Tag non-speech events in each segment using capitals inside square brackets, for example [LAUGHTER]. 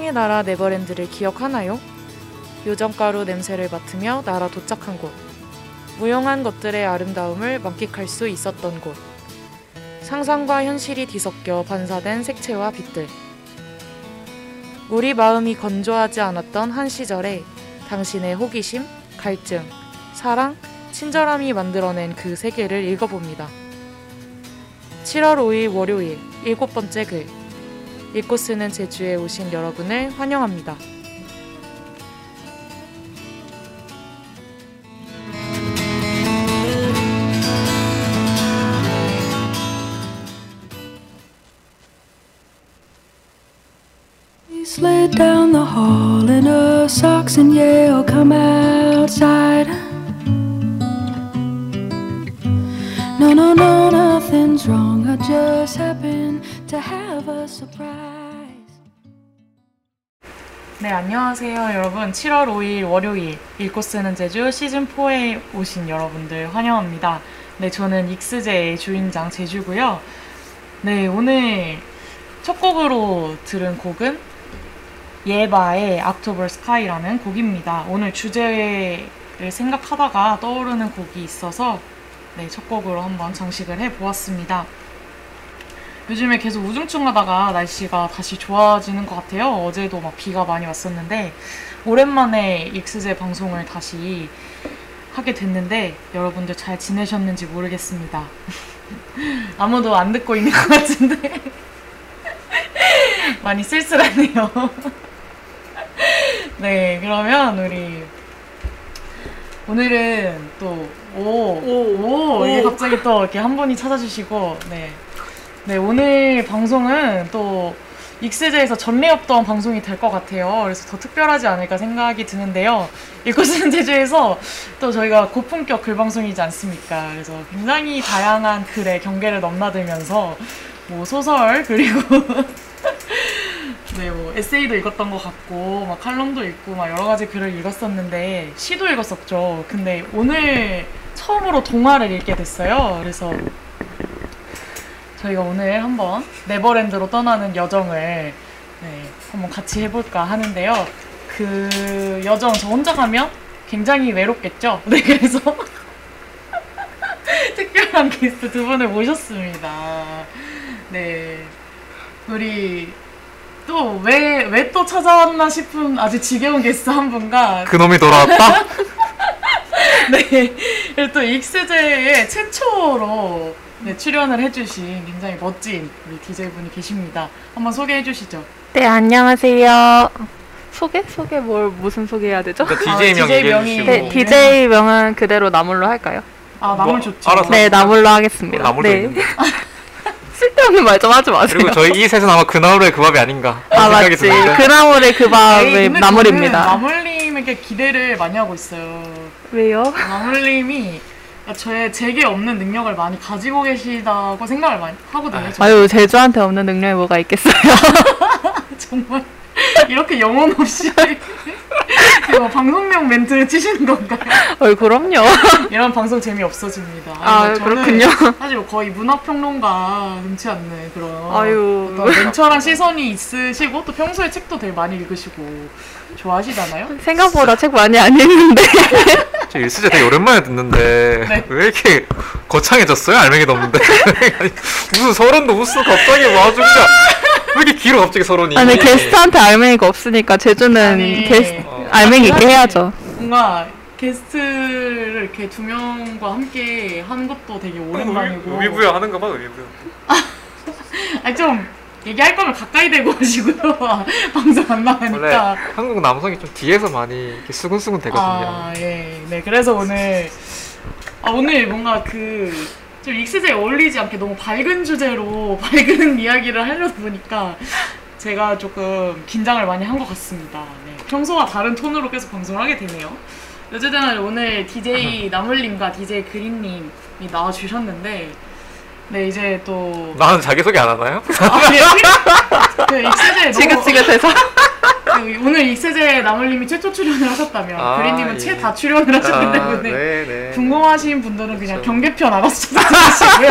사랑의 나라 네버랜드를 기억하나요? 요정가루 냄새를 맡으며 나라 도착한 곳. 무용한 것들의 아름다움을 만끽할 수 있었던 곳. 상상과 현실이 뒤섞여 반사된 색채와 빛들. 우리 마음이 건조하지 않았던 한 시절에 당신의 호기심, 갈증, 사랑, 친절함이 만들어낸 그 세계를 읽어봅니다. 7월 5일 월요일 일곱 번째 글. 읽고 쓰는 제주에 오신 여러분을 환영합니다. To have a surprise. 네, 안녕하세요, 여러분. 7월 5일 월요일 읽고 쓰는 제주 시즌 4에 오신 여러분들 환영합니다. 네, 저는 익스제의 주인장 제주고요. 네, 오늘 첫 곡으로 들은 곡은 예바의 October Sky라는 곡입니다. 오늘 주제를 생각하다가 떠오르는 곡이 있어서 네, 첫 곡으로 한번 장식을 해 보았습니다. 요즘에 계속 우중충하다가 날씨가 다시 좋아지는 것 같아요. 어제도 막 비가 많이 왔었는데 오랜만에 익스제 방송을 다시 하게 됐는데 여러분들 잘 지내셨는지 모르겠습니다. [LAUGHS] 아무도 안 듣고 있는 것 같은데 [LAUGHS] 많이 쓸쓸하네요. [LAUGHS] 네, 그러면 우리 오늘은 또 오, 오, 오, 이게 갑자기 또 이렇게 한 분이 찾아주시고, 네. 네, 오늘 방송은 또 익스제에서 전례 없던 방송이 될 것 같아요. 그래서 더 특별하지 않을까 생각이 드는데요. 읽고 쓰는 [LAUGHS] 제주에서 또 저희가 고품격 글 방송이지 않습니까? 그래서 굉장히 다양한 글의 경계를 넘나들면서 뭐 소설 그리고 [LAUGHS] 네, 뭐 에세이도 읽었던 것 같고 막 칼럼도 읽고 막 여러 가지 글을 읽었었는데 시도 읽었었죠. 근데 오늘 처음으로 동화를 읽게 됐어요. 그래서 저희가 오늘 한번 네버랜드로 떠나는 여정을 네, 한번 같이 해볼까 하는데요. 그 여정 저 혼자 가면 굉장히 외롭겠죠. 네, 그래서 [LAUGHS] 특별한 게스트 두 분을 모셨습니다. 네, 우리 또 왜 왜 또 찾아왔나 싶은 아주 지겨운 게스트 한 분과 그놈이 돌아왔다? [LAUGHS] 네, 그리고 또 익스제의 최초로 네, 출연을 해주신 굉장히 멋진 우리 DJ분이 계십니다. 한번 소개해 주시죠. 네, 안녕하세요. 소개? 소개 뭘 무슨 소개해야 되죠? 아, DJ 명 DJ 얘기해 명이- 주시고 네, DJ 명은 그대로 나물로 할까요? 아, 나물 뭐, 좋죠. 알아서. 네, 나물로 하겠습니다. 나물도 네. 있는데 [LAUGHS] 쓸데없는 말 좀 하지 마세요. 그리고 저희 이 셋은 아마 그나울의 그 밥이 아닌가 아, 생각이 맞지. 드는데 그 나물의 그 밥의 나물입니다. 나물님에게 기대를 많이 하고 있어요. 왜요? 나물님이 저의 제게 없는 능력을 많이 가지고 계시다고 생각을 많이 하거든요. 아. 아유, 제주한테 없는 능력이 뭐가 있겠어요? [LAUGHS] 정말 [LAUGHS] 이렇게 영혼 없이 이거 방송용 멘트를 치시는 건가요? 어, 그럼요. [LAUGHS] 이런 방송 재미 없어집니다. 아, 저는 그렇군요. 사실 뭐 거의 문화평론가 눈치 않는 그런 아유. 냉철한 시선이 있으시고 또 평소에 책도 되게 많이 읽으시고 좋아하시잖아요. 생각보다 책 많이 안 읽는데. [LAUGHS] 저 일수제 되게 오랜만에 듣는데 네. 왜 이렇게 거창해졌어요? 알맹이도 없는데 무슨 서론도 무슨 갑자기 와주 그냥 왜 이렇게 길어 갑자기 서론이 아니, 게스트한테 알맹이가 없으니까 제주는 아니. 게스트, 어. 알맹이 있게 해야죠. 뭔가 게스트를 이렇게 두 명과 함께 한 것도 되게 오랜만이고 의미부여 하는 거봐 의미부여 [LAUGHS] 아니 좀 얘기할 거면 가까이 대고 하시고요. [LAUGHS] 방송 안 나가니까. 한국 남성이 좀 뒤에서 많이 이렇게 수근수근 되거든요 아, 예. 네, 그래서 오늘, 아, 오늘 뭔가 그, 좀 익스제에 어울리지 않게 너무 밝은 주제로 [LAUGHS] 밝은 이야기를 하려다 보니까 제가 조금 긴장을 많이 한 것 같습니다. 네. 평소와 다른 톤으로 계속 방송을 하게 되네요. 어쨌든 오늘 DJ [LAUGHS] 나물님과 DJ 그린님이 나와주셨는데, 네, 이제 또. 나는 자기소개 안 하나요? 아, 예. 그 익스제 [LAUGHS] 너무. 지긋지긋해서. 그 오늘 익스제 나물님이 최초 출연을 하셨다면 아, 그린님은 예. 최다 출연을 하셨기 때문에 네네 궁금하신 분들은 그냥 그렇죠. 경계편 알아서 [LAUGHS] 찾아주시고요.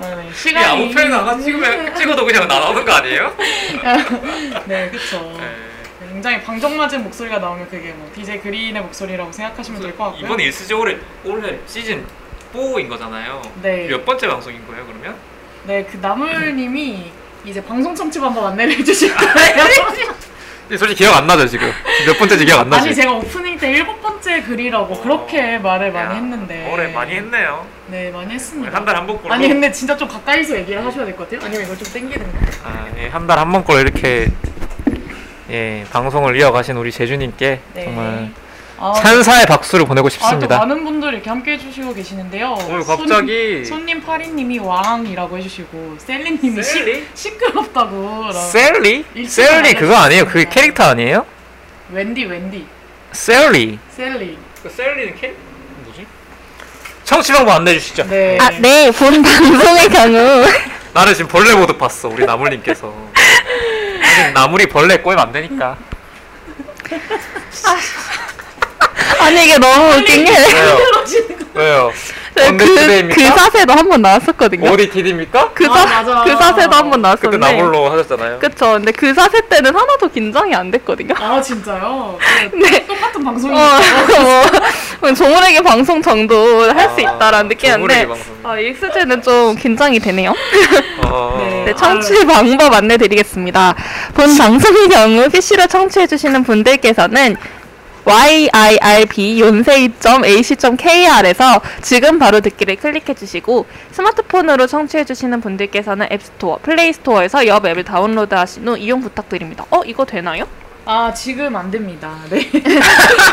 네, 이 시간이 아무 편이나 하나 찍으면 [LAUGHS] 찍어도 그냥 나오는 거 아니에요? 네, 그쵸. 네. 굉장히 방정맞은 목소리가 나오면 그게 뭐 DJ 그린의 목소리라고 생각하시면 될 것 같고요. 이번 일스제 올해 올해 시즌 4인 거잖아요. 네. 몇 번째 방송인 거예요, 그러면? 네, 그 나물님이 이제 방송 청취 방법 안내를 해주실 거예요. 솔직히 기억 안 나죠 지금 몇 번째인지 기억 안 나지? 아니 제가 오프닝 때 일곱 번째 글이라고 그렇게 말을 많이 야, 했는데 올해 많이 했네요. 네 많이 했습니다. 한 달에 한 번꼴로. 아니 근데 진짜 좀 가까이서 얘기를 하셔야 될 것 같아요. 아니면 이걸 좀 땡기는가? 아, 예, 한달 한 번꼴 이렇게 예 방송을 이어가신 우리 제주님께 네. 정말 아, 찬사의 박수를 보내고 아, 또 싶습니다. 많은 분들이 이렇게 함께 해주시고 계시는데요. 오늘 갑자기 손, 님 파리님이 왕이라고 해주시고 셀리님이 셀리? 시, 시끄럽다고 셀리? 셀리 그거 아니에요? 그게 해주셨습니다. 캐릭터 아니에요? 웬디 웬디 셀리. 셀리 그 셀리는 뭐지? 청취 방법 안내해 주시죠. 네. 아, 네. 본 방송의 경우 [LAUGHS] 나는 지금 벌레 모드 봤어 우리 나물님께서. [LAUGHS] 나물이 벌레 꼬이면 안 되니까. 아니 이게 너무 웃긴 게 왜요? [LAUGHS] 왜요? 그, 언데스데이입니까? 그 사세도 한 번 나왔었거든요. ODTD입니까? 그, 아, 사, 맞아. 그 사세도 한 번 그때 나왔었는데 나물로 하셨잖아요. 그쵸. 근데 그 사세 때는 하나도 긴장이 안 됐거든요. 아 진짜요? 그 [LAUGHS] 네. 똑같은 어, 방송이니까 뭐, 종우에게 방송 정도 할 수 아, 있다라는 방송. 아, 익스제는 좀 긴장이 되네요. 어... [LAUGHS] 네. 네, 청취 방법 안내드리겠습니다. 본 방송의 경우 PC로 청취해주시는 분들께서는 yirb.yonsei.ac.kr에서 지금 바로 듣기를 클릭해 주시고 스마트폰으로 청취해 주시는 분들께서는 앱스토어, 플레이스토어에서 엽 앱을 다운로드 하신 후 이용 부탁드립니다. 어, 이거 되나요? 아 지금 안 됩니다. 네. [LAUGHS]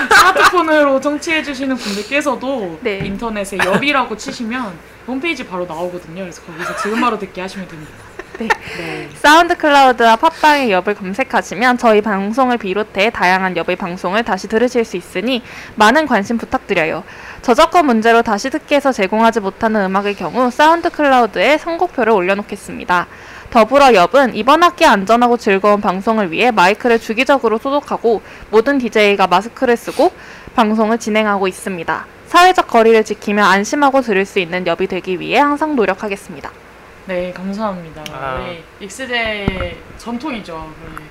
스마트폰으로 청취해주시는 분들께서도 네. 인터넷에 엽이라고 치시면 홈페이지 바로 나오거든요. 그래서 거기서 지금 바로 듣기 하시면 됩니다. 네. 네. 사운드 클라우드와 팟빵의 엽을 검색하시면 저희 방송을 비롯해 다양한 엽의 방송을 다시 들으실 수 있으니 많은 관심 부탁드려요. 저작권 문제로 다시 듣기에서 제공하지 못하는 음악의 경우 사운드 클라우드에 선곡표를 올려놓겠습니다. 더불어 엽은 이번 학기 안전하고 즐거운 방송을 위해 마이크를 주기적으로 소독하고 모든 DJ가 마스크를 쓰고 방송을 진행하고 있습니다. 사회적 거리를 지키며 안심하고 들을 수 있는 엽이 되기 위해 항상 노력하겠습니다. 네, 감사합니다. 아. 네, 익스제 전통이죠. 그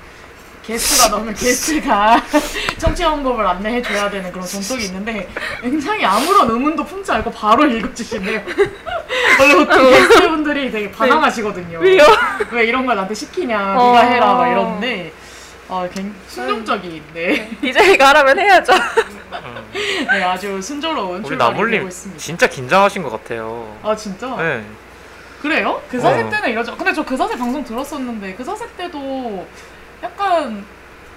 게스트가 나오면 게스트가 [LAUGHS] 청취 방법을 안내해 줘야 되는 그런 전통이 있는데 굉장히 아무런 의문도 품지 않고 바로 읽어주시네요. [LAUGHS] 원래 보통 게스트분들이 되게 반항하시거든요. 왜요? 왜 이런 걸 나한테 시키냐, 어. 네가 해라 막 이러는데 어, 굉장히 순종적인, 네. DJ가 하라면 해야죠. 네, 아주 순조로운 우리 되고 나물님 있습니다. 진짜 긴장하신 것 같아요. 아 진짜? 네. 그래요? 그 사세 어. 때는 이러죠. 근데 저 그 사세 방송 들었었는데 그 사세 때도 약간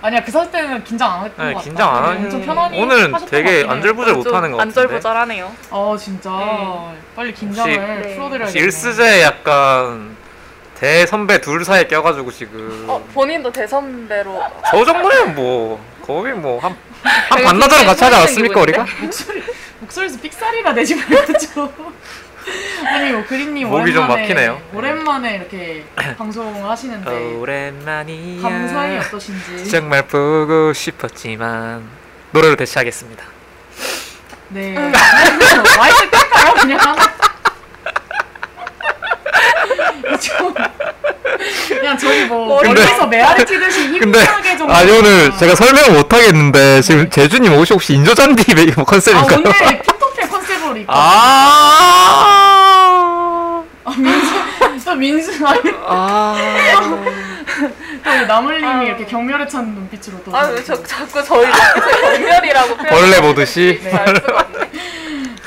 아니야 그 사세 때는 긴장 안 했던 네, 것 같다. 긴장 안 엄청 하시는 편안히 오늘은 하셨던 되게 것 같긴 해요. 안절부절 못하는 것 같은데. 안절부절하네요. 어 진짜 네. 빨리 긴장을 네. 풀어드려야겠네. 혹시 일스제 약간 대선배 둘 사이에 껴가지고 지금 어, 본인도 대선배로 저 정도면 뭐 거의 뭐 한 한 반나절은 같이 하지 않았습니까 우리가? 목소리 목소리에서 삑사리가 내지 말죠. [LAUGHS] 아니 뭐 그림님 목이 좀 오랜만에 막히네요. 오랜만에 이렇게 방송을 하시는데 오랜만이야. 감사히 어떠신지. 정말 보고 싶었지만 노래로 대체하겠습니다. 네. 마이크 끌까요? 그냥. 좀 그냥 저기 뭐 근데- 멀리서 메아리 찌듯이 힘차게 좀. 아니 오늘 제가 설명을 못 하겠는데 지금 제주님 옷이 혹시 인조잔디 뭐아 컨셉인가요? 오늘 핀토페 컨셉으로 [LAUGHS] 입고 아. 아, 민수 아니 아. 또 나물님이 이렇게 경멸에 찬 눈빛으로 또. 아왜 자꾸 저희 표현 벌레 보듯이. 네.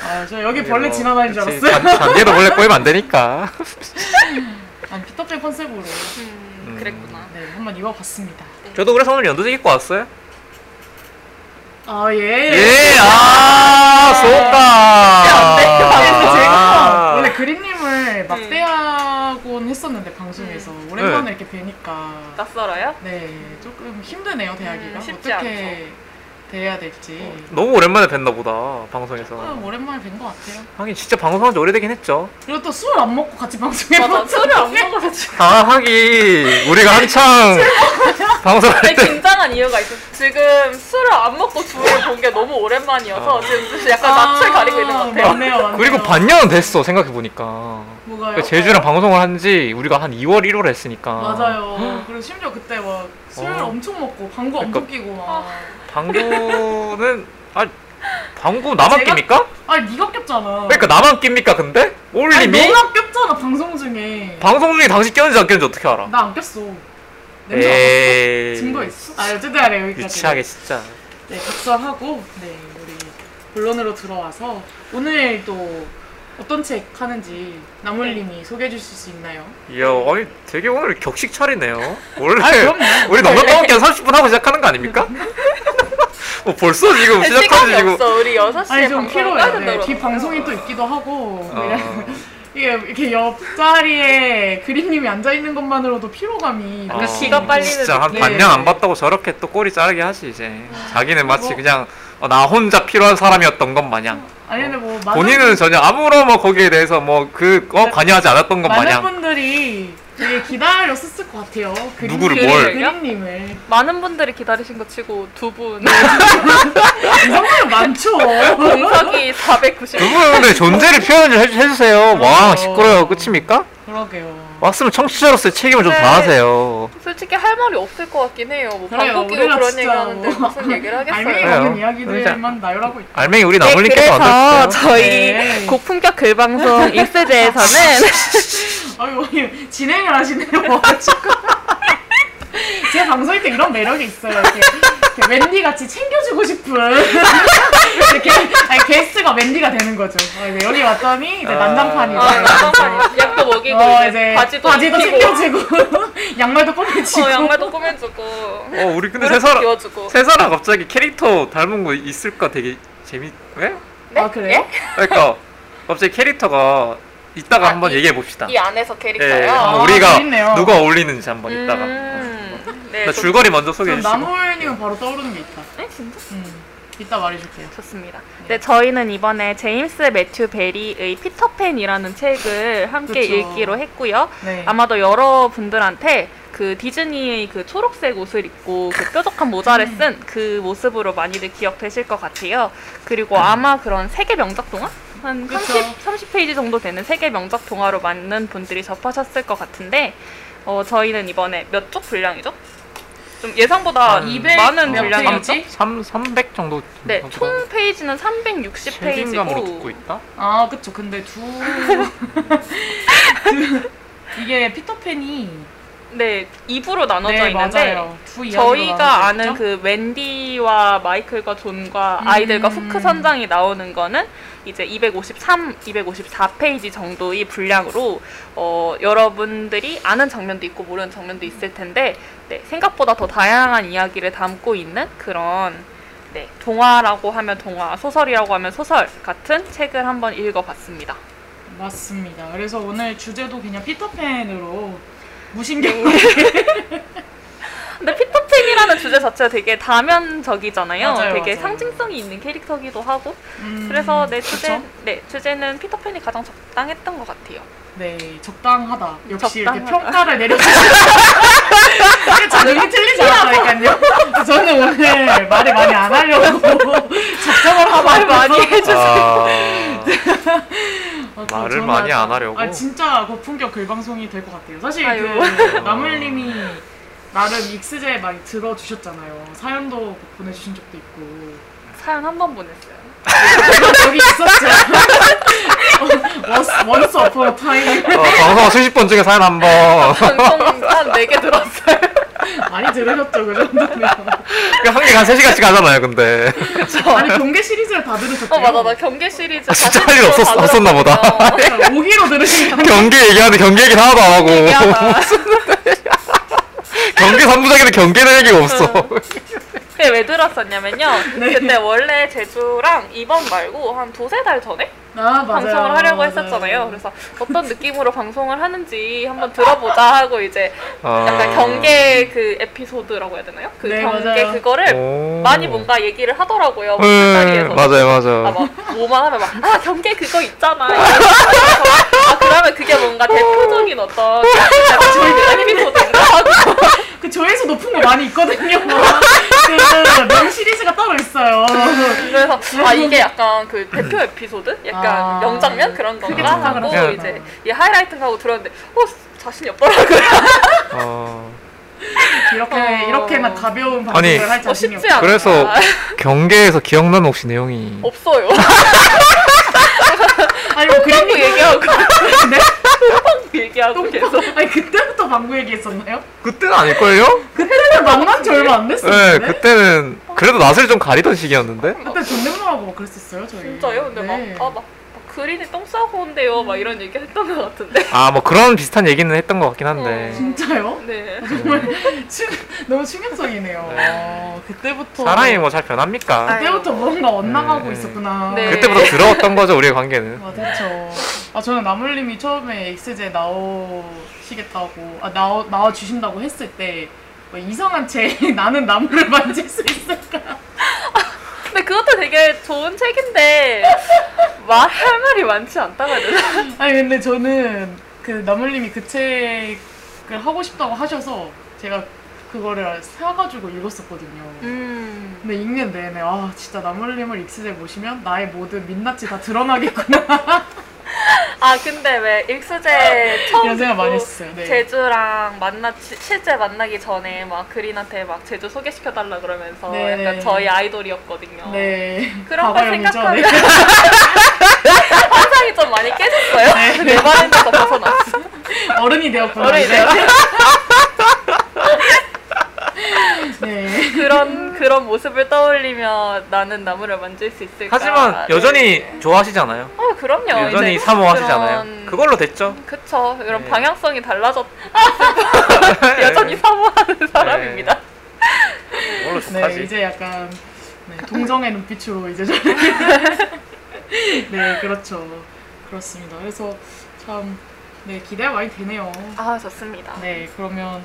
아, 저 여기 벌레 지나다니는 줄 그치, 알았어요. 잔- 잔디에도 벌레 꼬이면 안 되니까. 아니 피터팬 컨셉으로 음, 그랬구나. 네 한번 입어봤습니다. 저도 그래서 오늘 연두색 입고 왔어요. 아 예. 예, 아, 소가. 그래서 제가 아. 원래 그린님을 막대하곤 했었는데 방송에서 오랜만에 네. 이렇게 뵈니까 낯설어요? 네 조금 힘드네요 대하기가 음, 쉽지 어떻게 대해야 될지 너무 오랜만에 뵀나 보다 방송에서. 조금 오랜만에 뵌 것 같아요. 하긴 진짜 방송한 지 오래되긴 했죠. 그리고 또 술 안 먹고 같이 방송해 맞아, 술을 안 먹어가지고 아 하긴 우리가 한창 [LAUGHS] 방송할 아니, 때 긴장한 이유가 있어. 지금 술을 안 먹고 둘을 본게 너무 오랜만이어서 아. 지금 약간 낯을 가리고 있는 것 같아요. 맞네요, 맞네요. 그리고 반년은 됐어 생각해 보니까. 뭐가요? 제주랑 방송을 한 지 우리가 한 2월 1월 했으니까. 맞아요. 그리고 심지어 그때 막술 어. 엄청 먹고 방구 그러니까- 엄청 끼고 막. 방구는 아 방구 나만 제가- 낍니까? 아니 네가 꼈잖아. 그러니까 나만 낍니까 근데? 아니 올림이 너가 꼈잖아 방송 중에. 방송 중에 당신 꼈는지 안 꼈는지 어떻게 알아? 나 안 꼈어. 냄새 났어? 증거 있어? 아 어쨌든 간에 여기까지. 유치하게 진짜. 네 각서하고 네 우리 본론으로 들어와서 오늘 또 어떤 책 하는지 나물님이 소개해 주실 수 있나요? 이야 아니 되게 오늘 격식 차리네요. 원래 아 그럼요. 우리 넉넉하게 한 30분 하고 시작하는 거 아닙니까? [LAUGHS] 뭐 벌써 지금 시작하지 시간이 지금. 없어. 우리 6시에 아니 좀 방송 필요해요. 까야 네, 된다고 그러더라고요. 방송이 또 있기도 하고 어. 이게 이렇게 옆자리에 그림님이 앉아 있는 것만으로도 피로감이 어, 약간 기가 빨리는 진짜 한 느낌. 반년 네. 안 봤다고 저렇게 또 꼬리 자르게 하지 이제. 자기는 마치 그냥 어, 나 혼자 필요한 사람이었던 것 마냥. 아니 근데 뭐 많은 본인은 전혀 아무런 뭐 거기에 대해서 뭐 그 어, 관여하지 않았던 것 많은 마냥. 분들이 되게 기다렸었을 것 같아요. 그림, 누구를 그림, 뭘? 그림님을 많은 분들이 기다리신 거 치고 두 분. [LAUGHS] 이성분 많죠. 공석이 490. 그분의 존재를 표현을 해, 해주세요. 왕 어. 시끄러요 끝입니까? 그러게요. 왔으면 청취자로서의 책임을 좀 네. 다하세요. 솔직히 할 말이 없을 것 같긴 해요. 뭐 그래요, 방귀 끼고 우리가 그런 진짜 얘기 하는데 뭐 무슨 얘기를 [LAUGHS] 하겠어요. 알맹이 그래요. 없는 이야기들만 나열하고 있다. 알맹이 우리 네, 나물님께서 그래서 만들었어요. 저희 네. 고품격 글방송 [LAUGHS] 익스제에서는 아유 진행을 하시네요. 뭐 [LAUGHS] 지금. [LAUGHS] 제 방송일 때 이런 매력이 있어요. 이렇게, 이렇게 웬디 같이 챙겨주고 싶은 [LAUGHS] 이렇게 아니, 게스트가 웬디가 되는 거죠. 어, 이제 여기 왔더니 이제 아. 난장판이다. 아, 난장판이 약도 먹이고 어, 이제 바지도, 바지도 챙겨주고 [LAUGHS] 양말도 꺼내주고 어, 양말도 꾸며주고 어 우리 근데 비워주고 세사람 갑자기 캐릭터 닮은 거 있을까 되게 재밌 왜? 네? 아 그래요? 그러니까 갑자기 캐릭터가 이따가 아, 한번 이- 얘기해 봅시다. 이 안에서 예, 캐릭터요. 한번 아, 우리가 재밌네요. 누가 어울리는지 한번 이따가. 음, 네, 나 줄거리 먼저 소개해 전 주시고. 나무엘님은 바로 떠오르는 게 있다. 네, 진짜 음, 이따 말해줄게요. 좋습니다. 네, 저희는 이번에 제임스 매튜 베리의 피터팬이라는 책을 함께 그쵸. 읽기로 했고요. 네. 아마도 여러분들한테 그 디즈니의 그 초록색 옷을 입고 그 뾰족한 모자를 음. 쓴그 모습으로 많이들 기억되실 것 같아요. 그리고 아마 그런 세계 명작 동화? 한 그쵸. 30, 30페이지 정도 되는 세계 명작 동화로 많은 분들이 접하셨을 것 같은데 어, 저희는 이번에 몇 쪽 분량이죠? 좀 예상보다 한200 많은 몇 분량이죠? 페이지? 3 300 정도. 네, 총 페이지는 책임감으로 듣고 360페이지고 있다. 아 그쵸. 근데 두, [LAUGHS] 두 이게 피터팬이 네, 2부로 나눠져 네 있는데 맞아요. 두 저희가 아는? 그 웬디와 마이클과 존과 음. 아이들과 후크 선장이 나오는 거는 이제 253, 254페이지 정도의 분량으로 어, 여러분들이 아는 장면도 있고 모르는 장면도 있을 텐데 네, 생각보다 더 다양한 이야기를 담고 있는 그런 네, 동화라고 하면 동화, 소설이라고 하면 소설 같은 책을 한번 읽어봤습니다. 맞습니다. 그래서 오늘 주제도 그냥 피터팬으로 네. 무심결하게 [LAUGHS] 근데 피터팬이라는 주제 자체가 되게 다면적이잖아요. 맞아요, 되게 맞아요. 상징성이 있는 캐릭터기도 하고 음, 그래서 내 주제 그쵸? 네 주제는 피터팬이 가장 적당했던 것 같아요. 네 적당하다. 역시 이렇게 적당하다. 평가를 내려주시는 자존이 [LAUGHS] 틀리지 않았다니까요. 저는 오늘 말을 많이 안 하려고 [LAUGHS] 작정을 하고 말 많이. 해주세요. 아, 어, 말을 저는 많이 안 하려고? 아 진짜 고품격 글방송이 될 것 같아요. 사실 아유. 그 나물님이 나름 익스제 많이 들어주셨잖아요. 사연도 보내주신 적도 있고. 사연 한 번 보냈어요. [LAUGHS] 여기 있었죠. once, once upon a time. 어, 방송 수십 번 중에 사연 한 번. 방송 한 4개 들었어요. 많이 들으셨죠, 그 정도면. 한 개가 한 3시간씩 하잖아요, 근데. 아니, 경제 시리즈를 다 들으셨죠? 어 맞아 나 경제 시리즈 아, 진짜 다시 할일 없었- 다 없었나 보다. 오기로 들으신 거 경제 얘기하는데 경제 얘기는 하나도 안 하고. [LAUGHS] 경제 3부작에는 경제는 얘기가 없어. 그게 왜 들었었냐면요. 네. 그때 원래 제주랑 이번 말고 한 두세 달 전에 아. 방송을 하려고 맞아요. 했었잖아요. 그래서 어떤 느낌으로 방송을 하는지 한번 들어보자 하고 이제 아. 약간 경계 그 에피소드라고 해야 되나요? 그 네, 경계 맞아요. 그거를 오. 많이 뭔가 얘기를 하더라고요. 뭐 네, 술자리에서. 맞아요, 맞아요. 아, 막, 뭐만 하면 막, 아, 경계 그거 있잖아. 아, 그러면 그게 뭔가 대표적인 어떤 [LAUGHS] 저희 에피소드인가 하고. [LAUGHS] 그 조회수 높은 거 많이 있거든요. [LAUGHS] 그명 시리즈가 따로 있어요. 그래서 아 이게 약간 그 대표 에피소드? 약간 아, 명장면 그런 건가 하고 그러죠. 이제 얘 하이라이트 하고 들었는데 어 자신이 없더라고요. 어, [LAUGHS] 이렇게 어. 이렇게만 가벼운 방송을 할어 자신이 쉽지 없. 않아. 그래서 경계에서 기억나는 혹시 내용이 없어요. [LAUGHS] 아니 뭐똥 그림이 얘기하고 네? 똥 얘기하고 계속. 아니 그때부터 방구 얘기했었나요? 그때는 아닐걸요? 그때는 만난 지 얼마 안 네, 됐었는데. 그때는 그래도 낯을 좀 가리던 시기였는데 그때 존댓말하고 막 그랬었어요 저희. 진짜요? 근데 네. 막, 아, 막, 막 그린이 똥 싸고 온대요. 막 이런 얘기 했던 것 같은데. 아 뭐 그런 비슷한 얘기는 했던 것 같긴 한데 어. 진짜요? 네. 정말 충, 너무 충격적이네요. 아, 그때부터 사람이 뭐 잘 변합니까? 그때부터 뭔가 엇나가고 네. 있었구나. 네. 그때부터 들어왔던 거죠 우리의 관계는 아, 그렇죠. 아, 저는 나물님이 처음에 엑스제 나오시겠다고, 아, 나와, 나와 주신다고 했을 때, 뭐 이상한 채 [LAUGHS] 나는 나물을 만질 수 있을까? 그것도 되게 좋은 책인데 말할 말이 많지 않다고 해야 되나? 아니, 근데 저는 그 나물님이 그 책을 하고 싶다고 하셔서 제가 그거를 사가지고 읽었었거든요. 음. 근데 읽는 내내, 아, 진짜 나물님을 엑스제 모시면 나의 모든 민낯이 다 드러나겠구나. [LAUGHS] [LAUGHS] 아 근데 왜 익수제 처음 이런 생각 많이 했어요. 네. 제주랑 만나 시- 실제 만나기 전에 막 그린한테 막 제주 소개시켜 달라 그러면서 네. 약간 저희 아이돌이었거든요. 네. 그런 걸. 생각하면 [LAUGHS] 네. 환상이 좀 많이 깨졌어요. 네. 내 마음에서 벗어났어. 어른이 되었구나. 어른이 이제. [LAUGHS] [LAUGHS] 네. 그런 그런 모습을 떠올리며 나는 나무를 만질 수 있을까? 하지만 여전히 네. 좋아하시잖아요 어 그럼요. 여전히 이제 사모하시잖아요 그런- 그걸로 됐죠 그쵸. 이런 네. 방향성이 달라졌. [LAUGHS] 여전히 사모하는 사람입니다. 그걸로 네, 좋다지 이제 약간 네, 동정의 눈빛으로 이제 저 [LAUGHS] 네, 그렇죠. 그렇습니다. 그래서 참 네, 기대가 많이 되네요. 아 좋습니다. 네, 그러면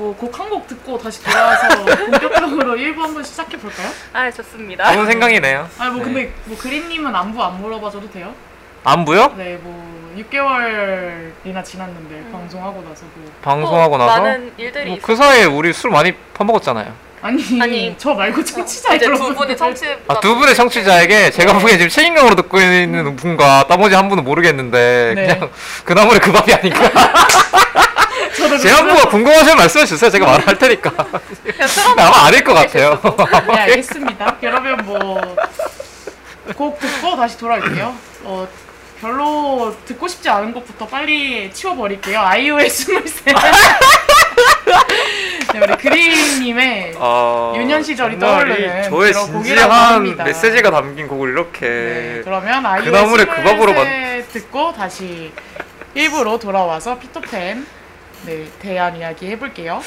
뭐곡한곡 듣고 다시 돌아와서 [LAUGHS] 본격적으로 1부 한번 시작해 볼까요? 아 좋습니다. 좋은 생각이네요 아니 뭐 네. 근데 뭐 그린님은 안부 안 물어봐줘도 돼요? 안부요? 네, 뭐 6개월이나 지났는데 방송하고 나서 뭐 방송하고 또 나서 많은 일들이 뭐 그 사이에 우리 술 많이 퍼먹었잖아요 아니, 아니, 저 말고 청취자 이제 두. 분이 청취. 아, 두 분의 청취자에게 제가 보기엔 지금 책임감으로 듣고 있는 분과 나머지 한 분은 모르겠는데 네. 그냥 그 나물의 그 밥이 아닌가 [LAUGHS] 제 안부가 궁금하시면 말씀해 주세요 제가 말할 테니까 아마 아닐 것 같아요 네, 알겠습니다. 그러면 뭐 곡 듣고 다시 돌아올게요. 어, 별로 듣고 싶지 않은 곡부터 빨리 치워버릴게요. 아이오의 23. [LAUGHS] 네, 우리 그린님의 어, 유년 시절이 떠오르는 이 저의 진지한. 메시지가 담긴 곡을 이렇게 네, 그러면 아이오의 나물의 그 밥으로 23 듣고 다시 일부로 돌아와서 피터팬 네, 대한 이야기 해볼게요.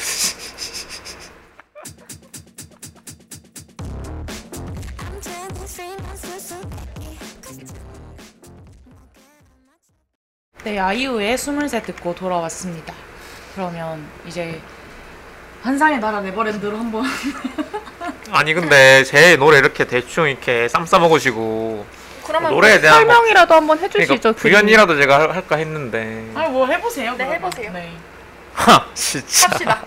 네, 아이유의 23 듣고 돌아왔습니다. 그러면 이제 환상의 나라 네버랜드로 한번 [LAUGHS] 아니 근데 제 노래 이렇게 대충 이렇게 쌈 싸먹으시고 그러면 노래에 대한 뭐- 설명이라도 한번 해주시죠. 그러니까 구연이라도 제가 할- 할까 했는데 아니 뭐 해보세요. 네, 그러면. 해보세요. 네. 하 진짜 합시다.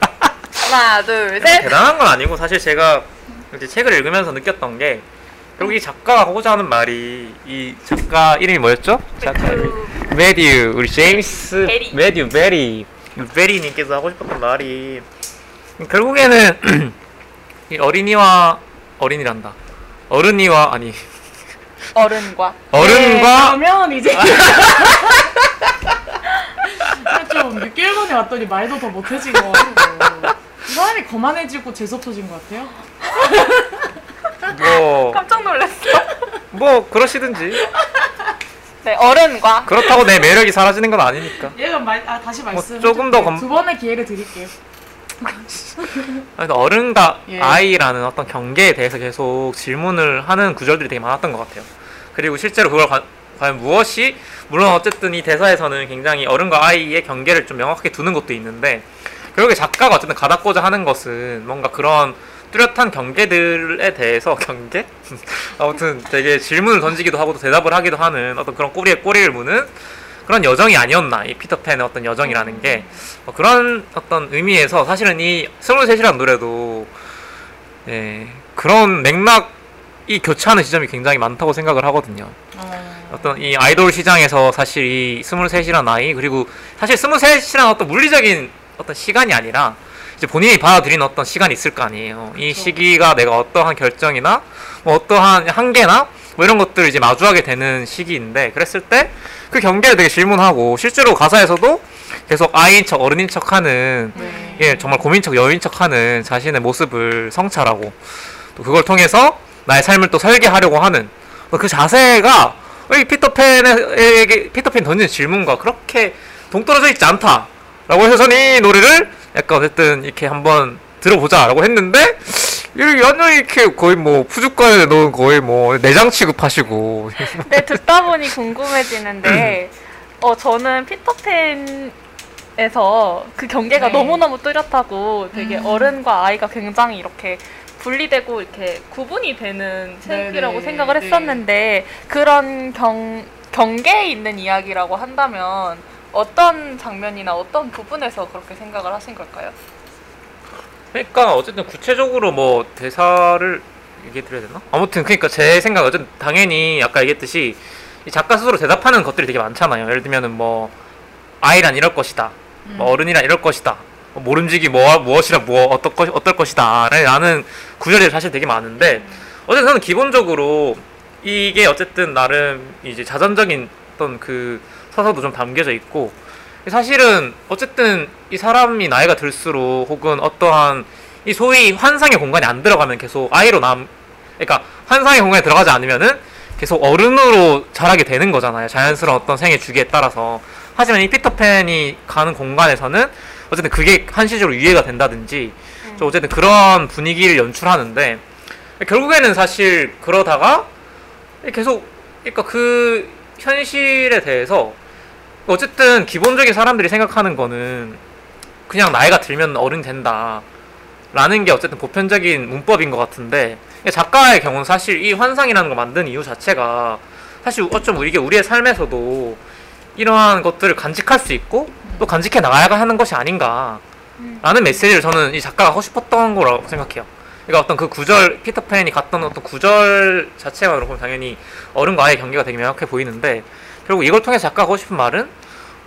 하나 둘 셋. 대단한 건 아니고 사실 제가 이제 책을 읽으면서 느꼈던 게 결국 이 작가가 하고자 하는 말이 이 작가 이름이 뭐였죠? 작가 그 매튜 우리 제임스 베리. 매튜 베리 베리님께서 하고 싶었던 말이 결국에는 [CLEARS THROAT] 이 어린이와 어린이란다 어른이와 아니 어른과 네, 어른과 그러면 이제 [LAUGHS] 좀 6개월 만에 왔더니 말도 더 같고 사람이 거만해지고 재수없어진 것 같아요. 뭐 깜짝 놀랐어. 뭐 그러시든지 네 어른과 그렇다고 내 매력이 사라지는 건 아니니까 얘가 말, 아 다시 말씀. 조금 더 검- 두 번의 기회를 드릴게요. 어른과 [LAUGHS] 예. 아이라는 어떤 경계에 대해서 계속 질문을 하는 구절들이 되게 많았던 것 같아요. 그리고 실제로 그걸 과, 과연 무엇이 물론 어쨌든 이 대사에서는 굉장히 어른과 아이의 경계를 좀 명확하게 두는 것도 있는데 결국에 작가가 어쨌든 가닿고자 하는 것은 뭔가 그런 뚜렷한 경계들에 대해서 [LAUGHS] 경계? [LAUGHS] 아무튼 되게 질문을 던지기도 하고 또 대답을 하기도 하는 어떤 그런 꼬리에 꼬리를 무는 그런 여정이 아니었나 이 피터팬의 어떤 여정이라는 게 어, 그런 어떤 의미에서 사실은 이 스물셋이라는 노래도 예, 그런 맥락이 교차하는 지점이 굉장히 많다고 생각을 하거든요. 어, 어떤 이 아이돌 시장에서 사실 이 스물셋이란 나이 그리고 사실 스물셋이란 어떤 물리적인 어떤 시간이 아니라 이제 본인이 받아들인 어떤 시간이 있을 거 아니에요. 이 그렇죠. 시기가 내가 어떠한 결정이나 뭐 어떠한 한계나 뭐 이런 것들을 이제 마주하게 되는 시기인데 그랬을 때 그 경계를 되게 질문하고 실제로 가사에서도 계속 아이인 척 어른인 척 하는 네. 예 정말 고민 척 여인 척 하는 자신의 모습을 성찰하고 또 그걸 통해서 나의 삶을 또 설계하려고 하는 그 자세가 이 피터팬에게 피터팬 던진 질문과 그렇게 동떨어져 있지 않다라고 해서 저는 이 노래를 약간 어쨌든 이렇게 한번 들어보자라고 했는데 이렇게 완전히 이렇게 거의 뭐 푸주가에 넣은 거의 뭐 내장 취급하시고 [LAUGHS] 네, 듣다 보니 궁금해지는데, 어, 저는 피터팬 에서 그 경계가 네. 너무너무 뚜렷하고 되게 음. 어른과 아이가 굉장히 이렇게 분리되고 이렇게 구분이 되는 책이라고 네네. 생각을 네. 했었는데, 그런 경, 경계에 있는 이야기라고 한다면, 어떤 장면이나 어떤 부분에서 그렇게 생각을 하신 걸까요? 그러니까 어쨌든 구체적으로 뭐 대사를 얘기해 드려야 되나? 아무튼 그러니까 제 생각 은 어쨌든 당연히 아까 얘기했듯이 이 작가 스스로 대답하는 것들이 되게 많잖아요. 예를 들면은 뭐 아이란 이럴 것이다. 뭐 어른이란 이럴 것이다. 뭐 모름지기 뭐 무엇이라 뭐 어떨 것 어떨 것이다. 라는 구절이 사실 되게 많은데 어쨌든 저는 기본적으로 이게 어쨌든 나름 이제 자전적인 어떤 그 서사도 좀 담겨져 있고 사실은 어쨌든 이 사람이 나이가 들수록 혹은 어떠한 이 소위 환상의 공간에 안 들어가면 계속 아이로 남 그러니까 환상의 공간에 들어가지 않으면은 계속 어른으로 자라게 되는 거잖아요. 자연스러운 어떤 생애 주기에 따라서. 하지만 이 피터팬이 가는 공간에서는 어쨌든 그게 한시적으로 이해가 된다든지 좀 어쨌든 그런 분위기를 연출하는데 결국에는 사실 그러다가 계속 그러니까 그 현실에 대해서 어쨌든 기본적인 사람들이 생각하는 거는 그냥 나이가 들면 어른 된다. 라는 게 어쨌든 보편적인 문법인 것 같은데 작가의 경우는 사실 이 환상이라는 걸 만든 이유 자체가 사실 어쩜 이게 우리의 삶에서도 이러한 것들을 간직할 수 있고 또 간직해 나가야 하는 것이 아닌가. 라는 메시지를 저는 이 작가가 하고 싶었던 거라고 생각해요. 그러니까 어떤 그 구절 피터팬이 갔던 어떤 구절 자체만으로 보면 당연히 어른과 아이의 경계가 되게 명확해 보이는데 결국 이걸 통해 작가가 하고 싶은 말은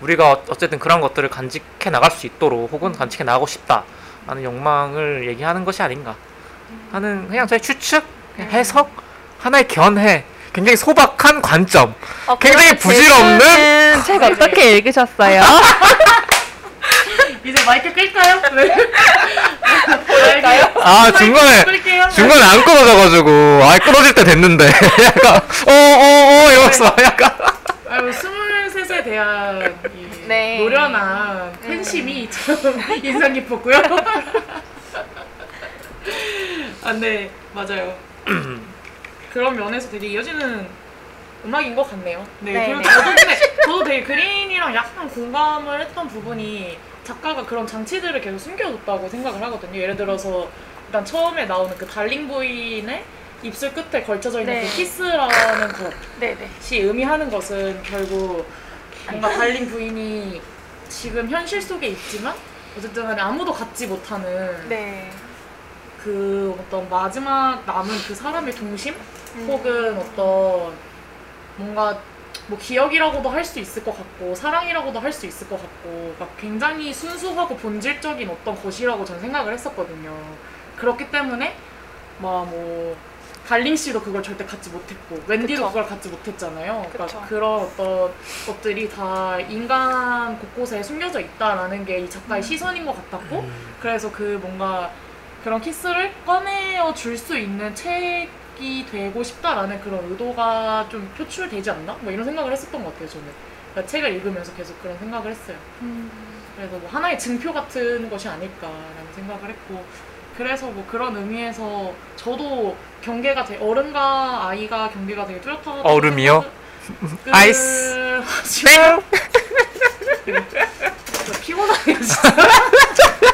우리가 어쨌든 그런 것들을 간직해 나갈 수 있도록 혹은 간직해 나가고 싶다라는 욕망을 얘기하는 것이 아닌가 하는 그냥 저의 추측, 해석, 하나의 견해, 굉장히 소박한 관점. 어, 굉장히 부질없는? 책 어떻게 읽으셨어요? 이제 마이크 끌까요? 네. [LAUGHS] 끌까요? 아 중간에. 중간에 안 끊어져가지고 아 끊어질 때 됐는데 [LAUGHS] 약간 어어어 이러면서 약간 아유, 스물셋에 대한 이 네. 노련한 팬심이 참 [LAUGHS] 인상 깊었고요. 아, 네, 맞아요. [CLEARS THROAT] 그런 면에서 되게 이어지는 음악인 것 같네요. 네, 네, 그리고 네. 저도 근데 저도 되게 그린이랑 약간 공감을 했던 부분이 작가가 그런 장치들을 계속 숨겨뒀다고 생각을 하거든요. 예를 들어서 일단 처음에 나오는 그 달링 부인의 입술 끝에 걸쳐져 있는 네. 그 키스라는 곡. 네네. 시 의미하는 것은 결국 뭔가 달링 부인이 지금 현실 속에 있지만 어쨌든 간에 아무도 갖지 못하는 네. 그 어떤 마지막 남은 그 사람의 동심 음. 혹은 어떤 뭔가 뭐 기억이라고도 할 수 있을 것 같고 사랑이라고도 할 수 있을 것 같고 막 굉장히 순수하고 본질적인 어떤 것이라고 저는 생각을 했었거든요. 그렇기 때문에 막뭐 달링 씨도 그걸 절대 갖지 못했고 웬디도 그쵸. 그걸 갖지 못했잖아요. 그쵸. 그러니까 그런 어떤 것들이 다 인간 곳곳에 숨겨져 있다라는 게 이 작가의 시선인 것 같았고 그래서 그 뭔가 그런 키스를 꺼내어 줄 수 있는 책이 되고 싶다라는 그런 의도가 좀 표출되지 않나? 뭐 이런 생각을 했었던 것 같아요, 저는. 그러니까 책을 읽으면서 계속 그런 생각을 했어요. 그래서 뭐 하나의 증표 같은 것이 아닐까라는 생각을 했고, 그래서 뭐 그런 의미에서 저도 경계가 되게, 어른과 아이가 경계가 되게 뚜렷하다고. 얼음이요? 생각을- 아이스. 그... [LAUGHS] 저 피곤하네요, 진짜. [LAUGHS]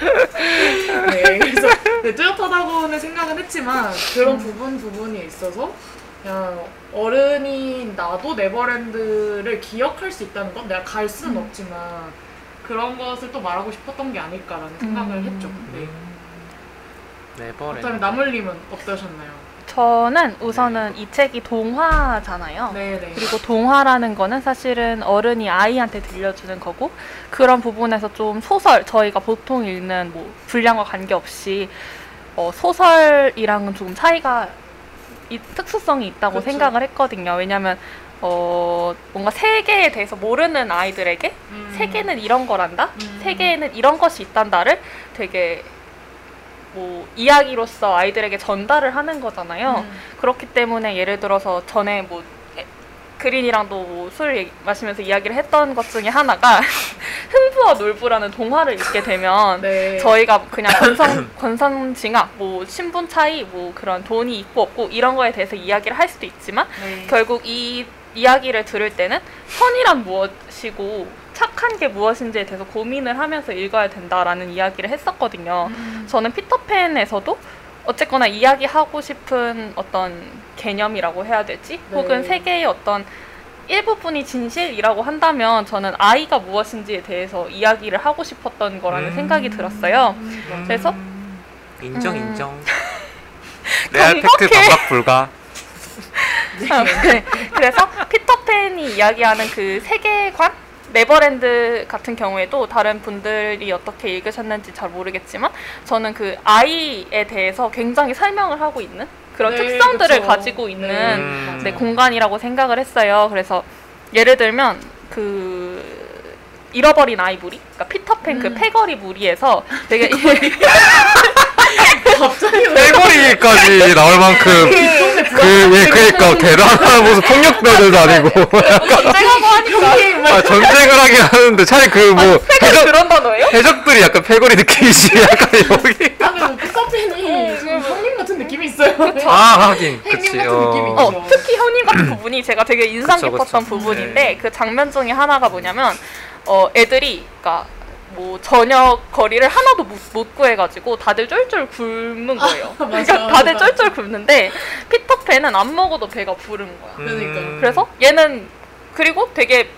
[LAUGHS] 네, 그래서 네, 뚜렷하다고는 생각은 했지만 그런 부분 부분이 있어서 그냥 어른인 나도 네버랜드를 기억할 수 있다는 건 내가 갈 수는 음. 없지만 그런 것을 또 말하고 싶었던 게 아닐까라는 생각을 음. 했죠. 네. 네버랜드. 그다음에 나물님은 어떠셨나요? 저는 우선은 이 책이 동화잖아요. 네네. 그리고 동화라는 거는 사실은 어른이 아이한테 들려주는 거고 그런 부분에서 좀 소설 저희가 보통 읽는 뭐 분량과 관계없이 어, 소설이랑은 조금 차이가 이 특수성이 있다고 그쵸. 생각을 했거든요. 왜냐하면 어, 뭔가 세계에 대해서 모르는 아이들에게 음. 세계는 이런 거란다. 음. 세계에는 이런 것이 있단다를 되게 뭐 이야기로서 아이들에게 전달을 하는 거잖아요. 음. 그렇기 때문에 예를 들어서 전에 뭐 에, 그린이랑도 뭐 술 마시면서 이야기를 했던 것 중에 하나가 [LAUGHS] 흥부와 놀부라는 동화를 읽게 되면 네. 저희가 그냥 권선 [COUGHS] 권선 징악 뭐 신분 차이 뭐 그런 돈이 있고 없고 이런 거에 대해서 이야기를 할 수도 있지만 네. 결국 이 이야기를 들을 때는 선이란 무엇이고 착한 게 무엇인지에 대해서 고민을 하면서 읽어야 된다라는 이야기를 했었거든요. 음. 저는 피터팬에서도 어쨌거나 이야기하고 싶은 어떤 개념이라고 해야 되지? 네. 혹은 세계의 어떤 일부분이 진실이라고 한다면 저는 아이가 무엇인지에 대해서 이야기를 하고 싶었던 거라는 음. 생각이 들었어요. 음. 그래서? 인정 음. 인정. [LAUGHS] 레알 팩트. 반박 불가. [LAUGHS] 네. 그래서 피터팬이 이야기하는 그 세계관 네버랜드 같은 경우에도 다른 분들이 어떻게 읽으셨는지 잘 모르겠지만 저는 그 아이에 대해서 굉장히 설명을 하고 있는 그런 네, 특성들을 그쵸. 가지고 있는 네, 음. 맞아요. 네, 공간이라고 생각을 했어요. 그래서 예를 들면 그 잃어버린 아이 무리, 그러니까 피터팬 그 음. 패거리 무리에서 되게 [LAUGHS] [LAUGHS] 갑자기 왜 뺄거리까지 나올 만큼 그 예 그러니까 대단한 무슨 폭력배들도 아니고 전쟁하고 하니까 [LAUGHS] 아, 전쟁을 하긴 하는데 차라리 그뭐 해적 그런 단어예요? 해적들이 약간 패거리 느낌이지 [LAUGHS] 약간 여기. 좀 형님 같은 느낌이 있어요. 아 하긴 그치. 같은 느낌이 있죠. 어, 특히 현임 같은 부분이 제가 되게 인상 그쵸, 깊었던 그쵸. 부분인데 네. 그 장면 중에 하나가 뭐냐면 어, 애들이 그러니까 뭐 저녁 거리를 하나도 못, 못 구해가지고 다들 쫄쫄 굶는 거예요. 맞아, 그러니까 다들 맞아. 쫄쫄 굶는데 피터팬은 안 먹어도 배가 부른 거야. 그러니까요. 그래서 얘는 그리고 되게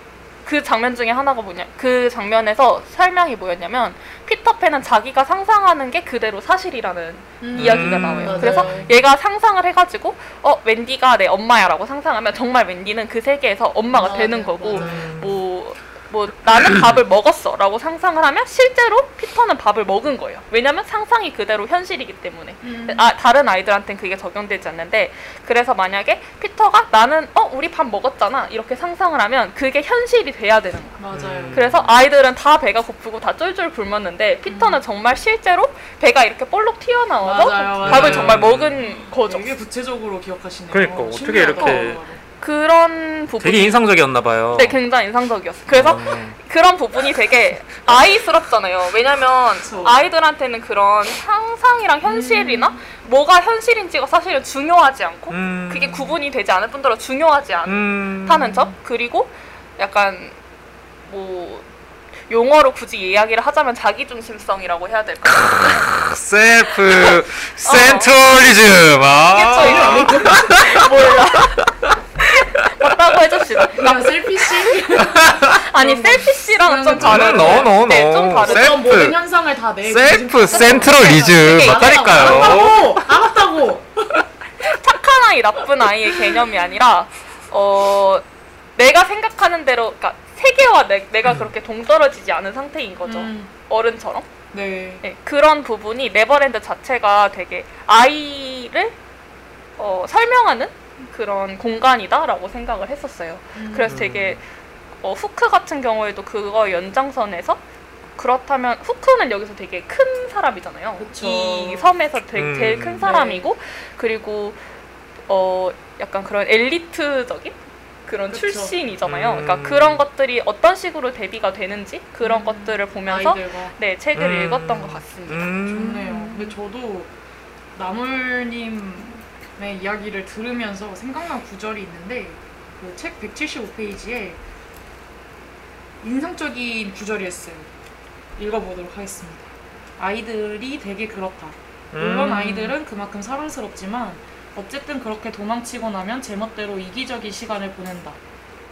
그 장면 중에 하나가 뭐냐 그 장면에서 설명이 뭐였냐면 피터팬은 자기가 상상하는 게 그대로 사실이라는 음. 이야기가 음. 나와요. 맞아요. 그래서 얘가 상상을 해가지고 어 웬디가 내 엄마야라고 상상하면 정말 웬디는 그 세계에서 엄마가 맞아요, 되는 거고 맞아요. 뭐. 뭐 나는 밥을 먹었어라고 상상을 하면 실제로 피터는 밥을 먹은 거예요. 왜냐면 상상이 그대로 현실이기 때문에. 음. 아, 다른 아이들한테는 그게 적용되지 않는데 그래서 만약에 피터가 나는 어 우리 밥 먹었잖아 이렇게 상상을 하면 그게 현실이 돼야 되는 거야. 맞아요. 음. 그래서 아이들은 다 배가 고프고 다 쫄쫄 굶었는데 피터는 정말 실제로 배가 이렇게 볼록 튀어나와서 맞아요, 맞아요. 밥을 정말 먹은 거죠. 되게 구체적으로 기억하시네요. 그러니까 어떻게 신기하다. 이렇게 그런 부분 되게 인상적이었나 봐요. 네, 굉장히 인상적이었어. 그래서 음. 그런 부분이 되게 아이스럽잖아요. 왜냐면 그쵸. 아이들한테는 그런 상상이랑 현실이나 뭐가 현실인지가 사실은 중요하지 않고 음. 그게 구분이 되지 않을 뿐더러 중요하지 음. 않다는 점 그리고 약간 뭐 용어로 굳이 이야기를 하자면 자기중심성이라고 해야 될까? self [LAUGHS] centralism. 아. 이게 좀 몰라. 맞다고 해줍시다. 그냥 셀피시 [LAUGHS] 아니 selfish랑은 좀 다른. no, no, 네, no. 좀 다른. 모든 현상을 다 내 self centralism 맞다니까요. 알았다고 알았다고 [LAUGHS] 착한 아이, 나쁜 아이의 개념이 아니라 어 내가 생각하는 대로, 그러니까 세계와 내, 내가 그렇게 동떨어지지 않은 상태인 거죠. 음, 어른처럼. 네 네, 그런 부분이 네버랜드 자체가 되게 아이를 어, 설명하는 그런 공간이다라고 생각을 했었어요. 음. 그래서 되게 어, 후크 같은 경우에도 그거 연장선에서 그렇다면 후크는 여기서 되게 큰 사람이잖아요. 그쵸. 이 섬에서 되게 음. 제일 큰 사람이고 그리고 어 약간 그런 엘리트적인 그런 그쵸. 출신이잖아요. 음. 그러니까 그런 것들이 어떤 식으로 대비가 되는지 그런 음. 것들을 보면서 아이들과 네 책을 음. 읽었던 것 같습니다. 음. 좋네요. 근데 저도 나물님 의 이야기를 들으면서 생각난 구절이 있는데 그 책 175페이지에 인상적인 구절이었어요. 읽어보도록 하겠습니다. 아이들이 되게 그렇다. 물론 음. 아이들은 그만큼 사랑스럽지만 어쨌든 그렇게 도망치고 나면 제멋대로 이기적인 시간을 보낸다.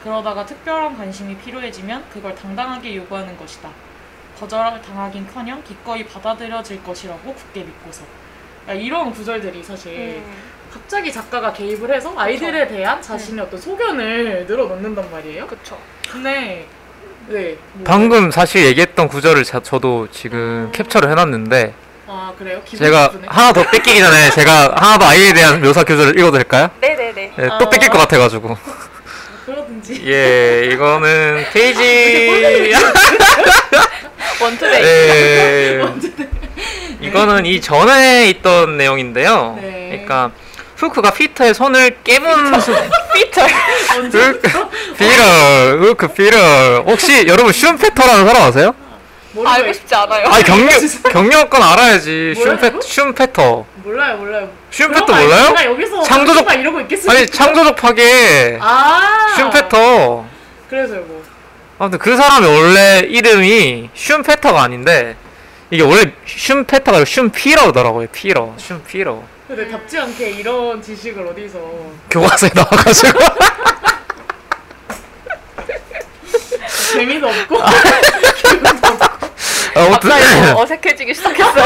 그러다가 특별한 관심이 필요해지면 그걸 당당하게 요구하는 것이다. 거절 당하긴커녕 기꺼이 받아들여질 것이라고 굳게 믿고서. 야, 이런 구절들이 사실 갑자기 작가가 개입을 해서 아이들에 대한 자신의 어떤 소견을 늘어놓는단 말이에요. 그쵸. 근데 네. 뭐- 방금 사실 얘기했던 구절을 자- 저도 지금 캡처를 해놨는데 아 그래요? 제가 나쁘네. 하나 더 뺏기기 전에 제가 하나 더 아이에 대한 [LAUGHS] 묘사 교조를 읽어도 될까요? 네네네. 네, 또 아. 뺏길 것 같아가지고 그러든지. 예 이거는 페이지 원투데이. 예 이거는 이 전에 있던 내용인데요 네. 그러니까 후크가 피터의 손을 깨문 수 [LAUGHS] 피터. 피터 후크 피터 혹시 여러분 슈페터라는 사람 아세요? 모르고 알고 싶지 않아요. 아니 경력 경력건 알아야지? 슈페 슈페터 몰라요 몰라요. 슈페터 몰라요? 여기서 창조적- 이러고 있겠습니까? 아니 창조적 파괴 아 슈페터 그래서요 뭐. 아무튼 그 사람의 원래 이름이 슌페터가 아닌데 이게 원래 슌페터가 아니고 슌피러더라고요 피러 슌피러 근데 답지 않게 이런 지식을 어디서. 교과서에 나와가지고. [LAUGHS] 재미도 없고. 아, [LAUGHS] 아무튼. 갑자기 [LAUGHS] 어색해지기 시작했어요.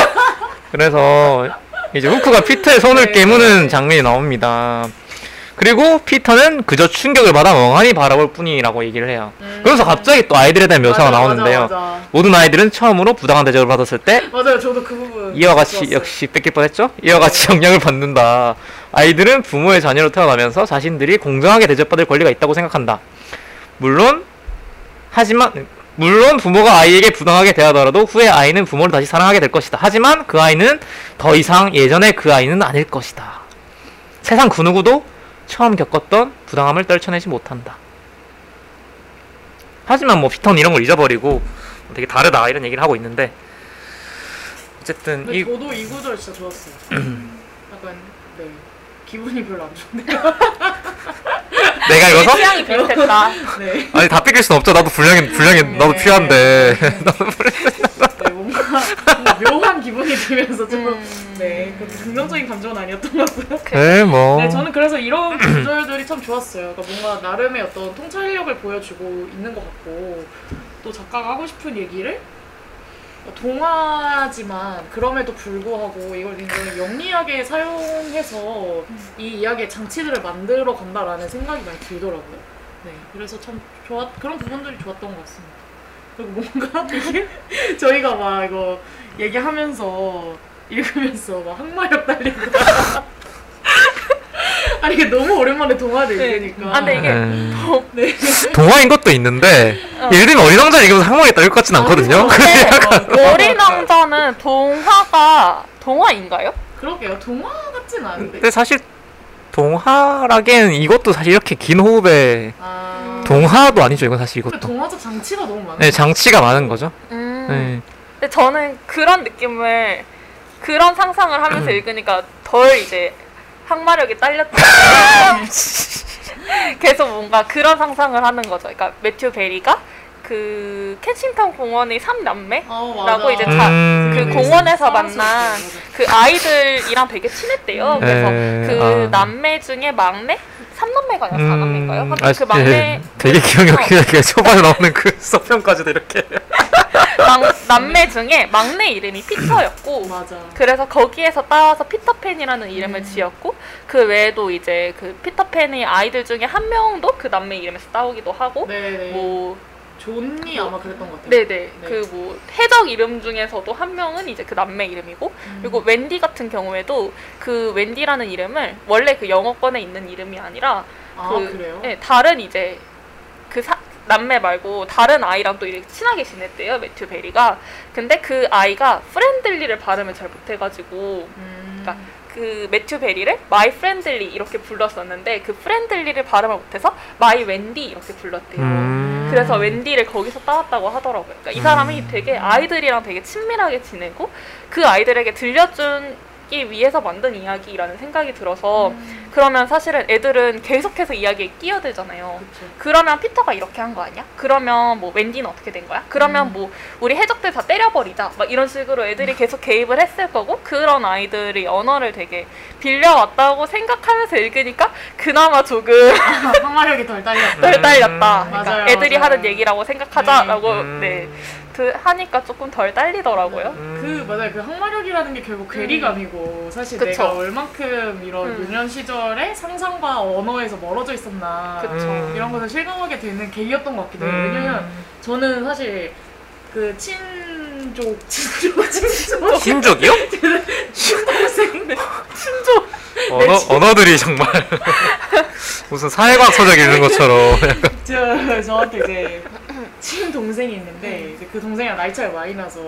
그래서 이제 후크가 피터의 손을 네. 깨무는 장면이 나옵니다 그리고 피터는 그저 충격을 받아 멍하니 바라볼 뿐이라고 얘기를 해요 그래서 갑자기 또 아이들에 대한 묘사가 음. 맞아, 나오는데요 맞아, 맞아. 모든 아이들은 처음으로 부당한 대접을 받았을 때 맞아요 저도 그 부분 이와 같이 좋았어요. 역시 뺏길 뻔했죠. 이와 같이 [LAUGHS] 영향을 받는다. 아이들은 부모의 자녀로 태어나면서 자신들이 공정하게 대접받을 권리가 있다고 생각한다. 물론 하지만 물론 부모가 아이에게 부당하게 대하더라도 후에 아이는 부모를 다시 사랑하게 될 것이다. 하지만 그 아이는 더 이상 예전의 그 아이는 아닐 것이다. 세상 그 누구도 처음 겪었던 부당함을 떨쳐내지 못한다. 하지만 뭐 피터는 이런 걸 잊어버리고 되게 다르다 이런 얘기를 하고 있는데 어쨌든 이 저도 이 구절 진짜 좋았어요. [CLEARS THROAT] 네 기분이 별로 안 좋네요. [LAUGHS] 내가 읽어서 취향이 비슷했다. 네. 아니 다 뺏길 순 없죠. 나도 분량이 분량이 나도 네. [LAUGHS] 필요한데. 네, 뭔가, 뭔가 묘한 기분이 들면서 좀 음. 네, 그 긍정적인 감정은 아니었던 것 같고요. 네, 뭐. 네, 저는 그래서 이런 [CLEARS THROAT] 구절들이 참 좋았어요. 그러니까 뭔가 나름의 어떤 통찰력을 보여주고 있는 것 같고 또 작가가 하고 싶은 얘기를 동화지만 그럼에도 불구하고 이걸 굉장히 영리하게 사용해서 이 이야기의 장치들을 만들어 간다라는 생각이 많이 들더라고요. 네, 그래서 참 좋았 그런 부분들이 좋았던 것 같습니다. 그리고 뭔가 [LAUGHS] 이게 저희가 막 이거 얘기하면서 읽으면서 막 항마력 달리고 [LAUGHS] [LAUGHS] 아니 이게 너무 오랜만에 동화를 네. 읽으니까 아, 근데 이게 네. [LAUGHS] 네. 동화인 것도 있는데 어. 예를 들면 어린 왕자 읽으면서 항목이 딸릴 것 같진 않거든요. 근데 어린 왕자는 동화가 동화인가요? 그러게요 동화 같진 않은데 근데 사실 동화라기엔 이것도 사실 이렇게 긴 호흡에 아 동화도 아니죠. 이건 사실 근데 이것도. 동화적 장치가 너무 많아 네, 장치가 많은 거죠. 음. 네. 근데 저는 그런 느낌을 그런 상상을 하면서 읽으니까 덜 이제 항마력이 딸렸다. [LAUGHS] 계속 뭔가 그런 상상을 하는 거죠. 그러니까 매튜 베리가 그 켄싱턴 공원의 삼남매 어, 라고 이제 자, 음. 그 네, 공원에서 만난. 그 아이들이랑 되게 친했대요. 그래서 네, 그 아. 남매 중에 막내? 삼남매가 아니라 사남매인가요? 음, 아무튼 아, 그 막내 예, 되게 기억이 어. 초반에 나오는 그 [LAUGHS] 서평까지도 이렇게. [LAUGHS] 막, 남매 중에 막내 이름이 피터였고 맞아 그래서 거기에서 따와서 피터팬이라는 이름을 음. 지었고 그 외에도 이제 그 피터팬의 아이들 중에 한 명도 그 남매 이름에서 따오기도 하고 네네 뭐 존니 아마 그랬던 것 같아요 네네 네. 그뭐 해적 이름 중에서도 한 명은 이제 그 남매 이름이고 음. 그리고 웬디 같은 경우에도 그 웬디라는 이름을 원래 그 영어권에 있는 이름이 아니라 아 그, 그래요? 네, 다른 이제 그 사, 남매 말고 다른 아이랑 또 이렇게 친하게 지냈대요 매튜 베리가 근데 그 아이가 friendly를 발음을 잘 못해가지고 음. 그러니까 그 매튜 베리를 my friendly 이렇게 불렀었는데 그 friendly를 발음을 못해서 my 웬디 이렇게 불렀대요 음. 그래서 웬디를 거기서 따왔다고 하더라고요 그러니까 이 사람이 음. 되게 아이들이랑 되게 친밀하게 지내고 그 아이들에게 들려준 위해서 만든 이야기라는 생각이 들어서 그러면 사실은 애들은 계속해서 이야기에 끼어들잖아요. 그쵸. 그러면 피터가 이렇게 한 거 아니야? 그러면 뭐 웬디는 어떻게 된 거야? 그러면 뭐 우리 해적들 다 때려버리자 막 이런 식으로 애들이 계속 개입을 했을 거고 그런 아이들이 언어를 되게 빌려왔다고 생각하면서 읽으니까 그나마 조금 [LAUGHS] 항마력이 덜 딸렸다. 덜 딸렸다. 음. 그러니까 맞아요, 애들이 맞아요. 하는 얘기라고 생각하자라고 음. 네 그, 하니까 조금 덜 딸리더라고요. 음. 그 맞아요 그 항마력이라는 게 결국 괴리감이고 사실 그쵸. 내가 얼만큼 이런 음. 유년 시절에 상상과 언어에서 멀어져 있었나 그쵸. 음. 이런 것을 실감하게 되는 계기였던 것 같기도 해요 음. 왜냐면 저는 사실 그 친족 친족 친족 신족이요? [LAUGHS] 친동생 언어, 언어들이 정말 [LAUGHS] 무슨 사회과학 서적 읽는 것처럼 [LAUGHS] 저 저한테 이제 친동생이 있는데 이제 그 동생이랑 나이 차이 많이 나서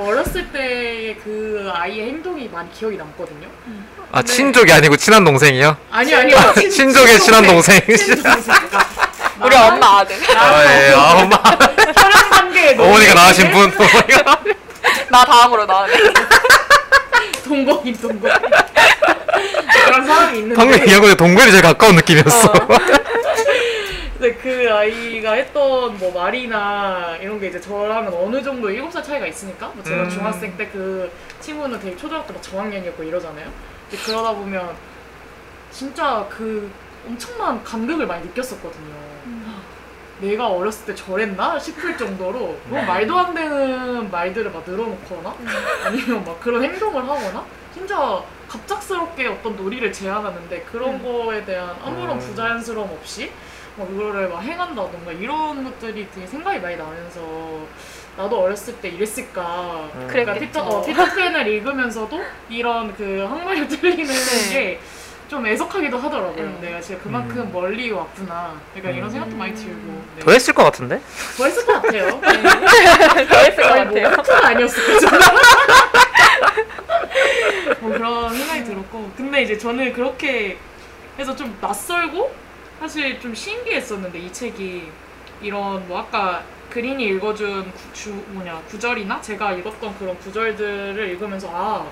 어렸을 때의 그 아이의 행동이 많이 기억이 남거든요. 아 친족이 아니고 친한 동생이요? 아니 아니요. 친- 친족의 친한 동생. 친동생. [LAUGHS] 우리 엄마 아들. 아, 예, 아, 엄마 혈연 관계 [LAUGHS] 어머니가 낳으신 분 어머니가 나 다음으로 나왔네. 동거인 동거인 그런 사람이 있는데 방금 얘기한 거에 동굴이 제일 가까운 느낌이었어. 근데 그 아이가 했던 뭐 말이나 이런 게 이제 저랑은 어느 정도 7살 차이가 있으니까 뭐 제가 음. 중학생 때 그 친구는 되게 초등학교 막 저학년이었고 이러잖아요. 근데 그러다 보면 진짜 그 엄청난 감격을 많이 느꼈었거든요. 내가 어렸을 때 저랬나 싶을 정도로 뭐 말도 안 되는 말들을 막 늘어놓거나 아니면 막 그런 행동을 하거나 진짜 갑작스럽게 어떤 놀이를 제안하는데 그런 거에 대한 아무런 음. 부자연스러움 없이 막 그거를 막 행한다던가 이런 것들이 되게 생각이 많이 나면서 나도 어렸을 때 이랬을까 음. 그러니까. 피터, 어, 피터팬을 읽으면서 이런 그 항마력 들리는 [LAUGHS] 네. 게좀 애석하기도 하더라고요. 음. 내가 진짜 그만큼 음. 멀리 왔구나. 그러니까 이런 음. 생각도 많이 들고. 네. 더 했을 것 같은데? 더 했을 것 같아요. [LAUGHS] 네. 그랬을 것 아니, 뭐 같아요. 하트가 아니었을까 저는. 뭐 그런 생각이 들었고. 근데 이제 저는 그렇게 해서 좀 낯설고 사실 좀 신기했었는데 이 책이 이런 뭐 아까 그린이 읽어준 구, 주, 뭐냐 구절이나 제가 읽었던 그런 구절들을 읽으면서 아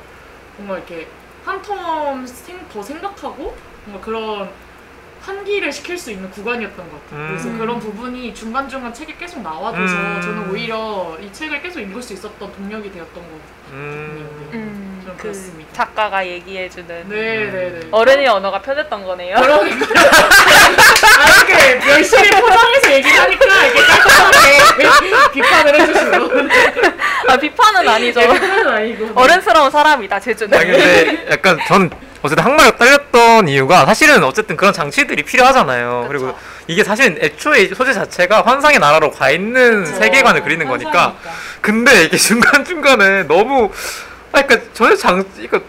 뭔가 이렇게 한텀더 생각하고 뭔가 그런 환기를 시킬 수 있는 구간이었던 것 같아요. 그래서 음. 그런 부분이 중간중간 책에 계속 나와줘서 음. 저는 오히려 이 책을 계속 읽을 수 있었던 동력이 되었던 것 같아요. 음. 음, 좀그 그렇습니다. 작가가 얘기해주는 네네네. 어른의 언어가 편했던 거네요. 그러니까. 아, 이렇게 열심히 포장해서 얘기하니까 이게 깔끔하게 비판을 해주시고. 아, 비판은 아니죠. 비판은 아니고. 어른스러운 사람이다, 제주는. 아니 근데 약간 전 어쨌든 항마력 딸렸던 이유가 사실은 어쨌든 그런 장치들이 필요하잖아요. 그리고 이게 사실 애초에 소재 자체가 환상의 나라로 가 있는 그쵸. 세계관을 그리는 거니까. 환상이니까. 근데 이게 [LAUGHS] 중간 중간에 너무 아 그러니까 전혀 장 그러니까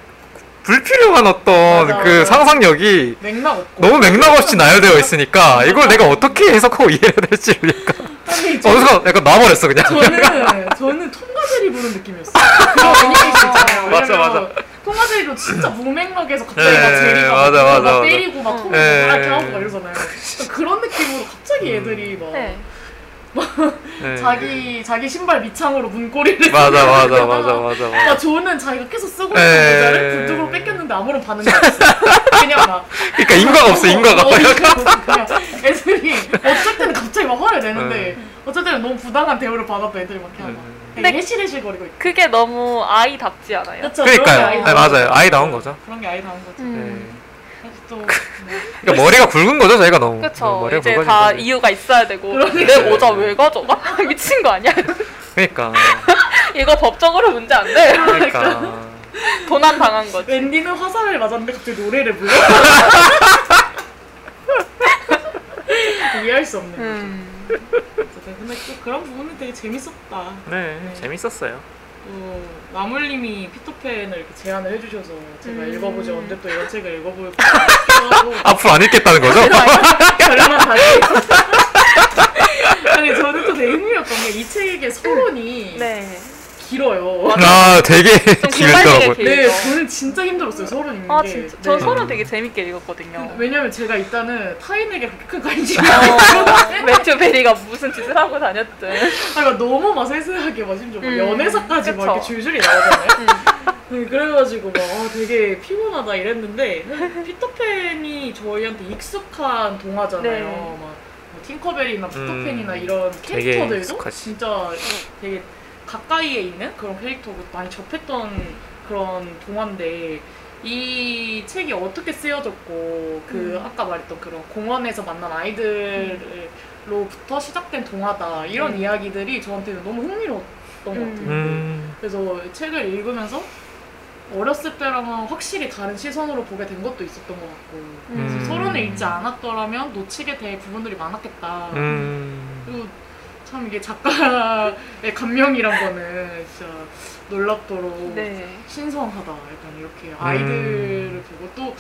불필요한 어떤 맞아, 그 맞아. 상상력이 맥락 없고. 너무 맥락 없이 나열되어 있으니까 이걸 내가 어떻게 해석하고 이해해야 될지를 약간 아니, 저- 어느순간 약간 놔버렸어 그냥. 저는 [LAUGHS] 저는 통과제리 보는 느낌이었어요. 그런 분위기 있잖아요. 맞아, 왜냐면 맞아. 통과제리도 진짜 무맥락에서 갑자기 네, 막 제리가 맞아, 막 맞아, 막 맞아. 때리고 막 네. 이렇게 하고 막 이러잖아요. 그런 느낌으로 갑자기 애들이 막 네. 네. [LAUGHS] 자기 자기 신발 밑창으로 문고리를 맞아 맞아 [LAUGHS] 맞아 맞아 맞아. 막 저는 자기가 계속 쓰고 있는 네. 모자를 불뚝으로 뺏겼는데 아무런 반응이 없어요. 그냥 막 그러니까 인과가 없어 인과가. 어, 인과가 [LAUGHS] 그냥 애들이 어쩔 때는 갑자기 막 화를 내는데 어쩔 때는 너무 부당한 대우를 받아도 애들이 막 그냥 막 근데 되게 해실해실거리고 있고 그게 너무 아이답지 않아요? 그렇죠 그러니까요. 게 네, 맞아요. 아이 나온 거죠. 그런 게 아이 나온 거죠 음. 그래서 또 네. 그러니까 머리가 굵은 거죠 저희가 너무. 머리가 이제 다 거지. 이유가 있어야 되고. 그러니까. 내 모자 왜 가져가? [LAUGHS] 미친 거 아니야? 그러니까 [LAUGHS] 이거 법적으로 문제 안 돼. 그러니까. [LAUGHS] 도난 당한 거지. 웬디는 화살을 맞았는데 갑자기 노래를 불러 이해할 수 없는 거죠 음. 근데 또 그런 부분은 되게 재밌었다 네 재밌었어요. 또 나물님이 피터팬을 이렇게 제안을 해주셔서 제가 음. 읽어보지 언제 또 이런 책을 읽어볼까 하고 [LAUGHS] 앞으로 안 읽겠다는 거죠? [LAUGHS] 결만 다시 [LAUGHS] 아니 저는 또 되게 흥미였던 게 이 책의 서론이 네. 길어요 아 되게 [LAUGHS] 길더라고요. 길게 네. 저는 진짜 힘들었어요 서론 읽는 아 게 진짜. 네. 전 서론 되게 재밌게 읽었거든요. 왜냐면 제가 일단은 타인에게 그렇게 큰 관심이 어, 매튜 [LAUGHS] 베리가 무슨 짓을 하고 다녔든. 아, 너무 막 세세하게 막 심지어 막 음, 연애사까지 막 그쵸. 이렇게 줄줄이 나오잖아요. 그러니까 그래가지고 막 아, 되게 피곤하다 이랬는데 피터팬이 저희한테 익숙한 동화잖아요. 네. 막뭐 팅커벨이나 피터팬이나 음, 이런 캐릭터들도. 진짜 되게 가까이에 있는 그런 캐릭터고 많이 접했던 그런 동화인데 이 책이 어떻게 쓰여졌고 그 음. 아까 말했던 그런 공원에서 만난 아이들로부터 시작된 동화다 이런 음. 이야기들이 저한테는 너무 흥미로웠던 것 음. 같아요. 음. 그래서 책을 읽으면서 어렸을 때랑은 확실히 다른 시선으로 보게 된 것도 있었던 것 같고 음. 서론을 읽지 않았더라면 놓치게 될 부분들이 많았겠다. 음. 그리고 참 이게 작가의 감명이란 거는 진짜 놀랍도록 네. 신선하다. 약간 이렇게 음. 아이들을 보고 또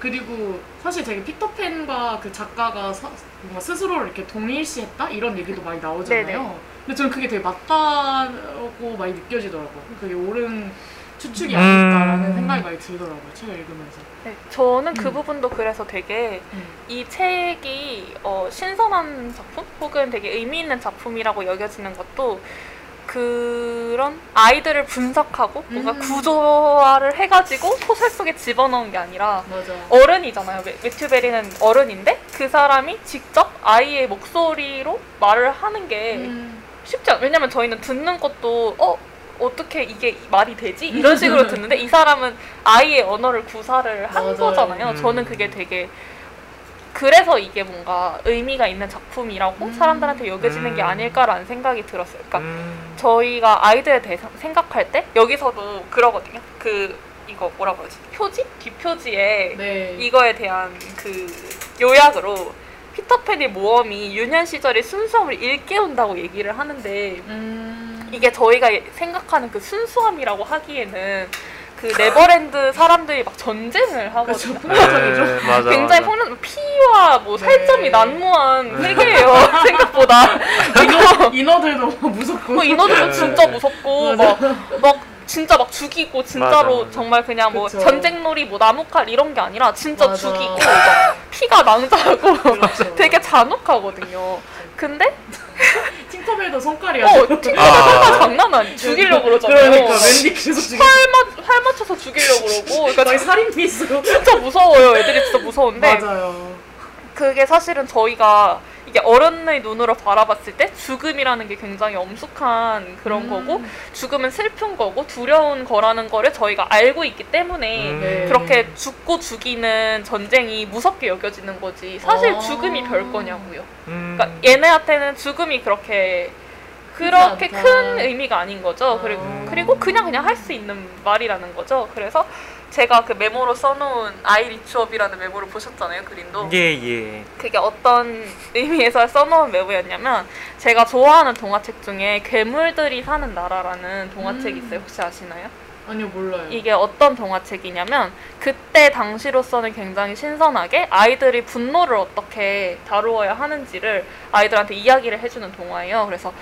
그리고 사실 되게 피터팬과 그 작가가 사- 뭔가 스스로를 이렇게 동일시했다 이런 얘기도 많이 나오잖아요. 네네. 근데 저는 그게 되게 맞다고 많이 느껴지더라고요. 그게 옳은 추측이 음. 아닐까라는 생각이 많이 들더라고요. 책을 읽으면서. 네, 저는 그 음. 부분도 그래서 되게 음. 이 책이 어, 신선한 작품 혹은 되게 의미 있는 작품이라고 여겨지는 것도 그런 아이들을 분석하고 뭔가 음. 구조화를 해가지고 소설 속에 집어넣은 게 아니라 맞아. 어른이잖아요. 매- 매튜 베리는 어른인데 그 사람이 직접 아이의 목소리로 말을 하는 게 음. 쉽지 않아요. 왜냐면 저희는 듣는 것도 어 어떻게 이게 말이 되지 이런 식으로 듣는데 이 사람은 아이의 언어를 구사를 한 맞아요. 거잖아요. 음. 저는 그게 되게 그래서 이게 뭔가 의미가 있는 작품이라고 음. 사람들한테 여겨지는 게 음. 아닐까라는 생각이 들었어요. 그러니까 음. 저희가 아이들에 대해서 생각할 때 여기서도 그러거든요. 그 이거 뭐라고 하지? 표지? 뒷표지에 네. 이거에 대한 그 요약으로 피터팬의 모험이 유년 시절의 순수함을 일깨운다고 얘기를 하는데 음. 이게 저희가 생각하는 그 순수함이라고 하기에는 그 네버랜드 사람들이 막 전쟁을 하거든요. 그렇죠. 폭력적이죠. 네, 맞아, 굉장히. 폭력, 피와 뭐 네. 살점이 난무한 네. 세계예요 [LAUGHS] 생각보다. 인어, [LAUGHS] 인어들도 무섭고. 그 인어들도 네. 진짜 무섭고 막, 막 진짜 막 죽이고 진짜로 맞아, 맞아. 정말 그냥 뭐 그쵸. 전쟁놀이 뭐 나무칼 이런 게 아니라 진짜 맞아. 죽이고 막 피가 낭자하고 그렇죠. [LAUGHS] 되게 잔혹하거든요. 근데 팅커벨도 손깔이 어 아주. [LAUGHS] 팅커벨 아. 장난 아니 죽이려고 그러잖아요. 그러니까 웬디 계속 지금 활, 맞, 활 맞춰서 죽이려고 그러고 [LAUGHS] 그러니까 거의 살인 미수. 진짜 무서워요. 애들이 진짜 무서운데 맞아요. 그게 사실은 저희가 이게 어른의 눈으로 바라봤을 때 죽음이라는 게 굉장히 엄숙한 그런 음. 거고 죽음은 슬픈 거고 두려운 거라는 거를 저희가 알고 있기 때문에 음. 네. 그렇게 죽고 죽이는 전쟁이 무섭게 여겨지는 거지 사실 아. 죽음이 별 거냐고요. 음. 그러니까 얘네한테는 죽음이 그렇게 그렇게. 큰 의미가 아닌 거죠. 그리고 아. 그리고 그냥 그냥 할 수 있는 말이라는 거죠. 그래서 제가 그 메모로 써놓은 아이 리추업이라는 메모를 보셨잖아요, 그림도. 예, 예. 그게 어떤 의미에서 써놓은 메모였냐면 제가 좋아하는 동화책 중에 괴물들이 사는 나라라는 동화책이 음. 있어요. 혹시 아시나요? 아니요 몰라요. 이게 어떤 동화책이냐면 그때 당시로서는 굉장히 신선하게 아이들이 분노를 어떻게 다루어야 하는지를 아이들한테 이야기를 해주는 동화예요. 그래서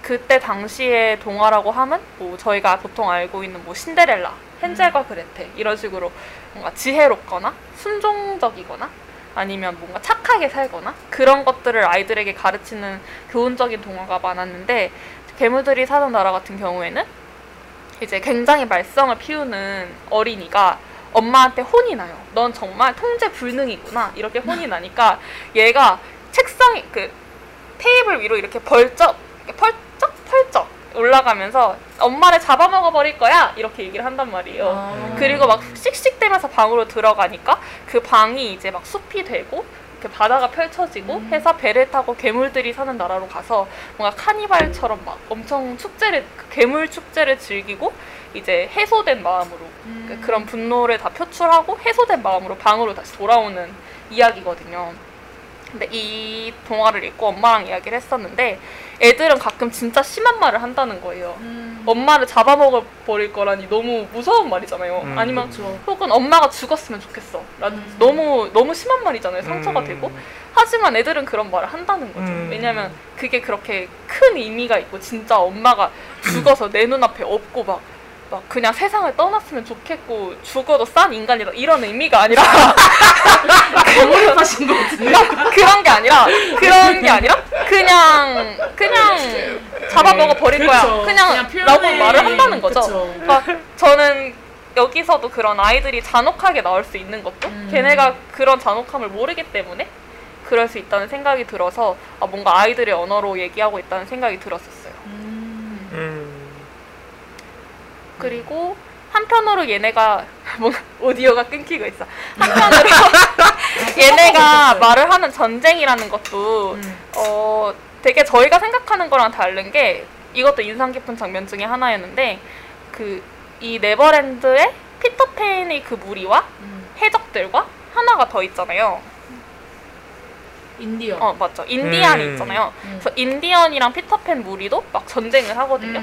그때 당시의 동화라고 하면 뭐 저희가 보통 알고 있는 뭐 신데렐라, 헨젤과 그레텔 이런 식으로 뭔가 지혜롭거나 순종적이거나 아니면 뭔가 착하게 살거나 그런 것들을 아이들에게 가르치는 교훈적인 동화가 많았는데 괴물들이 사는 나라 같은 경우에는 이제 굉장히 말썽을 피우는 어린이가 엄마한테 혼이 나요. 넌 정말 통제 불능이구나. 이렇게 혼이 나니까 얘가 책상 그 테이블 위로 이렇게 벌쩍 펄쩍 펄쩍 올라가면서 엄마를 잡아먹어 버릴 거야. 이렇게 얘기를 한단 말이에요. 아. 그리고 막 씩씩대면서 방으로 들어가니까 그 방이 이제 막 숲이 되고 바다가 펼쳐지고 음. 해서 배를 타고 괴물들이 사는 나라로 가서 뭔가 카니발처럼 막 엄청 축제를 그 괴물 축제를 즐기고 이제 해소된 마음으로 음. 그- 그런 분노를 다 표출하고 해소된 마음으로 방으로 다시 돌아오는 이야기거든요. 근데 이 동화를 읽고 엄마랑 이야기를 했었는데 애들은 가끔 진짜 심한 말을 한다는 거예요. 음. 엄마를 잡아먹어 버릴 거라니 너무 무서운 말이잖아요. 음. 아니면 그렇죠. 혹은 엄마가 죽었으면 좋겠어. 라는 음. 너무 너무 심한 말이잖아요. 상처가 음. 되고. 하지만 애들은 그런 말을 한다는 거죠. 음. 왜냐면 그게 그렇게 큰 의미가 있고 진짜 엄마가 죽어서 내 눈앞에 없고 막, 막 그냥 세상을 떠났으면 좋겠고 죽어도 싼 인간이다 이런 의미가 아니라 [LAUGHS] 거물하신 것 같은데. 그런 게 아니라 그런 게 아니라 그냥 그냥 잡아먹어 버릴. 거야. 그냥, 표현의- 라고 말을 한다는 거죠. 그러니까 저는 여, 여기서도 그런 아이들이 잔혹하게 나올 수 있는 것도 음. 걔네가 그런 잔혹함을 모르기 때문에 그럴 수 있다는 생각이 들어서 아, 뭔가 아이들의 언어로 얘기하고 있다는 생각이 들었었어요. 음. 음. 그리고 한편으로 얘네가 [LAUGHS] 뭔가 오디오가 끊기고 있어. 한편으로 [LAUGHS] 얘네가 [LAUGHS] 말을 하는 전쟁이라는 것도 음. 어 되게 저희가 생각하는 거랑 다른 게 이것도 인상 깊은 장면 중에 하나였는데 그 이 네버랜드의 피터팬의 그 무리와 음. 해적들과 하나가 더 있잖아요. 인디언. 어 맞죠. 인디안이 음. 있잖아요. 음. 그래서 인디언이랑 피터팬 무리도 막 전쟁을 하거든요.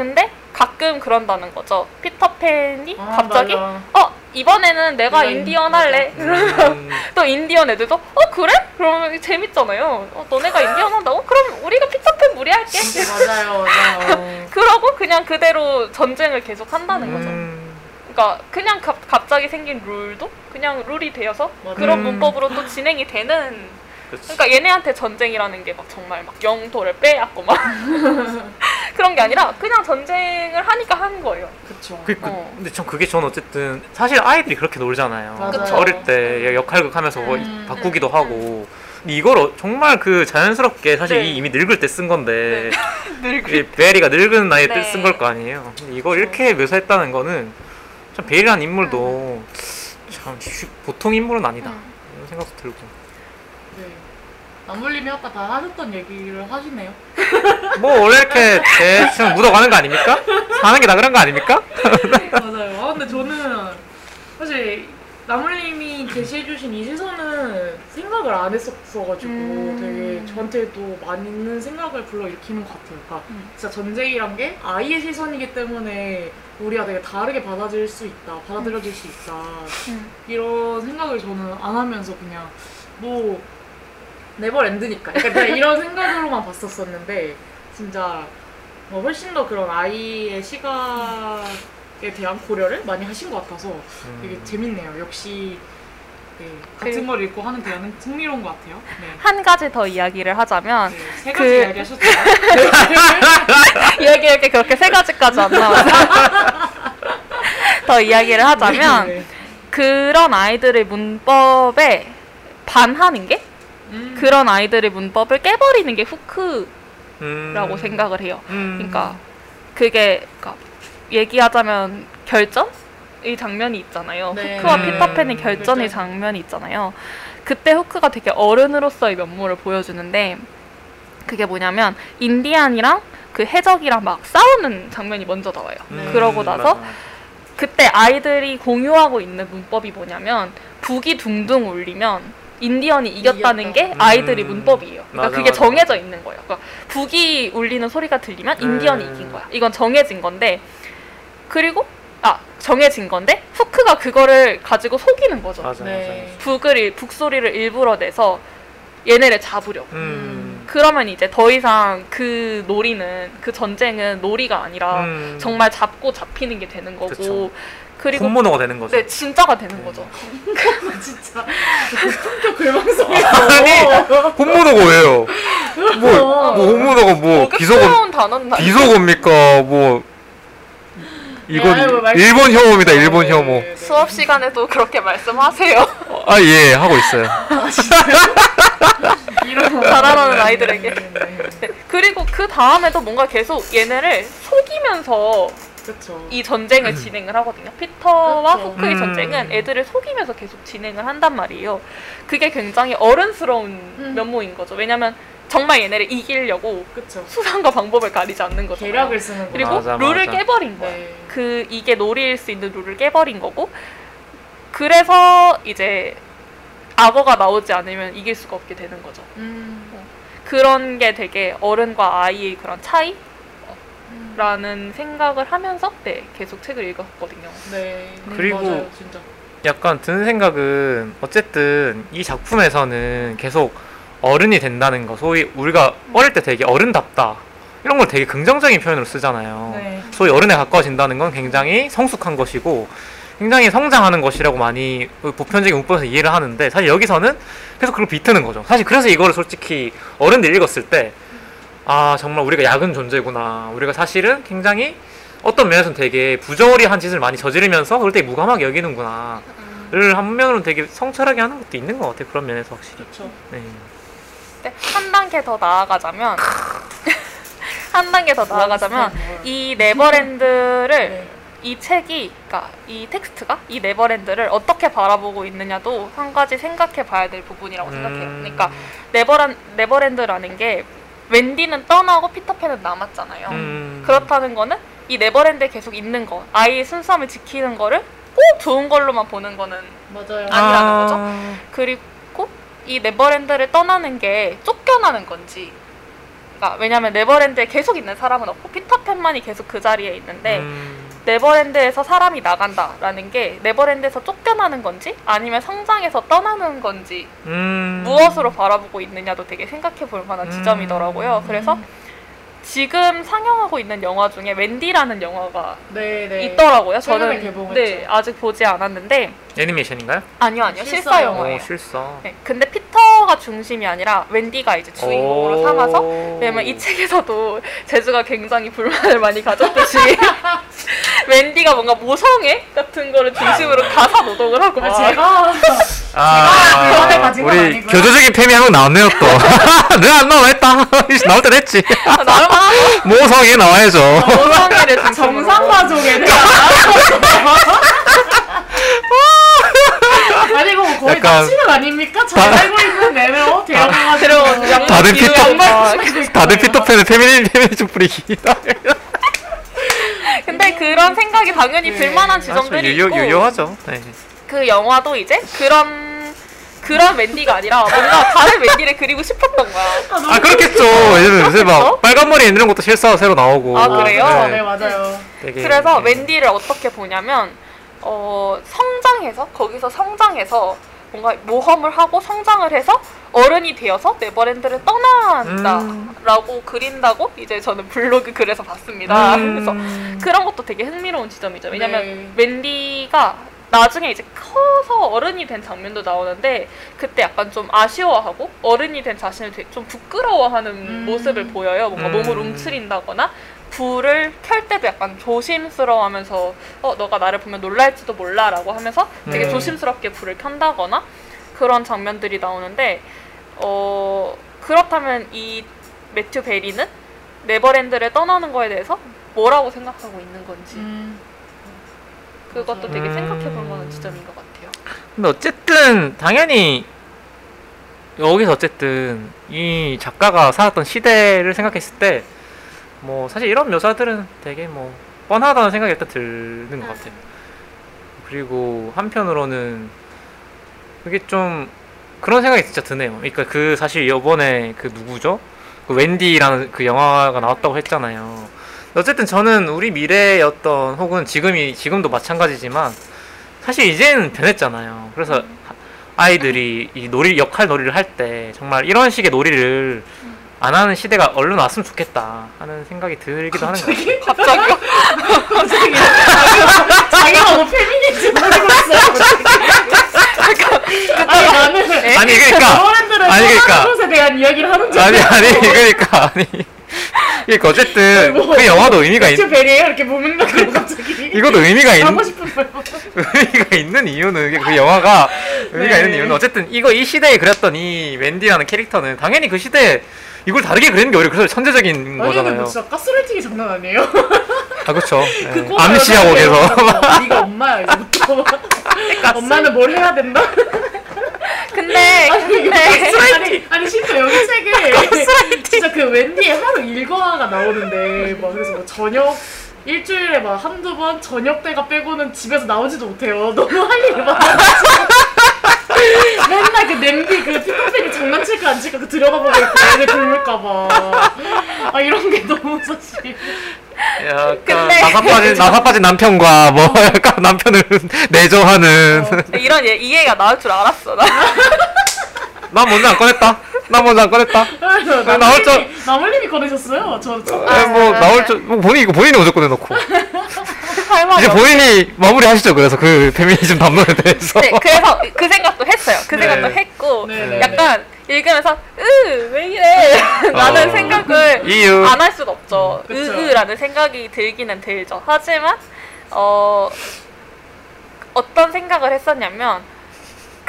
음. 근데 가끔 그런다는 거죠. 피터팬이 아, 갑자기 맞아. 어 이번에는 내가 인디언 인- 할래. 음. [LAUGHS] 또 인디언 애들도 어 그래? 그러면 재밌잖아요. 어, 너네가 인디언 한다고? 그럼 우리가 피터팬 무리할게. 맞아요, 맞아요. [LAUGHS] 그러고 그냥 그대로 전쟁을 계속 한다는 거죠. 음. 그러니까 그냥 갑, 갑자기 생긴 룰도 그냥 룰이 되어서 맞아요. 그런 음. 문법으로 또 진행이 되는. 그치. 그러니까 얘네한테 전쟁이라는 게 막 정말 막 영토를 빼앗고 막 [LAUGHS] 그런 게 아니라 그냥 전쟁을 하니까 하는 거예요. 그쵸. 그, 그, 어. 근데 전 그게 전 어쨌든 사실 아이들이 그렇게 놀잖아요. 맞아요. 그쵸. 어릴 때 역할극 하면서 뭐 음. 바꾸기도 하고. 근데 이걸 어- 정말 그 자연스럽게 사실 네. 이 이미 늙을 때 쓴 건데 [LAUGHS] 늙을 이 베리가 늙은 나이에 때 네. 쓴걸 거 아니에요. 근데 이걸 이렇게 묘사했다는 거는 참 베리라는 인물도 참 쉬- 보통 인물은 아니다 음. 이런 생각도 들고. 네. 남물님이 아까 다 하셨던 얘기를 하시네요. 뭐 원래 이렇게 대충 묻어가는 거 아닙니까? 사는 게 다 그런 거 아닙니까? 맞아요. 아, 근데 저는 사실 나물님이 제시해주신 이 시선은 생각을 안 했었어가지고 음. 되게 저한테도 많은 생각을 불러일으키는 것 같아요. 그러니까 음. 진짜 전쟁이란 게 아이의 시선이기 때문에 우리가 되게 다르게 받아들일 수 있다, 받아들여질 수 있다. 음. 이런 생각을 저는 안 하면서 그냥 뭐 네버랜드니까 그냥 이런 생각으로만 봤었었는데 진짜 뭐 훨씬 더 그런 아이의 시각에 대한 고려를 많이 하신 것 같아서 되게 음. 재밌네요. 역시 네, 같은 그- 걸 읽고 하는 대화는 흥미로운 것 같아요. 네. 한 가지 더 이야기를 하자면 네, 세 그- 가지 이야기하셨죠. [LAUGHS] 이야기할 게 그렇게 세 가지까지 안 나와서 더 이야기를 하자면 네. 그런 아이들의 문법에 반하는 게 음. 그런 아이들의 문법을 깨버리는 게 후크라고 음. 생각을 해요. 음. 그러니까 그게 그러니까 얘기하자면 결전? 이 장면이 있잖아요. 네. 후크와 음. 피터팬의 결전의 결전. 장면이 있잖아요. 그때 후크가 되게 어른으로서의 면모를 보여주는데 그게 뭐냐면 인디안이랑 그 해적이랑 막 싸우는 장면이 먼저 나와요. 네. 그러고 나서 맞아. 그때 아이들이 공유하고 있는 문법이 뭐냐면 북이 둥둥 울리면 인디언이 이겼다는 이겼다. 게 아이들의 음. 문법이에요. 그러니까 맞아, 그게 맞아. 정해져 있는 거예요. 그러니까 북이 울리는 소리가 들리면 인디언이 음. 이긴 거야. 이건 정해진 건데 그리고 아 정해진 건데 후크가 그거를 가지고 속이는 거죠. 맞아 네. 북을 일- 북소리를 일부러 내서 얘네를 잡으려고. 음. 그러면 이제 더 이상 그 놀이는 그 전쟁은 놀이가 아니라 음. 정말 잡고 잡히는 게 되는 거고 그쵸. 그리고 본모노가 되는 거죠. 네 진짜가 되는 거죠. [LAUGHS] 진짜 품격 글방송에서 아니 본모노가 왜요? 뭐, 뭐 본모노가 뭐 비속어 어깨 단어는 비속어입니까? 뭐 이건 네, 아이고, 말씀- 일본 혐오입니다. 일본 네, 혐오. 네, 네. 수업 시간에도 그렇게 말씀하세요. 아 예 하고 있어요. 이런 [LAUGHS] 자라나는 아이들에게. 네, 네, 네. 네. 그리고 그 다음에도 뭔가 계속 얘네를 속이면서 그렇죠. 이 전쟁을 진행을 하거든요. 피터와 그쵸. 후크의 음. 전쟁은 애들을 속이면서 계속 진행을 한단 말이에요. 그게 굉장히 어른스러운 음. 면모인 거죠. 왜냐면 정말 얘네를 이기려고 그렇죠. 수단과 방법을 가리지 않는 거잖아요. 계략을 쓰는 거. 그리고 맞아, 룰을 맞아. 깨버린 거야. 네. 그 이게 놀이일 수 있는 룰을 깨버린 거고 그래서 이제 악어가 나오지 않으면 이길 수가 없게 되는 거죠. 음. 그런 게 되게 어른과 아이의 그런 차이 라는 음. 생각을 하면서 네 계속 책을 읽었거든요. 네. 그리고- 맞아요, 진짜. 약간 드는 생각은 어쨌든 이 작품에서는 계속 어른이 된다는 거 소위 우리가 어릴 때 되게 어른답다 이런 걸 되게 긍정적인 표현으로 쓰잖아요. 네. 소위 어른에 가까워진다는 건 굉장히 성숙한 것이고 굉장히 성장하는 것이라고 많이 그 보편적인 문법에서 이해를 하는데 사실 여기서는 계속 그걸 비트는 거죠. 사실 그래서 이거를 솔직히 어른들 읽었을 때 아 정말 우리가 약은 존재구나. 우리가 사실은 굉장히 어떤 면에서는 되게 부조리한 짓을 많이 저지르면서 그걸 되게 무감하게 여기는구나. 를 한면으로는 되게 성찰하게 하는 것도 있는 것 같아요. 그런 면에서 확실히. 그렇죠. 네. 네, 한 단계 더 나아가자면 [LAUGHS] 한 단계 더 나아가자면 이 네버랜드를 네. 이 책이 그러니까 이 텍스트가 이 네버랜드를 어떻게 바라보고 있느냐도 한 가지 생각해 봐야 될 부분이라고 생각해요. 음. 그러니까 네버란 네버랜드라는 게 웬디는 떠나고 피터팬은 남았잖아요. 음. 그렇다는 거는 이 네버랜드에 계속 있는 거, 아이의 순수함을 지키는 거를 꼭 좋은 걸로만 보는 거는 맞아요. 아니라는 거죠. 그리고 이 네버랜드를 떠나는 게 쫓겨나는 건지. 그러니까 왜냐면 네버랜드에 계속 있는 사람은 없고 피터팬만이 계속 그 자리에 있는데 음. 네버랜드에서 사람이 나간다라는 게 네버랜드에서 쫓겨나는 건지 아니면 성장해서 떠나는 건지 음. 무엇으로 바라보고 있느냐도 되게 생각해 볼 만한 음. 지점이더라고요. 그래서 지금 상영하고 있는 영화 중에 웬디라는 영화가 네, 네. 있더라고요. 저는 개봉했죠. 네, 아직 보지 않았는데 애니메이션인가요? 아니요, 아니요. 실사 실사 영화. 영화예요. 오, 실사. 네, 근데 피터가 중심이 아니라 웬디가 이제 주인공으로 오. 삼아서 왜냐면 이 책에서도 [LAUGHS] 제주가 굉장히 불만을 많이 가졌듯이 [LAUGHS] 웬디가 뭔가 모성애 같은 거를 중심으로 가사 노동을 하고 아, 막 제가 아, 건 우리 아니고요. 교조적인 팸이 한명 나왔네요 또. 내가 [LAUGHS] 안 나와 했다. 나올. 나름 하고 모성에 나와야죠. 모성애를 중심으로 정상 가족에 대한 [LAUGHS] 아니 이거 거의 약간- 납치는 아닙니까? 잘 다- 알고 있는 내면 들어 데려가가지고 양말 다들 피터-. 다들 피터팬의 페미니 페미니즘 뿌리기. 근데 그런 생각이 당연히 네. 들만한 아주 지점들이 유효 있고 유효하죠. 네. 그 영화도 이제 그런 그런 웬디가 아니라 뭔가 다른 웬디를 그리고 싶었던 거야. 아 그렇겠죠. 요즘 요새 막 빨간 머리 있는 것도 실사 새로 나오고. 아, 그래요? 네, 네. 맞아요. 되게, 그래서 네. 웬디를 어떻게 보냐면 어, 성장해서 거기서 성장해서 뭔가 모험을 하고 성장을 해서 어른이 되어서 네버랜드를 떠난다라고 그린다고 이제 저는 블로그 글에서 봤습니다. 음. 그래서 그런 것도 되게 흥미로운 지점이죠. 왜냐면 네. 웬디가 나중에 이제 커서 어른이 된 장면도 나오는데 그때 약간 좀 아쉬워하고 어른이 된 자신을 되게 좀 부끄러워하는 음. 모습을 보여요. 뭔가 음. 몸을 움츠린다거나 불을 켤 때도 약간 조심스러워하면서 어 너가 나를 보면 놀랄지도 몰라라고 하면서 되게 음. 조심스럽게 불을 켠다거나 그런 장면들이 나오는데 어 그렇다면 이 매튜 베리는 네버랜드를 떠나는 거에 대해서 뭐라고 생각하고 있는 건지 음, 그것도 되게 음. 생각해 볼 만한 지점인 것 같아요. 근데 어쨌든 당연히 여기서 어쨌든 이 작가가 살았던 시대를 생각했을 때 뭐 사실 이런 묘사들은 되게 뭐 뻔하다는 생각이 일단 드는 것 같아요. 그리고 한편으로는 그게 좀 그런 생각이 진짜 드네요. 그러니까 그 사실 이번에 그 누구죠? 그 웬디라는 그 영화가 나왔다고 했잖아요. 어쨌든 저는 우리 어떤 혹은 지금이 지금도 마찬가지지만 사실 이제는 변했잖아요. 그래서 아이들이 이 놀이 역할 놀이를 할 때 정말 이런 식의 놀이를 안 하는 시대가 얼른 왔으면 좋겠다 하는 생각이 들기도 하는 것 같아요. 갑자기요? 갑자기 자기가 뭐 페미니즘 모르고 있어요. 아니 나는 아니 그러니까 아니, 그러니까. 대한 이야기를 하는 줄 아니 아니 그러니까 아니 그러니까 어쨌든 뭐, 그 영화도 의미가 있 베리예요 이렇게 무명하고 갑자기 [LAUGHS] 이것도 의미가 있 하고 싶은 말 의미가 있는 이유는 그 영화가 의미가 네. 있는 이유는 어쨌든 이거 이 시대에 그렸던 이 웬디라는 캐릭터는 당연히 그 시대에 이걸 다르게 그리는 게 오히려 그래서 천재적인 거잖아요. 뭐 진짜 가스라이팅이 장난 아니에요. [LAUGHS] 아 그렇죠. 그 꼬마 암시하고에서 여자애가 네가 엄마야 이제부터. [LAUGHS] 엄마는 뭘 해야 된다. 근데 아니, 이거 근데 아니, 아니 심지어 여기 책에 [LAUGHS] 진짜 그 웬디의 하루 일과가 나오는데 막 그래서 뭐 저녁 일주일에 막 한두 번 저녁 때가 빼고는 집에서 나오지도 못해요. 너무 할 일이 많아가지고 맨날 그 냄비 그 피터팬이 장난칠까 안 칠까 그 들여다보고 있고 애들 굶을까봐 아 이런 게 너무 사실 약간 근데- 나사 빠진 나사 빠진 남편과 뭐 [LAUGHS] 약간 남편을 [LAUGHS] 내조하는 이런 예, 이해가 나올 줄 알았어. 나. [LAUGHS] 난 먼저 안 꺼냈다. 난 먼저 안 꺼냈다. 나올 줄- 나물님이 꺼내셨어요. 저 저- 아, 뭐 나올 줄 뭐, 본인 이거 본인이 먼저 꺼내놓고 할 말이 이제 없- 본인이 마무리하시죠. 그래서 그 페미니즘 담론에 대해서 네, 그래서 그 생각도 했어요. 그 네. 생각도 했고 네, 네, 약간 읽으면서 으왜 이래 [LAUGHS] 라는 어. 생각을 이유. 안할 수가 없죠. 으으라는 생각이 들기는 들죠. 하지만 어 어떤 생각을 했었냐면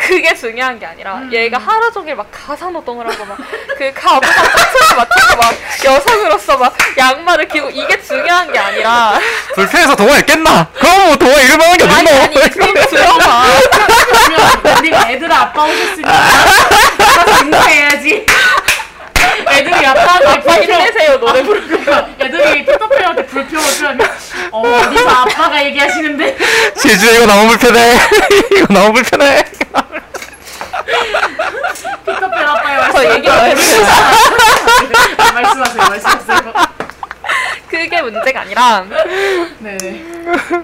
그게 중요한 게 아니라 음. 얘가 하루 종일 막 가사노동을 하고 막 그 가부장 짝수를 맞추고 막 여성으로서 막 양말을 끼고 이게 중요한 게 아니라 불편해서 동화 읽겠나? 그럼 뭐 동화 읽을 만한 게 아니 어딨노? 아니 좀 들어봐. 그러면 네가 애들 아빠 오셨으니까 아빠 인사해야지. 애들이 아빠한테 아빠 불평, 힘내세요 노래 부르고. 애들이 피터팬한테 불평을 표하면 어 어디서 아빠가 얘기하시는데 제주에 [LAUGHS] 이거 너무 불편해. 이거 너무 불편해. 피터팬 아빠요. 저 얘기 더 해주세요. 말씀하세요. 말씀하세요. 그게 문제가 아니라 네네.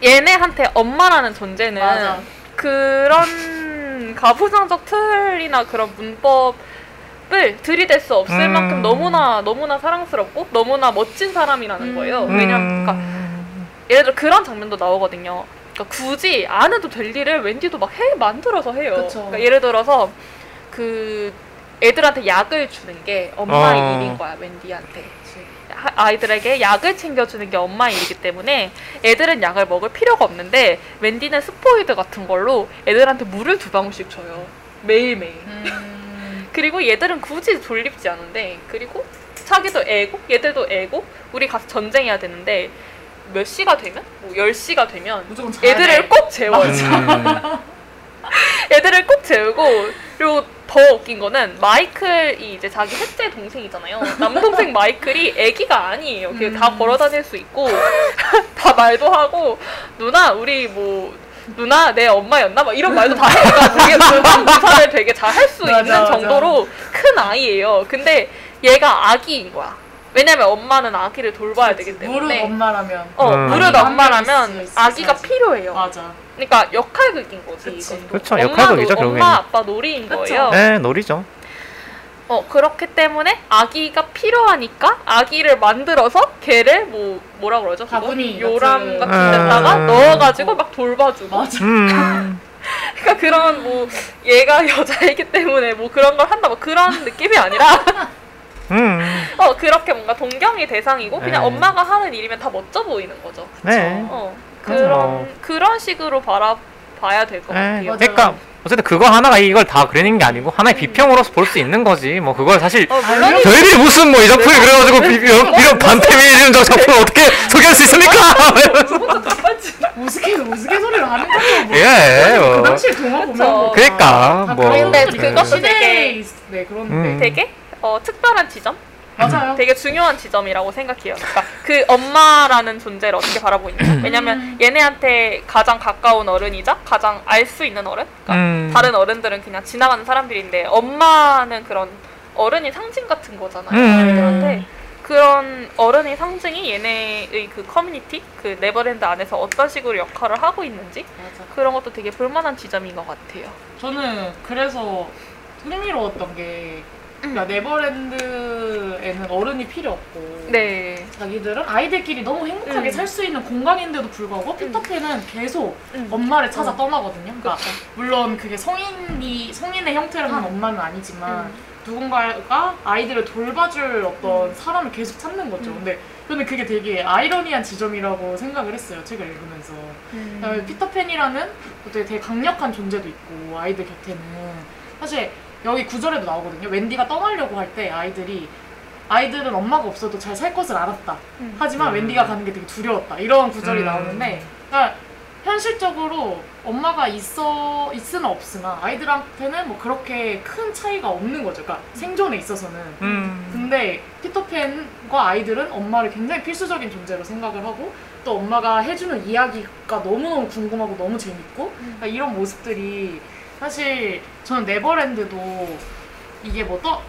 얘네한테 엄마라는 존재는 맞아. 그런 가부장적 틀이나 그런 문법 을 들이댈 수 없을 음. 만큼 너무나 너무나 사랑스럽고 너무나 멋진 사람이라는 음. 거예요. 왜냐면 그러니까 예를 들어 그런 장면도 나오거든요. 그러니까 굳이 안 해도 될 일을 웬디도 막 해 만들어서 해요. 그러니까 예를 들어서 그 애들한테 약을 주는 게 엄마의 어. 일인 거야 웬디한테. 하- 아이들에게 약을 챙겨주는 게 엄마의 일이기 때문에 애들은 약을 먹을 필요가 없는데 웬디는 스포이드 같은 걸로 애들한테 물을 두 방울씩 줘요. 매일매일. 음, 그리고 얘들은 굳이 돌립지 않은데 그리고 자기도 애고 얘들도 애고 우리 가서 전쟁해야 되는데 몇 시가 되면 뭐 10시가 되면. 애들을 꼭 재워요. 음. [LAUGHS] 애들을 꼭 재우고 그리고 더 웃긴 거는 마이클이 이제 자기 셋째 동생이잖아요. 남동생 마이클이 애기가 아니에요. 다 음. 걸어 다닐 수 있고 [LAUGHS] 다 말도 하고 누나 우리 뭐 누나 내 엄마였나 막 이런 말도 다 해가 되게 불만 부사를 되게 잘 할 수 있는 맞아. 정도로 큰 아이예요. 근데 얘가 아기인 거야. 왜냐면 엄마는 아기를 돌봐야 되기 무릎 때문에 엄마라면 어 음. 무릇 엄마라면 아기가. 필요해요. 맞아. 그러니까 역할극인 거지. 그치. 엄마 역할극이죠, 결국에는. 엄마 아빠 놀이인 그쵸. 거예요. 네, 놀이죠. 어 그렇기 때문에 아기가 필요하니까 아기를 만들어서 걔를 뭐 뭐라 그러죠? 그거? 바구니 요람 같은- 같은 데다가 음. 넣어가지고 막 돌봐주고. 맞아. 음. [LAUGHS] 그러니까 그런 뭐 얘가 [LAUGHS] 여자이기 때문에 뭐 그런 걸 한다 뭐 그런 느낌이 아니라 [LAUGHS] 음. 어 그렇게 뭔가 동경의 대상이고 그냥 네. 엄마가 하는 일이면 다 멋져 보이는 거죠. 네. 어 맞아. 그런 그런 식으로 바라봐야 될것 네. 같아요. 맞아요. 그러니까 어쨌든 그거 하나가 이걸 다 그리는 게 아니고 하나의 비평으로서 볼 수 있는 거지. 뭐 그걸 사실 어 물론 저희들이 무슨 뭐 이 작품이 그래가지고 비- 이런, 이런 반페미니즘적 작품을 어떻게 소개할 수 있습니까? 우스개 우스개 소리를 하는 거죠. 뭐. 예. 그 뭐. 당시 동화 보면 뭐 그러니까 다 뭐. 그런 근데 그것도 시대에 되게- 있- 네 그런데 음. 되게 어 특별한 지점 맞아요. 되게 중요한 지점이라고 생각해요. 그러니까 그 엄마라는 존재를 어떻게 바라보고 있냐. 왜냐면 음. 얘네한테 가장 가까운 어른이자 가장 알 수 있는 어른. 그러니까 음. 다른 어른들은 그냥 지나가는 사람들인데 엄마는 그런 어른이 상징 같은 거잖아요. 음. 얘들한테 그런 어른의 상징이 얘네의 그 커뮤니티, 그 네버랜드 안에서 어떤 식으로 역할을 하고 있는지 맞아. 그런 것도 되게 볼만한 지점인 것 같아요. 저는 그래서 흥미로웠던 게 그러니까 네버랜드에는 어른이 필요 없고 네. 자기들은 아이들끼리 너무 행복하게 음. 살수 있는 공간인데도 불구하고 피터팬은 계속 음. 엄마를 찾아 어. 떠나거든요. 그러니까 그쵸. 물론 그게 성인이 성인의 형태를 한 엄마는 아니지만 음. 누군가가 아이들을 돌봐줄 어떤 사람을 계속 찾는 거죠. 음. 근데 저는 그게 되게 아이러니한 지점이라고 생각을 했어요. 책을 읽으면서. 음. 피터팬이라는 되게, 되게 강력한 존재도 있고 아이들 곁에는 사실 여기 구절에도 나오거든요. 웬디가 떠나려고 할 때 아이들이 아이들은 엄마가 없어도 잘 살 것을 알았다. 음. 하지만 음. 웬디가 가는 게 되게 두려웠다. 이런 구절이 음. 나오는데 그러니까 현실적으로 엄마가 있어 있으나 없으나 아이들한테는 뭐 그렇게 큰 차이가 없는 거죠. 그러니까 생존에 있어서는. 음. 근데 피터팬과 아이들은 엄마를 굉장히 필수적인 존재로 생각을 하고 또 엄마가 해주는 이야기가 너무너무 궁금하고 너무 재밌고 그러니까 이런 모습들이 사실 저는 네버랜드도 이게 뭐 떠,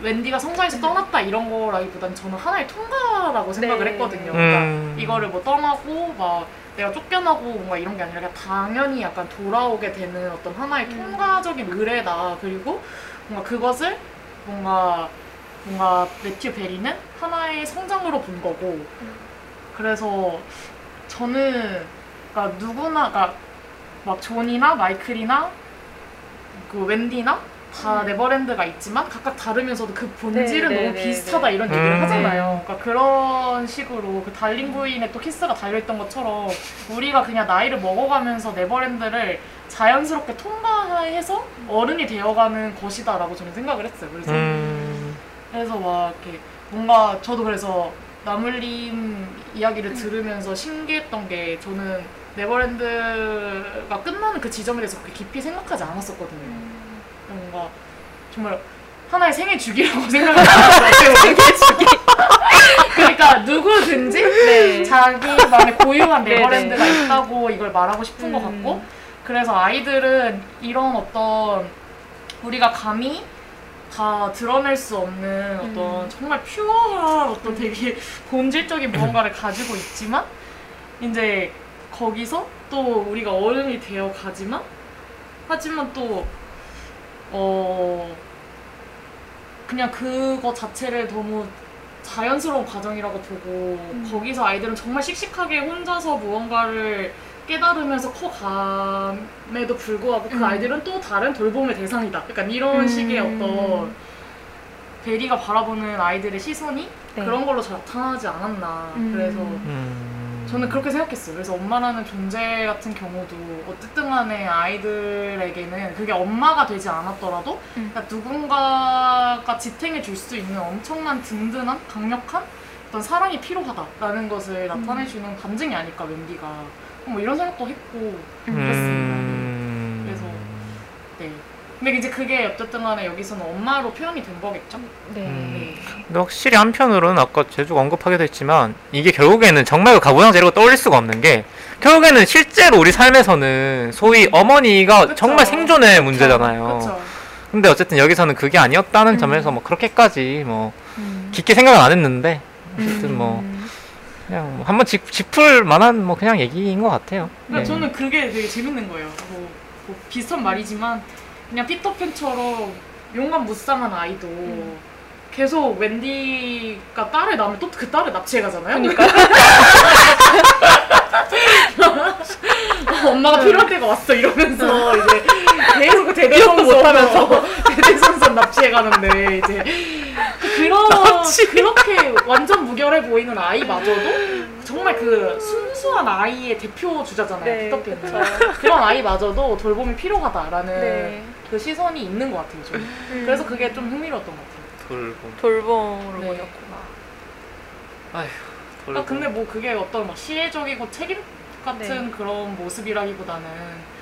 웬디가 성장해서 떠났다 이런 거라기보단 저는 하나의 통과라고 생각을 네. 했거든요. 그러니까 음. 이거를 뭐 떠나고 막 내가 쫓겨나고 뭔가 이런 게 아니라 그냥 당연히 약간 돌아오게 되는 어떤 하나의 음. 통과적인 의뢰다. 그리고 뭔가 그것을 뭔가 뭔가 매튜 베리는 하나의 성장으로 본 거고 그래서 저는 그러니까 누구나 그러니까 막 존이나 마이클이나 그 웬디나 다 네버랜드가 있지만 각각 다르면서도 그 본질은 네, 네, 너무 네, 비슷하다 네. 이런 얘기를 음. 하잖아요. 그러니까 그런 식으로 그 달링 부인에 또 키스가 달려있던 것처럼 우리가 그냥 나이를 먹어가면서 네버랜드를 자연스럽게 통과해서 어른이 되어가는 것이다라고 저는 생각을 했어요. 그래서 음, 그래서 막 이렇게 뭔가 저도 그래서 나물림 이야기를 들으면서 신기했던 게 저는 네버랜드가 끝나는 그 지점에 대해서 그렇게 깊이 생각하지 않았었거든요. 뭔가 정말 하나의 생애 주기라고 [LAUGHS] 생각을 했어요. 생애 주기. 그러니까 누구든지 네. 자기만의 고유한 네네. 네버랜드가 있다고 이걸 말하고 싶은 것 음. 같고 그래서 아이들은 이런 어떤 우리가 감히 다 드러낼 수 없는 어떤 음. 정말 퓨어한 어떤 되게 [LAUGHS] 본질적인 무언가를 가지고 있지만 이제 거기서 또 우리가 어른이 되어 가지만 하지만 또 어 그냥 그거 자체를 너무 자연스러운 과정이라고 보고 거기서 아이들은 정말 씩씩하게 혼자서 무언가를 깨달으면서 커감에도 불구하고 그 음. 아이들은 또 다른 돌봄의 대상이다. 약간 이런 음. 식의 어떤 베리가 바라보는 아이들의 시선이 네. 그런 걸로 잘 나타나지 않았나. 음. 그래서 음. 저는 그렇게 생각했어요. 그래서 엄마라는 존재 같은 경우도 어쨌든 간에 아이들에게는 그게 엄마가 되지 않았더라도 음. 그러니까 누군가가 지탱해 줄 수 있는 엄청난 든든한 강력한 어떤 사랑이 필요하다라는 것을 나타내주는 반증이 아닐까 웬디가 뭐 이런 생각도 했고 그랬습니다. 음. 네. 근데 이제 그게 어쨌든 간에 여기서는 엄마로 표현이 된 거겠죠? 네. 음. 근데 확실히 한편으로는 아까 제주가 언급하기도 했지만 이게 결국에는 정말 그 가부장 재료가 떠올릴 수가 없는 게 결국에는 실제로 우리 삶에서는 소위 어머니가 그쵸. 정말 생존의 문제잖아요. 그렇죠. 근데 어쨌든 여기서는 그게 아니었다는 음. 점에서 뭐 그렇게까지 뭐 음. 깊게 생각은 안 했는데 어쨌든 뭐 음. 그냥 뭐 한번 짚, 짚을 만한 뭐 그냥 얘기인 것 같아요. 그러니까 네. 저는 그게 되게 재밌는 거예요. 뭐, 뭐 비슷한 말이지만 그냥 피터팬처럼 용감 무쌍한 아이도 계속 웬디가 딸을 낳으면 또 그 딸을 납치해 가잖아요. 그러니까 [LAUGHS] 엄마가 필요할 때가 왔어 이러면서 이제 [LAUGHS] 계속 그 대대손손 못하면서 [LAUGHS] 대대손손 납치해 가는데 이제 그런 그렇게 완전 무결해 보이는 아이마저도 정말 그 순수한 아이의 대표 주자잖아요. 네, 피터팬은 그런 아이마저도 돌봄이 필요하다라는 네. 그 시선이 있는 것 같아요. 음. 그래서 그게 좀 흥미로웠던 것 같아요. 돌봄. 돌봄으로 네. 보였구나. 아휴. 돌봄. 아 근데 뭐 그게 어떤 막 시혜적이고 책임 같은 네. 그런 모습이라기보다는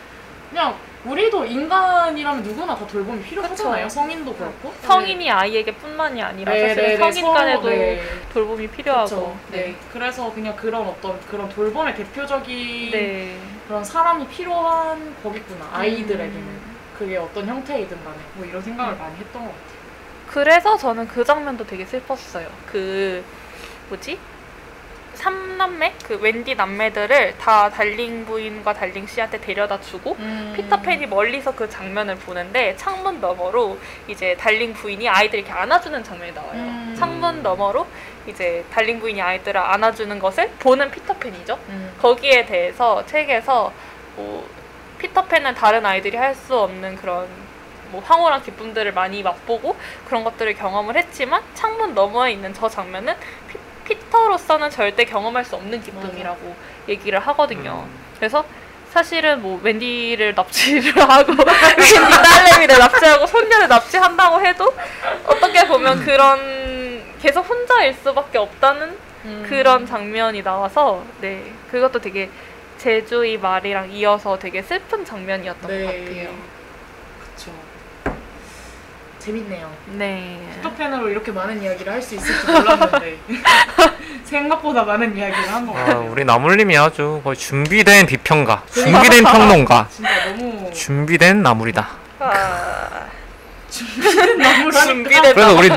그냥 우리도 인간이라면 누구나 다 돌봄이 필요하잖아요. 그쵸. 성인도 그렇고 성인이 아이에게뿐만이 아니라 네, 사실 네, 네, 성인 간에도 네. 돌봄이 필요하고. 그쵸. 네. 그래서 그냥 그런 어떤 그런 돌봄의 대표적인 네. 그런 사람이 필요한 거겠구나 아이들에게는 음. 그게 어떤 형태이든 간에 뭐 이런 생각을 많이 했던 것 같아요. 그래서 저는 그 장면도 되게 슬펐어요. 그 뭐지? 삼남매 그 웬디 남매들을 다 달링 부인과 달링 씨한테 데려다 주고 음. 피터팬이 멀리서 그 장면을 보는데 창문 너머로 이제 달링 부인이 아이들 이렇게 안아주는 장면이 나와요. 음. 창문 너머로 이제 달링 부인이 아이들을 안아주는 것을 보는 피터팬이죠. 음. 거기에 대해서 책에서 뭐 피터팬은 다른 아이들이 할 수 없는 그런 뭐 황홀한 기쁨들을 많이 맛보고 그런 것들을 경험을 했지만 창문 너머에 있는 저 장면은 피, 피터로서는 절대 경험할 수 없는 기쁨이라고 얘기를 하거든요. 음. 그래서 사실은 뭐 웬디를 납치를 [LAUGHS] 하고 웬디 딸내미를 납치하고 손녀를 납치한다고 해도 어떻게 보면 그런 계속 혼자일 수밖에 없다는 음. 그런 장면이 나와서 네 그것도 되게 제주의 말이랑 이어서 되게 슬픈 장면이었던 것 같아요. 그쵸. 재밌네요. 네. 피터팬으로 이렇게 많은 이야기를 할 수 있을지 몰랐는데 [LAUGHS] [LAUGHS] 생각보다 많은 이야기를 한것 아, 같아요. 우리 나물님이 아주 거의 준비된 비평가, 준비된 평론가, [LAUGHS] 진짜 너무 준비된 나물이다. 아. 준비된 그래서 우리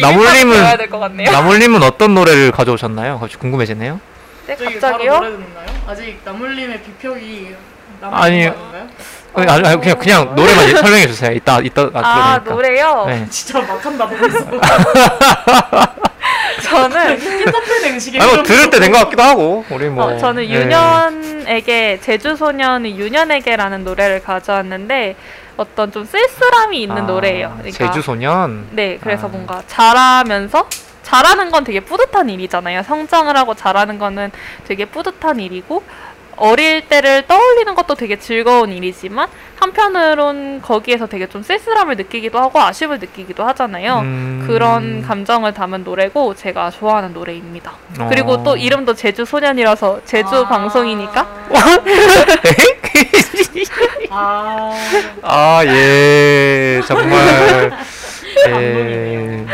나물님은. 나물님은 어떤 노래를 가져오셨나요? 갑자기 궁금해지네요. 네, 갑자기 바로 갑자기요? 노래 듣나요? 아직 나물님의 비평이 남은 아니, 거 아닌가요? 아니, 아니, 아니, 그냥 그냥 노래만 설명해 주세요. 이따 이따 아, 아. 노래요? 네. 진짜 막한다 보고 있어. [LAUGHS] 저는 피터팬의 의식이 아니 뭐 들을 때 된 것 같기도 하고 우리 뭐 어, 저는 예. 윤현에게 제주 소년의 윤현에게라는 노래를 가져왔는데 어떤 좀 쓸쓸함이 있는 아, 노래예요. 그러니까 제주 소년 네, 그래서 아. 뭔가 잘하면서 잘하는 건 되게 뿌듯한 일이잖아요. 성장을 하고 잘하는 거는 되게 뿌듯한 일이고 어릴 때를 떠올리는 것도 되게 즐거운 일이지만 한편으론 거기에서 되게 좀 쓸쓸함을 느끼기도 하고 아쉬움을 느끼기도 하잖아요. 음. 그런 감정을 담은 노래고 제가 좋아하는 노래입니다. 그리고 어. 또 이름도 제주 소년이라서 제주 아. 방송이니까 [LAUGHS] 아, 아, 예, 정말, [LAUGHS] 예.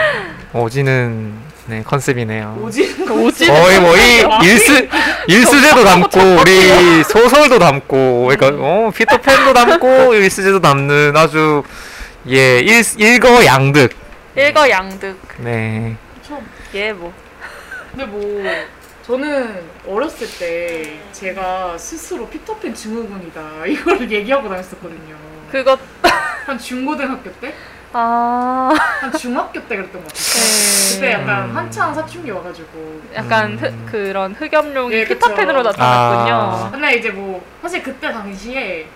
오지는, 네, 컨셉이네요. 오지 오지 거의 뭐, 이, 일스, 일스제도 담고, 우리 소설도 담고, 그러니까, 어, 피터팬도 담고, 일스제도 담는 아주, 예, 일, 일거 양득. 일거 양득 네. 참. 예 뭐. 근데 뭐 저는 어렸을 때 제가 스스로 피터팬 증후군이다 [LAUGHS] 이거를 얘기하고 다녔었거든요. 그것 한 중고등학교 때, 아 한 중학교 때 그랬던 것 같아요. 네. 그때 약간 음. 한창 사춘기 와가지고. 약간 음. 흑, 그런 흑염룡이 예, 그쵸. 피터팬으로 나타났군요. 아. 근데 이제 뭐 사실 그때 당시에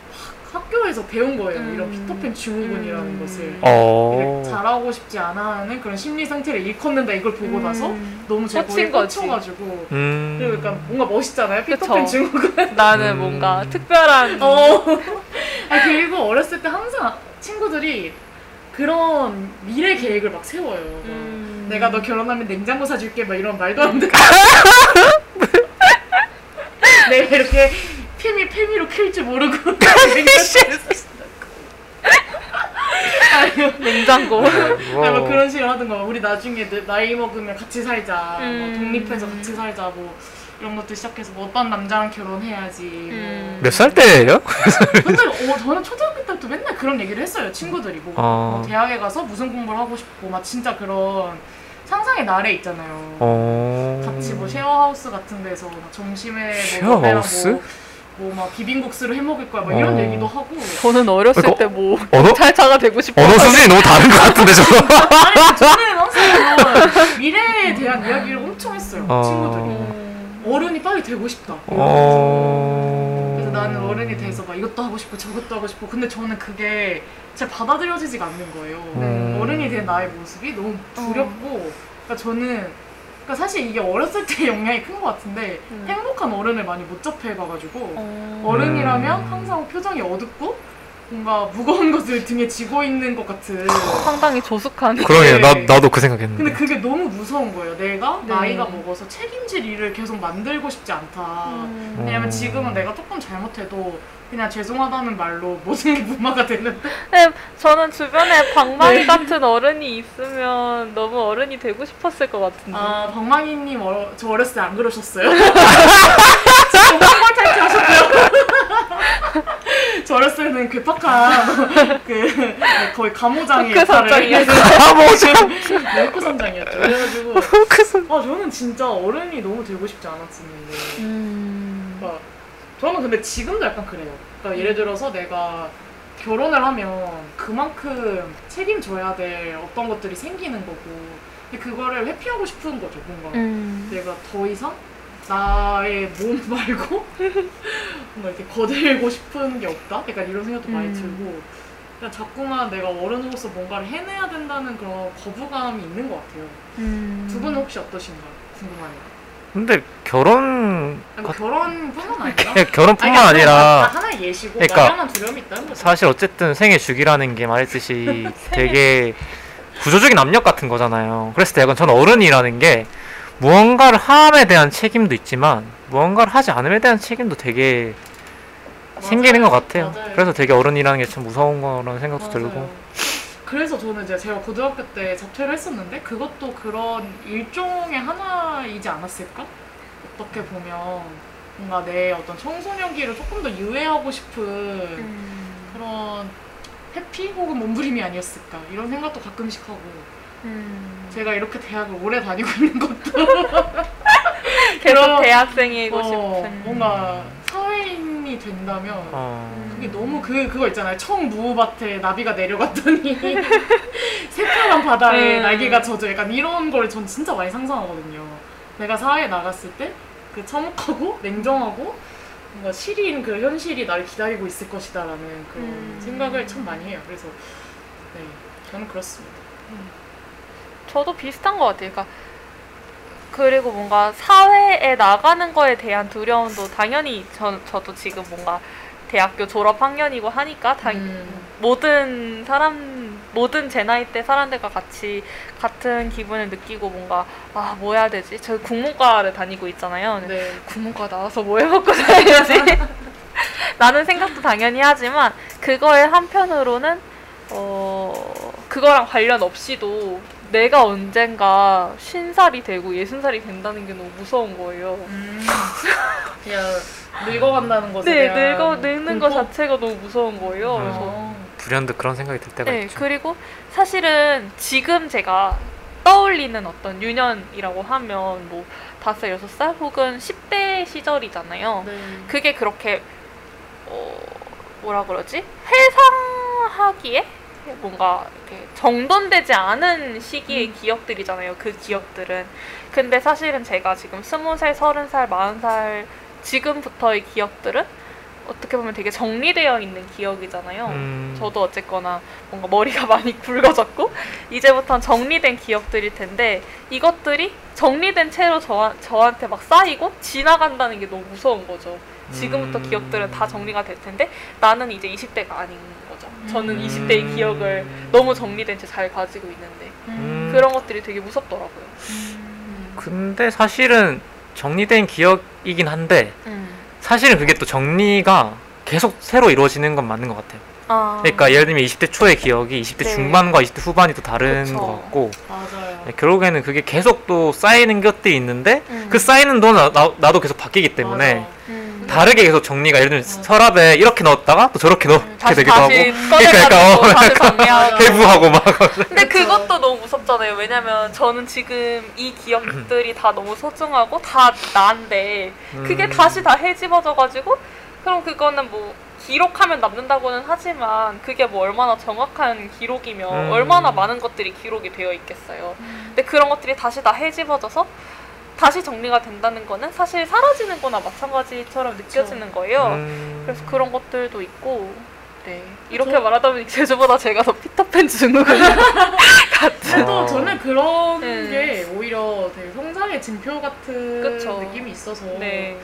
학교에서 배운 거예요. 음. 이런 피터팬 증후군이라는 음. 것을. 어. 잘하고 싶지 않아 하는 그런 심리 상태를 일컫는다 이걸 보고 음. 나서 너무 제 거지. 꽂혀가지고 음. 그리고 약간 뭔가 멋있잖아요 피터팬. 증후군 [LAUGHS] 나는 음. 뭔가 특별한 어. [LAUGHS] 아 그리고 어렸을 때 항상 친구들이 그런 미래 계획을 막 세워요 막 음. 내가 너 결혼하면 냉장고 사줄게 막 이런 말도 안 되는 [LAUGHS] 내가 이렇게 페미 페미로 클줄 모르고 [LAUGHS] 아니요 냉장고. 뭐. 아니, 뭐 그런 식으로 하던 거 우리 나중에 내- 나이 먹으면 같이 살자 음. 뭐 독립해서 같이 살자 뭐 이런 것도 시작해서 뭐 어떤 남자랑 결혼해야지 음. 몇살 때예요? 뭐 근데 어, 저는 초등학교 때부터 맨날 그런 얘기를 했어요 친구들이 뭐, 어. 뭐 대학에 가서 무슨 공부를 하고 싶고 막 진짜 그런 상상의 나래 있잖아요 어. 같이 뭐 쉐어하우스 같은 데서 막 점심에 쉐어하우스? 뭐 뭐막 비빔국수를 해 먹을 거야 막 이런 어. 얘기도 하고 저는 어렸을 그러니까 때뭐 언어? 경찰차가 되고 싶어. 언어 수준이 너무 다른 것 같은데, 저는. 아니 저는 항상 미래에 대한 이야기를 엄청 했어요 어. 친구들이 음. 어른이 빨리 되고 싶다. 어. 그래서 나는 어른이 돼서 막 이것도 하고 싶고 저것도 하고 싶고 근데 저는 그게 잘 받아들여지지가 않는 거예요. 음. 어른이 된 나의 모습이 너무 두렵고 그러니까 저는 그러니까 사실 이게 어렸을 때 [LAUGHS] 영향이 큰 것 같은데 음. 행복한 어른을 많이 못 접해봐가지고 어. 어른이라면 음. 항상 표정이 어둡고 뭔가 무거운 것을 등에 지고 있는 것 같은 상당히 조숙한. 그러게요. 나, 네. 나도 그 생각했는데. 근데 그게 너무 무서운 거예요. 내가 네. 나이가 먹어서 책임질 일을 계속 만들고 싶지 않다. 음. 왜냐면 음. 지금은 내가 조금 잘못해도 그냥 죄송하다는 말로 모든 게 무마가 되는데 네, 저는 주변에 [LAUGHS] 방망이 네. 같은 어른이 있으면 너무 어른이 되고 싶었을 것 같은데. 아 방망이님 어, 저 어렸을 때 안 그러셨어요? 지금 한번 탈퇴 하셨고요 [LAUGHS] 저 어렸을 때는 괴팍한 [LAUGHS] 그 거의 감호장의 [LAUGHS] 그 역할을 선장이었어요. 감호장. 네, 그 선장이었죠 그래가지고 그아 저는 진짜 어른이 너무 되고 싶지 않았었는데 음. 그러니까 저는 근데 지금도 약간 그래요. 그러니까 예를 들어서 내가 결혼을 하면 그만큼 책임져야 될 어떤 것들이 생기는 거고 근데 그거를 회피하고 싶은 거죠 뭔가 음. 내가 더 이상 나의 몸 [LAUGHS] 말고 뭔가 이렇게 거들고 싶은 게 없다? 약간 이런 생각도 많이 음. 들고 그냥 자꾸만 내가 어른으로서 뭔가를 해내야 된다는 그런 거부감이 있는 것 같아요. 음. 두 분은 혹시 어떠신가요? 궁금하네요. 근데 결혼, 아니, 뭐 결혼뿐만 아니라 결혼뿐만 아니, 아니라 다 하나의 예시고 그러니까 두려움이 있다는 거죠. 사실 어쨌든 생애 주기라는 게 말했듯이 [LAUGHS] 되게 구조적인 압력 같은 거잖아요. 그랬을 때 약간 저는 어른이라는 게 무언가를 함에 대한 책임도 있지만 무언가를 하지 않음에 대한 책임도 되게 생기는 것 같아요. 맞아요. 그래서 되게 어른이라는 게 참 무서운 거라는 생각도 맞아요. 들고. 그래서 저는 이제 제가 고등학교 때 자퇴를 했었는데 그것도 그런 일종의 하나이지 않았을까? 어떻게 보면 뭔가 내 어떤 청소년기를 조금 더 유예하고 싶은 음. 그런 회피 혹은 몸부림이 아니었을까 이런 생각도 가끔씩 하고 음. 제가 이렇게 대학을 오래 다니고 있는 것도 [LAUGHS] 계속 그런- 대학생이고 어, 싶은. 뭔가 사회인이 된다면 어. 그게 너무 그 그거 있잖아요. 청무밭에 나비가 내려갔더니 [LAUGHS] 새파란 바다에 음. 날개가 젖어 약간 이런 걸 전 진짜 많이 상상하거든요. 내가 사회에 나갔을 때 그 참혹하고 냉정하고 뭔가 시린 그 현실이 나를 기다리고 있을 것이다라는 그런 음. 생각을 참 많이 해요. 그래서 네 저는 그렇습니다. 저도 비슷한 것 같아요. 그러니까 그리고 뭔가 사회에 나가는 거에 대한 두려움도 당연히 저, 저도 지금 뭔가 대학교 졸업 학년이고 하니까 당, 음. 모든 사람 모든 제 나이 때 사람들과 같이 같은 기분을 느끼고 뭔가 아 뭐 해야 되지? 저 국문과를 다니고 있잖아요. 네. 국문과 나와서 뭐 해먹고 살려지? [LAUGHS] 라는 생각도 당연히 하지만 그거의 한편으로는 어 그거랑 관련 없이도 내가 언젠가 쉰살이 되고 예순살이 된다는 게 너무 무서운 거예요. 음. 그냥 늙어간다는 것에 네, 대한 늙어 늙는 것 공포? 자체가 너무 무서운 거예요. 음. 그래서 어. 불현듯 그런 생각이 들 때가 네, 있죠. 그리고 사실은 지금 제가 떠올리는 어떤 유년이라고 하면 뭐 다섯 여섯 살 혹은 10대 시절이잖아요. 네. 그게 그렇게 어 뭐라 그러지 회상하기에 뭔가 이렇게 정돈되지 않은 시기의 음. 기억들이잖아요. 그 기억들은. 근데 사실은 제가 지금 스무 살, 서른 살, 마흔 살 지금부터의 기억들은 어떻게 보면 되게 정리되어 있는 기억이잖아요. 음, 저도 어쨌거나 뭔가 머리가 [LAUGHS] 많이 굵어졌고 이제부터는 정리된 기억들일 텐데 이것들이 정리된 채로 저, 저한테 막 쌓이고 지나간다는 게 너무 무서운 거죠. 지금부터 음. 기억들은 다 정리가 될 텐데 나는 이제 20대가 아닌. 저는 음. 20대의 기억을 너무 정리된 채 잘 가지고 있는데 음. 그런 것들이 되게 무섭더라고요. 음. 근데 사실은 정리된 기억이긴 한데 음. 사실은 그게 또 정리가 계속 새로 이루어지는 건 맞는 것 같아요. 아. 그러니까 예를 들면 20대 초의 기억이 20대 네. 중반과 20대 후반이 또 다른 그쵸. 것 같고. 네, 결국에는 그게 계속 또 쌓이는 것들이 있는데 음. 그 쌓이는 동안 나, 나 도 계속 바뀌기 때문에. 음. 다르게 계속 정리가 예를 들면 맞아. 서랍에 이렇게 넣었다가 또 저렇게 넣게 다시 되기도 다시 하고 꺼내가지고 그러니까, 어, 다시 정리하고 [LAUGHS] 해부하고 막 근데 그것도 너무 무섭잖아요. 왜냐면 저는 지금 이 기억들이 다 너무 소중하고 다 나인데 그게 음. 다시 다 헤집어져가지고 그럼 그거는 뭐 기록하면 남는다고는 하지만 그게 뭐 얼마나 정확한 기록이며 음. 얼마나 많은 것들이 기록이 되어 있겠어요. 근데 그런 것들이 다시 다 헤집어져서 다시 정리가 된다는 거는 사실 사라지는 거나 마찬가지처럼 느껴지는 거예요. 음. 그래서 그런 것들도 있고 네 이렇게 저- 말하다 보니 제주보다 제가 더 피터팬 증후군 [LAUGHS] 같은 그래도 어. 저는 그런 네. 게 오히려 되게 성장의 증표 같은 그쵸. 느낌이 있어서 네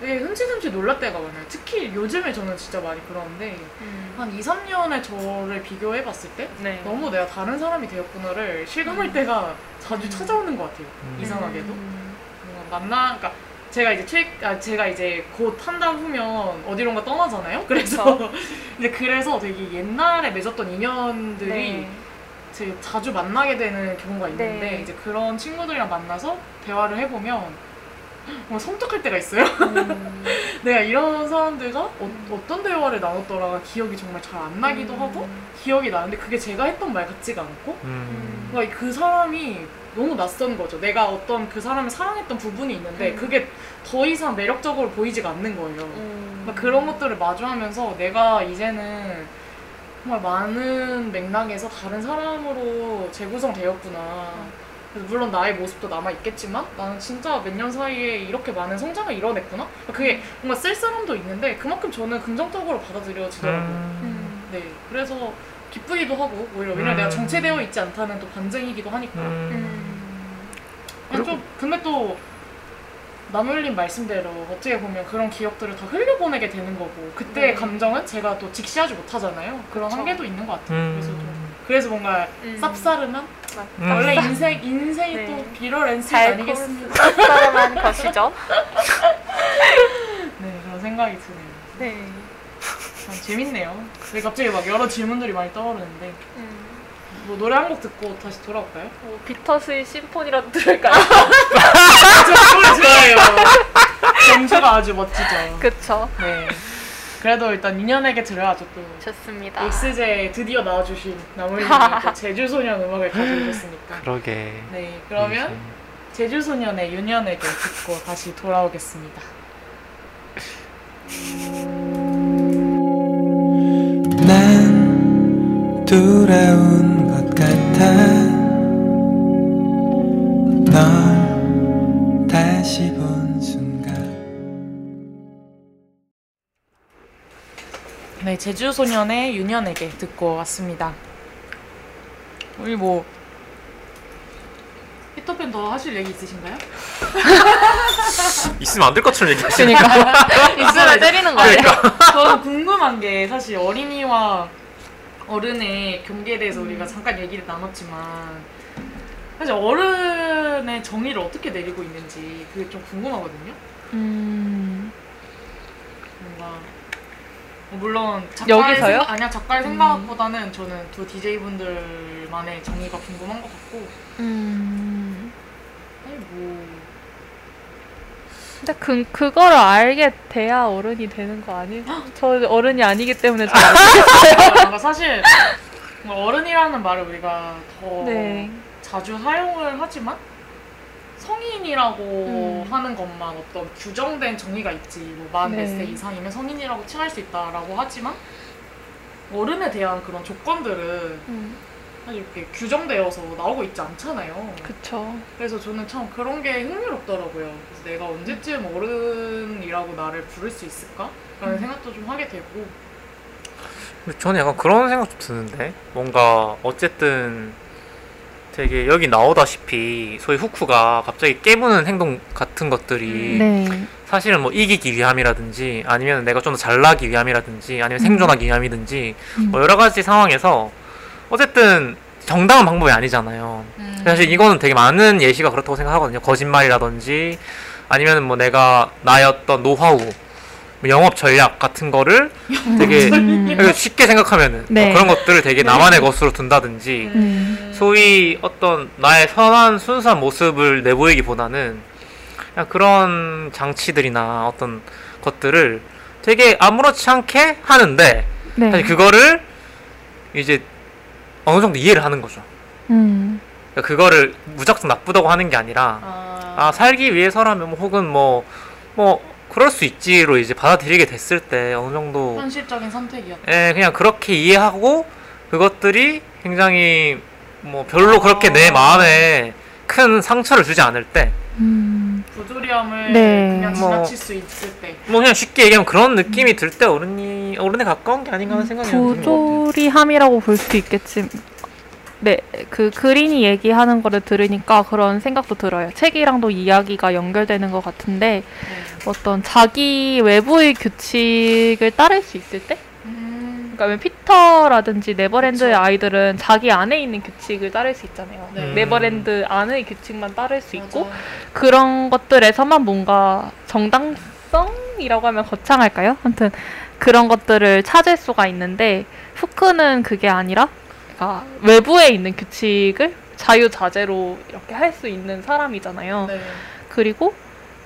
되게 흠칫흠칫 놀랄 때가 많아요. 특히 요즘에 저는 진짜 많이 그러는데 음. 한 2, 3년의 저를 비교해 봤을 때 네 너무 내가 다른 사람이 되었구나를 실감할 때가 자주 찾아오는 것 같아요. 음. 이상하게도. 음. 뭔가 만나, 그러니까 제가 이제 퇴, 아, 제가 이제 곧 한달 후면 어디론가 떠나잖아요. 그래서. [LAUGHS] 이제 그래서 되게 옛날에 맺었던 인연들이 네. 되게 자주 만나게 되는 경우가 있는데 네. 이제 그런 친구들이랑 만나서 대화를 해보면 뭔가 섬뜩할 때가 있어요. 음. [LAUGHS] 내가 이런 사람들과 어, 떤 대화를 나눴더라 기억이 정말 잘 안 나기도 음. 하고 기억이 나는데 그게 제가 했던 말 같지가 않고 음. 그러니까 그 사람이 너무 낯선 거죠. 내가 어떤 그 사람을 사랑했던 부분이 있는데 음. 그게 더 이상 매력적으로 보이지가 않는 거예요. 음. 그러니까 그런 것들을 마주하면서 내가 이제는 정말 많은 맥락에서 다른 사람으로 재구성되었구나. 물론 나의 모습도 남아 있겠지만 나는 진짜 몇 년 사이에 이렇게 많은 성장을 이뤄냈구나. 그게 뭔가 쓸사람도 있는데 그만큼 저는 긍정적으로 받아들여지더라고요. 음. 음. 네, 그래서 기쁘기도 하고 오히려 왜냐면 음. 내가 정체되어 있지 않다는 또 반증이기도 하니까. 음. 음. 그냥 좀 근데 또 남울림 말씀대로 어떻게 보면 그런 기억들을 다 흘려보내게 되는 거고 그때의 네. 감정은 제가 또 직시하지 못하잖아요. 그런 그쵸. 한계도 있는 것 같아요. 음. 그래서 좀 그래서 뭔가 음. 쌉싸름한 음. 원래 인생 인생이 네. 또 비럴 앤스 아니겠습니까? 쌉싸름한 것이죠. [LAUGHS] 네 그런 생각이 드네요. 네. 참 재밌네요. 근데 갑자기 막 여러 질문들이 많이 떠오르는데 음. 뭐 노래 한 곡 듣고 다시 돌아올까요? 뭐 비터스의 심포니라도 들을까요? [LAUGHS] 저 노래 좋아해요. 정주가 아주 멋지죠. 그쵸. 네. 그래도 일단 민현에게 들어야죠 또. 좋습니다. 엑스제에 드디어 나와주신 나물님이 [LAUGHS] 또 제주 소년 음악을 가져오셨으니까. 그러게. 네, 그러면 제주 소년의 윤현에게 듣고 다시 돌아오겠습니다. 난 돌아온 것 같아 널 네, 제주 소년의 유년에게 듣고 왔습니다. 우리 뭐 히터팬 더 하실 얘기 있으신가요? [LAUGHS] 있으면 안 될 것처럼 얘기하시네. 그러니까 [LAUGHS] 있으면 [LAUGHS] 때리는 거 아니에요? 저는 궁금한 게 사실 어린이와 어른의 경계에 대해서 우리가 잠깐 얘기를 나눴지만 사실 어른의 정의를 어떻게 내리고 있는지 그게 좀 궁금하거든요. 음, 뭔가 뭐 물론 작가의 여기서요? 생각, 아니야 작가의 생각보다는 저는 두 DJ 분들만의 정의가 궁금한 것 같고 음. 아니 뭐 근데 그, 그거를 알게 돼야 어른이 되는 거 아니에요? [GASPS] 저 어른이 아니기 때문에 잘 뭔가 사실 뭔가 어른이라는 말을 우리가 더 네. 자주 사용을 하지만 성인이라고 음. 하는 것만 어떤 규정된 정의가 있지 뭐만 네. 몇세 이상이면 성인이라고 칭할 수 있다라고 하지만 어른에 대한 그런 조건들은 음, 사실 이렇게 규정되어서 나오고 있지 않잖아요. 그쵸. 그래서 저는 참 그런 게 흥미롭더라고요. 그래서 내가 언제쯤 어른이라고 나를 부를 수 있을까? 라는 음. 생각도 좀 하게 되고 근데 저는 약간 그런 생각도 드는데 뭔가 어쨌든 되게 여기 나오다시피 소위 후쿠가 갑자기 깨부는 행동 같은 것들이 네. 사실은 뭐 이기기 위함이라든지 아니면 내가 좀 더 잘나기 위함이라든지 아니면 음. 생존하기 위함이든지 음. 뭐 여러 가지 상황에서 어쨌든 정당한 방법이 아니잖아요. 음. 사실 이거는 되게 많은 예시가 그렇다고 생각하거든요. 거짓말이라든지 아니면 뭐 내가 나였던 노하우, 뭐 영업 전략 같은 거를 되게 음. 쉽게 생각하면은 네. 뭐 그런 것들을 되게 나만의 것으로 둔다든지 음. 소위 어떤 나의 선한 순수한 모습을 내보이기보다는 그냥 그런 장치들이나 어떤 것들을 되게 아무렇지 않게 하는데 네. 사실 그거를 이제 어느 정도 이해를 하는 거죠. 음. 그러니까 그거를 무작정 나쁘다고 하는 게 아니라 아, 아 살기 위해서라면 뭐 혹은 뭐뭐 그럴 수 있지로 이제 받아들이게 됐을 때 어느 정도 현실적인 선택이었다. 예 그냥 그렇게 이해하고 그것들이 굉장히 뭐 별로 그렇게 내 아. 마음에 큰 상처를 주지 않을 때뭐 음. 부조리함을 네. 그냥 뭐. 지나칠 수 있을 때. 뭐 그냥 쉽게 얘기하면 그런 느낌이 들 때 어른이 어른에 가까운 게 아닌가 하는 생각이 드는 것 같아요. 부조리함이라고 볼 수도 있겠지. 네, 그 그린이 얘기하는 거를 들으니까 그런 생각도 들어요. 책이랑도 이야기가 연결되는 것 같은데 네. 어떤 자기 외부의 규칙을 따를 수 있을 때, 음, 그러니까 왜 피터라든지 네버랜드의 그쵸. 아이들은 자기 안에 있는 규칙을 따를 수 있잖아요. 네. 네버랜드 안의 규칙만 따를 수 있고 맞아. 그런 것들에서만 뭔가 정당성이라고 하면 거창할까요? 아무튼 그런 것들을 찾을 수가 있는데 후크는 그게 아니라 그러니까 외부에 있는 규칙을 자유자재로 이렇게 할 수 있는 사람이잖아요. 네. 그리고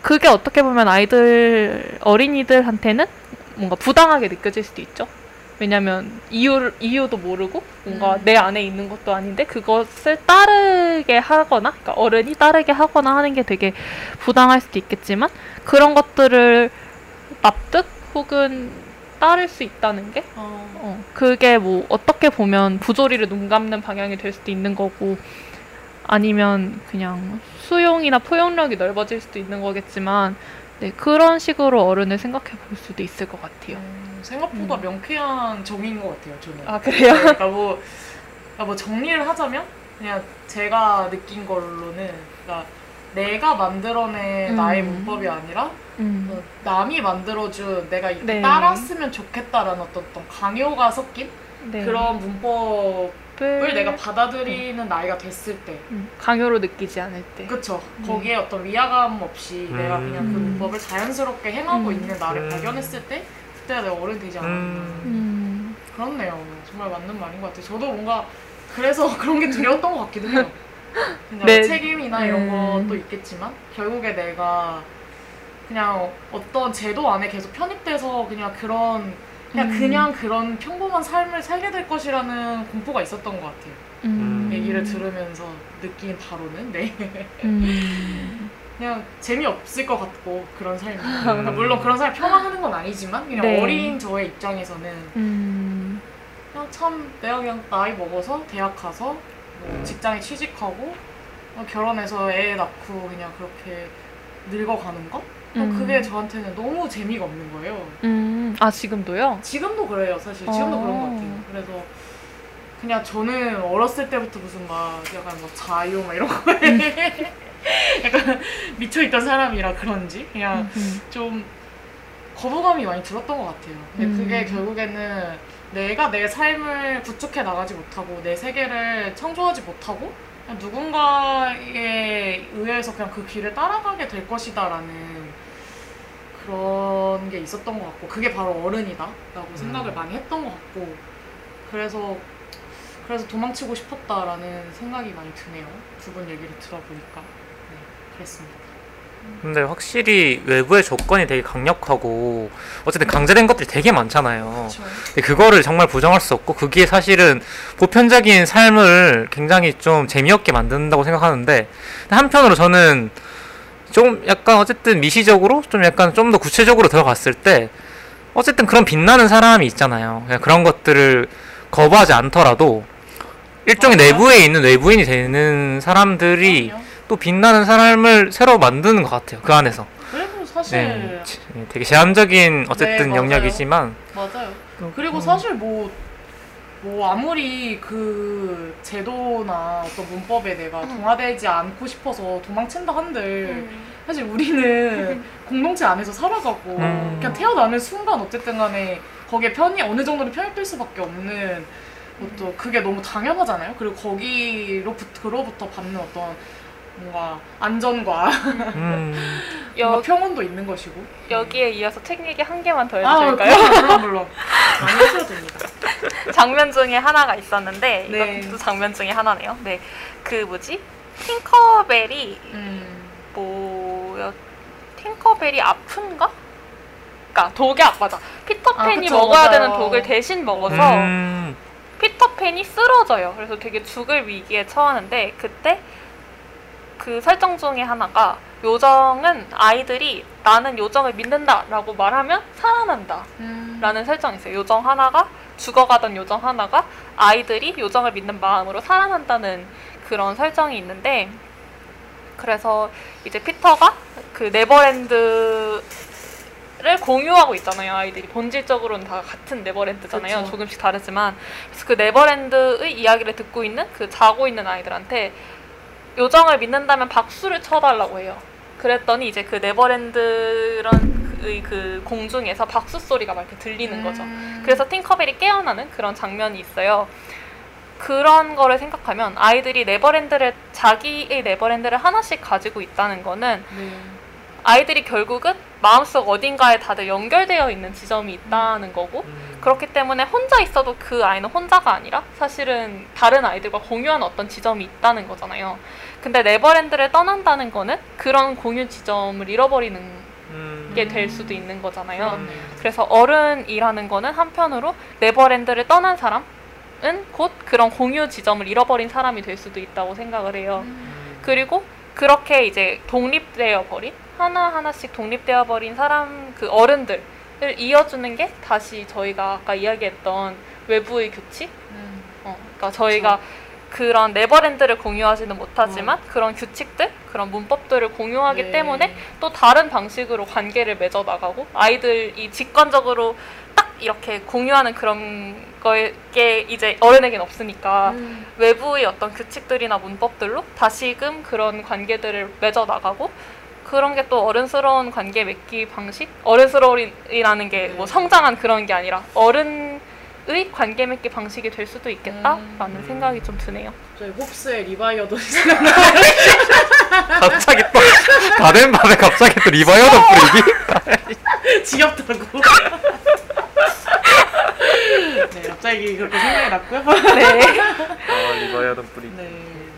그게 어떻게 보면 아이들 어린이들한테는 뭔가 부당하게 느껴질 수도 있죠. 왜냐면 이유 이유도 모르고 뭔가 음. 내 안에 있는 것도 아닌데 그것을 따르게 하거나 그러니까 어른이 따르게 하거나 하는 게 되게 부당할 수도 있겠지만 그런 것들을 납득 혹은 따를 수 있다는 게 어, 어, 그게 뭐 어떻게 보면 부조리를 눈 감는 방향이 될 수도 있는 거고 아니면 그냥 수용이나 포용력이 넓어질 수도 있는 거겠지만 네, 그런 식으로 어른을 생각해 볼 수도 있을 것 같아요. 음, 생각보다 음. 명쾌한 정의인 것 같아요. 저는. 아 그래요? 그러니까 뭐, 그러니까 뭐 정리를 하자면 그냥 제가 느낀 걸로는 그러니까 내가 만들어낸 음. 나의 문법이 아니라 음. 어, 남이 만들어준 내가 이렇게 네. 따랐으면 좋겠다라는 어떤, 어떤 강요가 섞인 네. 그런 문법을 을 내가 받아들이는 나이가 됐을 때 음, 강요로 느끼지 않을 때. 그쵸 네. 거기에 어떤 위화감 없이 내가 그냥 그 음. 문법을 자연스럽게 행하고 음. 있는 나를 음. 발견했을 때 그때가 내가 어른 되지 않았나 음. 음. 그렇네요 정말 맞는 말인 것 같아요 저도 뭔가 그래서 [LAUGHS] 그런 게 두려웠던 것 같기도 해요 그냥 네. 책임이나 이런 음. 것도 있겠지만 결국에 내가 그냥 어떤 제도 안에 계속 편입돼서 그냥 그런 그냥 음. 그냥 그런 평범한 삶을 살게 될 것이라는 공포가 있었던 것 같아요. 음. 얘기를 들으면서 느낀 바로는 네 음. [LAUGHS] 그냥 재미없을 것 같고 그런 삶이 그러니까 물론 그런 삶을 폄하하는 건 아니지만 그냥 네. 어린 저의 입장에서는 음. 참 내가 그냥 나이 먹어서 대학 가서 뭐 직장에 취직하고 어, 결혼해서 애 낳고 그냥 그렇게 늙어가는 거? 어, 음. 그게 저한테는 너무 재미가 없는 거예요. 음, 아 지금도요? 지금도 그래요, 사실. 지금도 어. 그런 것 같아요. 그래서 그냥 저는 어렸을 때부터 무슨 막 약간 뭐 자유 막 이런 거에 [LAUGHS] 약간 미쳐있던 사람이라 그런지 그냥 음. 좀 거부감이 많이 들었던 것 같아요. 근데 음. 그게 결국에는 내가 내 삶을 구축해 나가지 못하고 내 세계를 창조하지 못하고 누군가에 의해서 그냥 그 길을 따라가게 될 것이다라는 그런 게 있었던 것 같고 그게 바로 어른이다라고 생각을 음. 많이 했던 것 같고 그래서 그래서 도망치고 싶었다라는 생각이 많이 드네요. 두 분 얘기를 들어보니까 네, 그랬습니다. 근데 확실히 외부의 조건이 되게 강력하고 어쨌든 강제된 것들이 되게 많잖아요. 그렇죠. 근데 그거를 정말 부정할 수 없고 그게 사실은 보편적인 삶을 굉장히 좀 재미없게 만든다고 생각하는데 한편으로 저는 좀 약간 어쨌든 미시적으로 좀 약간 좀 더 구체적으로 들어갔을 때 어쨌든 그런 빛나는 사람이 있잖아요. 그냥 그런 것들을 거부하지 않더라도 일종의 맞아요. 내부에 있는 외부인이 되는 사람들이 그럼요. 또 빛나는 삶을 새로 만드는 것 같아요. 그 안에서. 그래도 사실 네, 지- 되게 제한적인 어쨌든 네. 영역이지만 맞아요. 그리고 음. 사실 뭐, 뭐 아무리 그 제도나 어떤 문법에 내가 동화되지 않고 싶어서 도망친다 한들 사실 우리는 [LAUGHS] 공동체 안에서 살아가고 음. 그냥 태어나는 순간 어쨌든 간에 거기에 편이 어느 정도는 편입될 수밖에 없는 것도 그게 너무 당연하잖아요. 그리고 거기로부터 그로부터 받는 어떤 뭔가 안전과 음, [LAUGHS] 뭔가 여, 평온도 있는 것이고 여기에 이어서 책 얘기 한 개만 더 아, 해도 될까요? 물론 물론 물론 많이 하셔도 됩니다. 장면 중에 하나가 있었는데 네. 이것도 장면 중에 하나네요. 네, 그 뭐지? 팅커벨이 음. 뭐였? 팅커벨이 아픈가? 그러니까 독에 아파자. 피터팬이 아, 그쵸, 먹어야 맞아요. 되는 독을 대신 먹어서 음, 피터팬이 쓰러져요. 그래서 되게 죽을 위기에 처하는데 그때 그 설정 중에 하나가 요정은 아이들이 나는 요정을 믿는다 라고 말하면 살아난다. 음. 라는 설정이 있어요. 요정 하나가 죽어가던 요정 하나가 아이들이 요정을 믿는 마음으로 살아난다는 그런 설정이 있는데 그래서 이제 피터가 그 네버랜드를 공유하고 있잖아요. 아이들이 본질적으로는 다 같은 네버랜드잖아요. 그쵸. 조금씩 다르지만 그래서 그 네버랜드의 이야기를 듣고 있는 그 자고 있는 아이들한테 요정을 믿는다면 박수를 쳐달라고 해요. 그랬더니 이제 그 네버랜드의 그 공중에서 박수 소리가 막 이렇게 들리는 거죠. 음. 그래서 팅커벨이 깨어나는 그런 장면이 있어요. 그런 거를 생각하면 아이들이 네버랜드를 자기의 네버랜드를 하나씩 가지고 있다는 거는 네. 아이들이 결국은 마음속 어딘가에 다들 연결되어 있는 지점이 있다는 거고 음. 그렇기 때문에 혼자 있어도 그 아이는 혼자가 아니라 사실은 다른 아이들과 공유하는 어떤 지점이 있다는 거잖아요. 근데 네버랜드를 떠난다는 거는 그런 공유 지점을 잃어버리는 음. 게될 수도 있는 거잖아요. 그래서 어른이라는 거는 한편으로 네버랜드를 떠난 사람은 곧 그런 공유 지점을 잃어버린 사람이 될 수도 있다고 생각을 해요. 음. 그리고 그렇게 이제 독립되어 버린 하나 하나씩 독립되어 버린 사람 그 어른들 을 이어주는 게 다시 저희가 아까 이야기했던 외부의 규칙. 음. 어, 그러니까 저희가 그런 네버랜드를 공유하지는 못하지만 그런 규칙들, 그런 문법들을 공유하기 네. 때문에 또 다른 방식으로 관계를 맺어 나가고 아이들이 직관적으로 딱 이렇게 공유하는 그런 거에 이제 어른에겐 없으니까 음. 외부의 어떤 규칙들이나 문법들로 다시금 그런 관계들을 맺어 나가고 그런 게 또 어른스러운 관계 맺기 방식 어른스러움이라는 게뭐 네. 성장한 그런 게 아니라 어른의 관계 맺기 방식이 될 수도 있겠다라는 음. 생각이 좀 드네요. 저희 홉스의 리바이어던 [LAUGHS] 갑자기 또 [LAUGHS] 다 된 밥에 갑자기 또 리바이어던 뿌리기? [LAUGHS] 지겹다고. 네, 갑자기 그렇게 생각이 났고요. 네. 아 리바이어던 뿌리기. 네,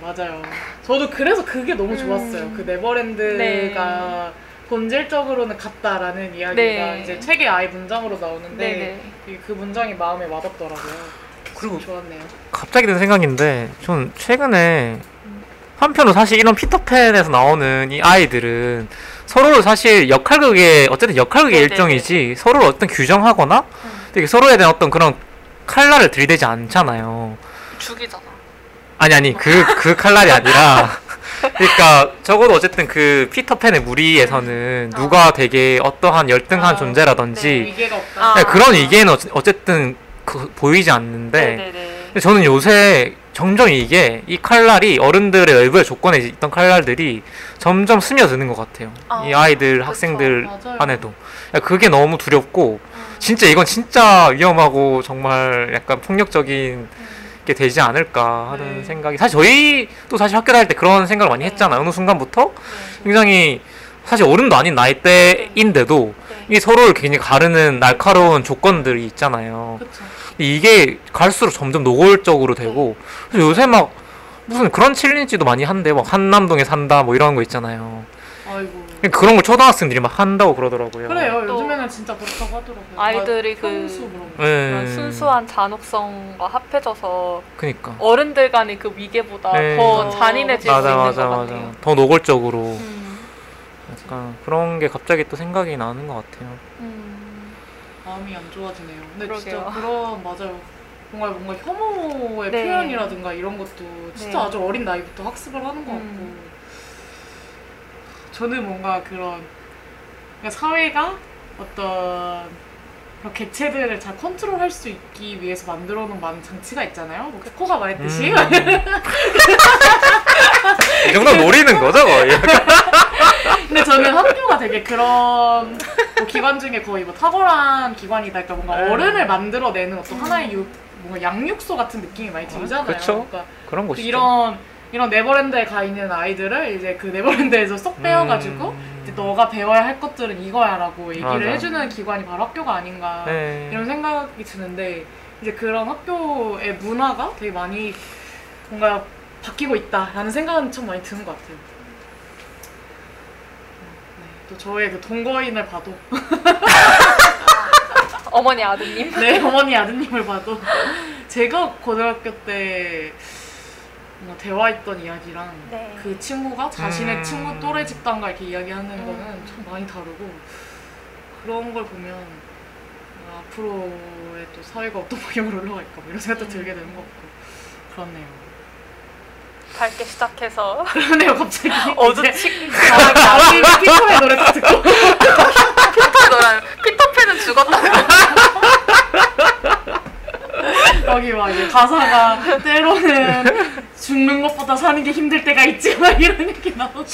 맞아요. 저도 그래서 그게 너무 음. 좋았어요. 그 네버랜드가 본질적으로는 같다라는 이야기가 네. 이제 책의 아예 문장으로 나오는데 네네. 이게 그 문장이 마음에 와닿더라고요. 그리고 좋았네요. 갑자기 든 생각인데 전 최근에 한편으로 사실 이런 피터팬에서 나오는 이 아이들은 서로를 사실 역할극의 어쨌든 역할극의 네네네. 일종이지 서로를 어떤 규정하거나 되게 서로에 대한 어떤 그런 칼날을 들이대지 않잖아요. 죽이잖 아. 아니 아니 그그 칼날이 아니라 그러니까 적어도 어쨌든 그 피터팬의 무리에서는 누가 되게 어떠한 열등한 아, 존재라든지 위계가 없다. 아. 네, 그런 위계는 어찌- 어쨌든 그, 보이지 않는데 네네네. 근데 저는 요새 점점 이게 이 칼날이 어른들의 외부의 조건에 있던 칼날들이 점점 스며드는 것 같아요. 아, 이 아이들 그쵸. 학생들 맞아요. 안에도 그게 너무 두렵고 진짜 이건 진짜 위험하고 정말 약간 폭력적인 게 되지 않을까 하는 네. 생각이 사실 저희도 사실 학교 다닐 때 그런 생각을 많이 했잖아요. 어느 순간부터 굉장히 사실 어른도 아닌 나이대인데도 네. 이게 서로를 굉장히 가르는 날카로운 조건들이 있잖아요. 그쵸. 이게 갈수록 점점 노골적으로 되고 그래서 요새 막 무슨 그런 챌린지도 많이 한대 막 한남동에 산다 뭐 이런 거 있잖아요 아이고. 그런 걸 초등학생들이 막 한다고 그러더라고요 그래요. 또 요즘에는 진짜 그렇다고 하더라고요. 아이들이 막 그-. 네. 순수한 잔혹성과 합해져서 그니까 어른들 간의 그 위계보다 네. 더 잔인해질 수 맞아 있는 맞아 것 맞아 같아요. 더 노골적으로 음, 약간 그런 게 갑자기 또 생각이 나는 것 같아요 음, 마음이 안 좋아지네요. 근데 그러게요. 진짜 그런 맞아요. 뭔가 뭔가 혐오의 네. 표현이라든가 이런 것도 진짜 네. 아주 어린 나이부터 학습을 하는 것 같고 음. 저는 뭔가 그런 그러니까 사회가 어떤 그런 개체들을 잘 컨트롤할 수 있기 위해서 만들어 놓은 많은 장치가 있잖아요. 뭐 코가 말했듯이 음. [LAUGHS] 이 정도 노리는 거죠 거의 근데 저는 학교가 되게 그런 뭐 기관 중에 거의 뭐 탁월한 기관이다. 그러니까 뭔가 네. 어른을 만들어내는 어떤 하나의 유, 뭔가 양육소 같은 느낌이 많이 들잖아요. 그쵸. 그러니까 그런 그 곳이죠 이런 이런 네버랜드에 가 있는 아이들을 이제 그 네버랜드에서 쏙 빼어가지고 음. 이제 너가 배워야 할 것들은 이거야라고 얘기를 맞아. 해주는 기관이 바로 학교가 아닌가 네. 이런 생각이 드는데 이제 그런 학교의 문화가 되게 많이 뭔가 바뀌고 있다라는 생각은 참 많이 드는 것 같아요. 네, 또 저의 그 동거인을 봐도 [LAUGHS] 어머니 아드님. 네 어머니 아드님을 봐도 제가 고등학교 때 뭔가 대화했던 이야기랑 네. 그 친구가 자신의 음. 친구 또래 집단과 이렇게 이야기하는 음. 거는 참 많이 다르고 그런 걸 보면 아, 앞으로의 또 사회가 어떤 [LAUGHS] 방향으로 올라갈까 뭐 이런 생각도 음. 들게 되는 것 같고 그렇네요. 밝게 시작해서 [LAUGHS] 그러네요 갑자기 [LAUGHS] 어두치 아, 나중에 피터의 노래 딱 듣고 피터 노래 피터팬은 죽었다. 여기 막 가사가 때로는 죽는 것보다 사는 게 힘들 때가 있지만 [LAUGHS] 이런 얘기 나오고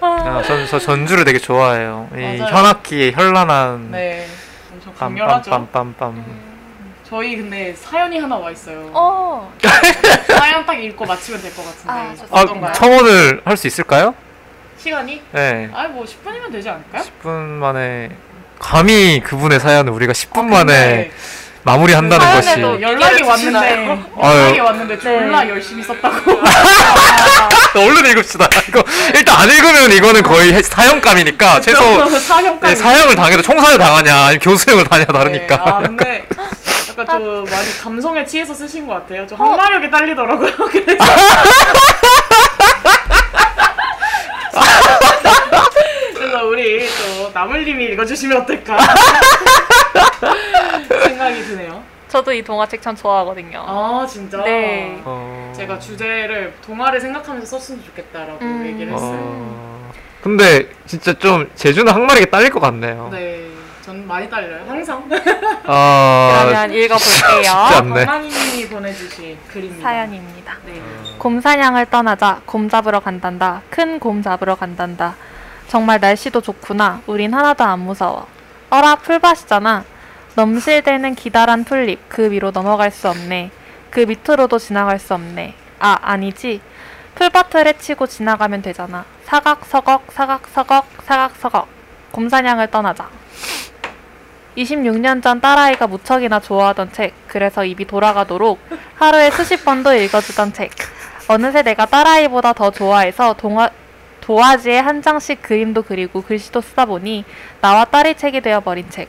아, 전, 저 전주를 되게 좋아해요 이 맞아요. 현악기의 현란한 네 엄청 강렬하죠. 빰빰빰빰빰 저희 근데 사연이 하나 와 있어요. 어. [LAUGHS] 사연 딱 읽고 마치면 될것 같은데 아, 좋습니다. 아, 어떤가요? 청혼을 할 수 있을까요? 시간이? 네 아니 뭐 10분이면 되지 않을까요? 10분 만에 감히 그분의 사연을 우리가 10분 아, 만에 근데 마무리한다는 그 것이 연락이 왔는데? 연락이. [LAUGHS] 왔는데 졸라 네. 열심히 썼다고. [LAUGHS] 얼른 읽읍시다. 이거 일단 안 읽으면 이거는 거의 해- 사형감이니까 최소 사형까지. 네, 사형을 당해도 총사를 당하냐 아니면 교수형을 당하냐 다르니까. 네, 아 근데 약간 좀 [LAUGHS] 많이 감성에 취해서 쓰신 것 같아요. 좀 항마력이 딸리더라고요. 그래서 그래서 우리 또 나물님이 읽어주시면 어떨까 [LAUGHS] 생각이 드네요. 저도 이 동화책 참 좋아하거든요. 아 진짜. 네. 어... 제가 주제를 동화를 생각하면서 썼으면 좋겠다라고 음. 얘기를 했어요. 어... 근데 진짜 좀 제주는 항마리게 딸릴 것 같네요. 네, 전 많이 딸려요. 항상. 아, [LAUGHS] 그러면 읽어볼게요. 않네. 강만희님이 보내주신 글입니다. 사연입니다. 네. 곰 사냥을 떠나자 곰 잡으러 간단다. 큰 곰 잡으러 간단다. 정말 날씨도 좋구나. 우린 하나도 안 무서워. 어라 풀밭이잖아. 넘실대는 기다란 풀잎 그 위로 넘어갈 수 없네. 그 밑으로도 지나갈 수 없네. 아 아니지. 풀밭을 헤치고 지나가면 되잖아. 사각서걱 사각서걱 사각서걱. 곰 사냥을 떠나자. 26년 전 딸아이가 무척이나 좋아하던 책. 그래서 입이 돌아가도록 하루에 수십 번도 읽어주던 책. 어느새 내가 딸아이보다 더 좋아해서 동화, 도화지에 한 장씩 그림도 그리고 글씨도 쓰다 보니 나와 딸이 책이 되어버린 책.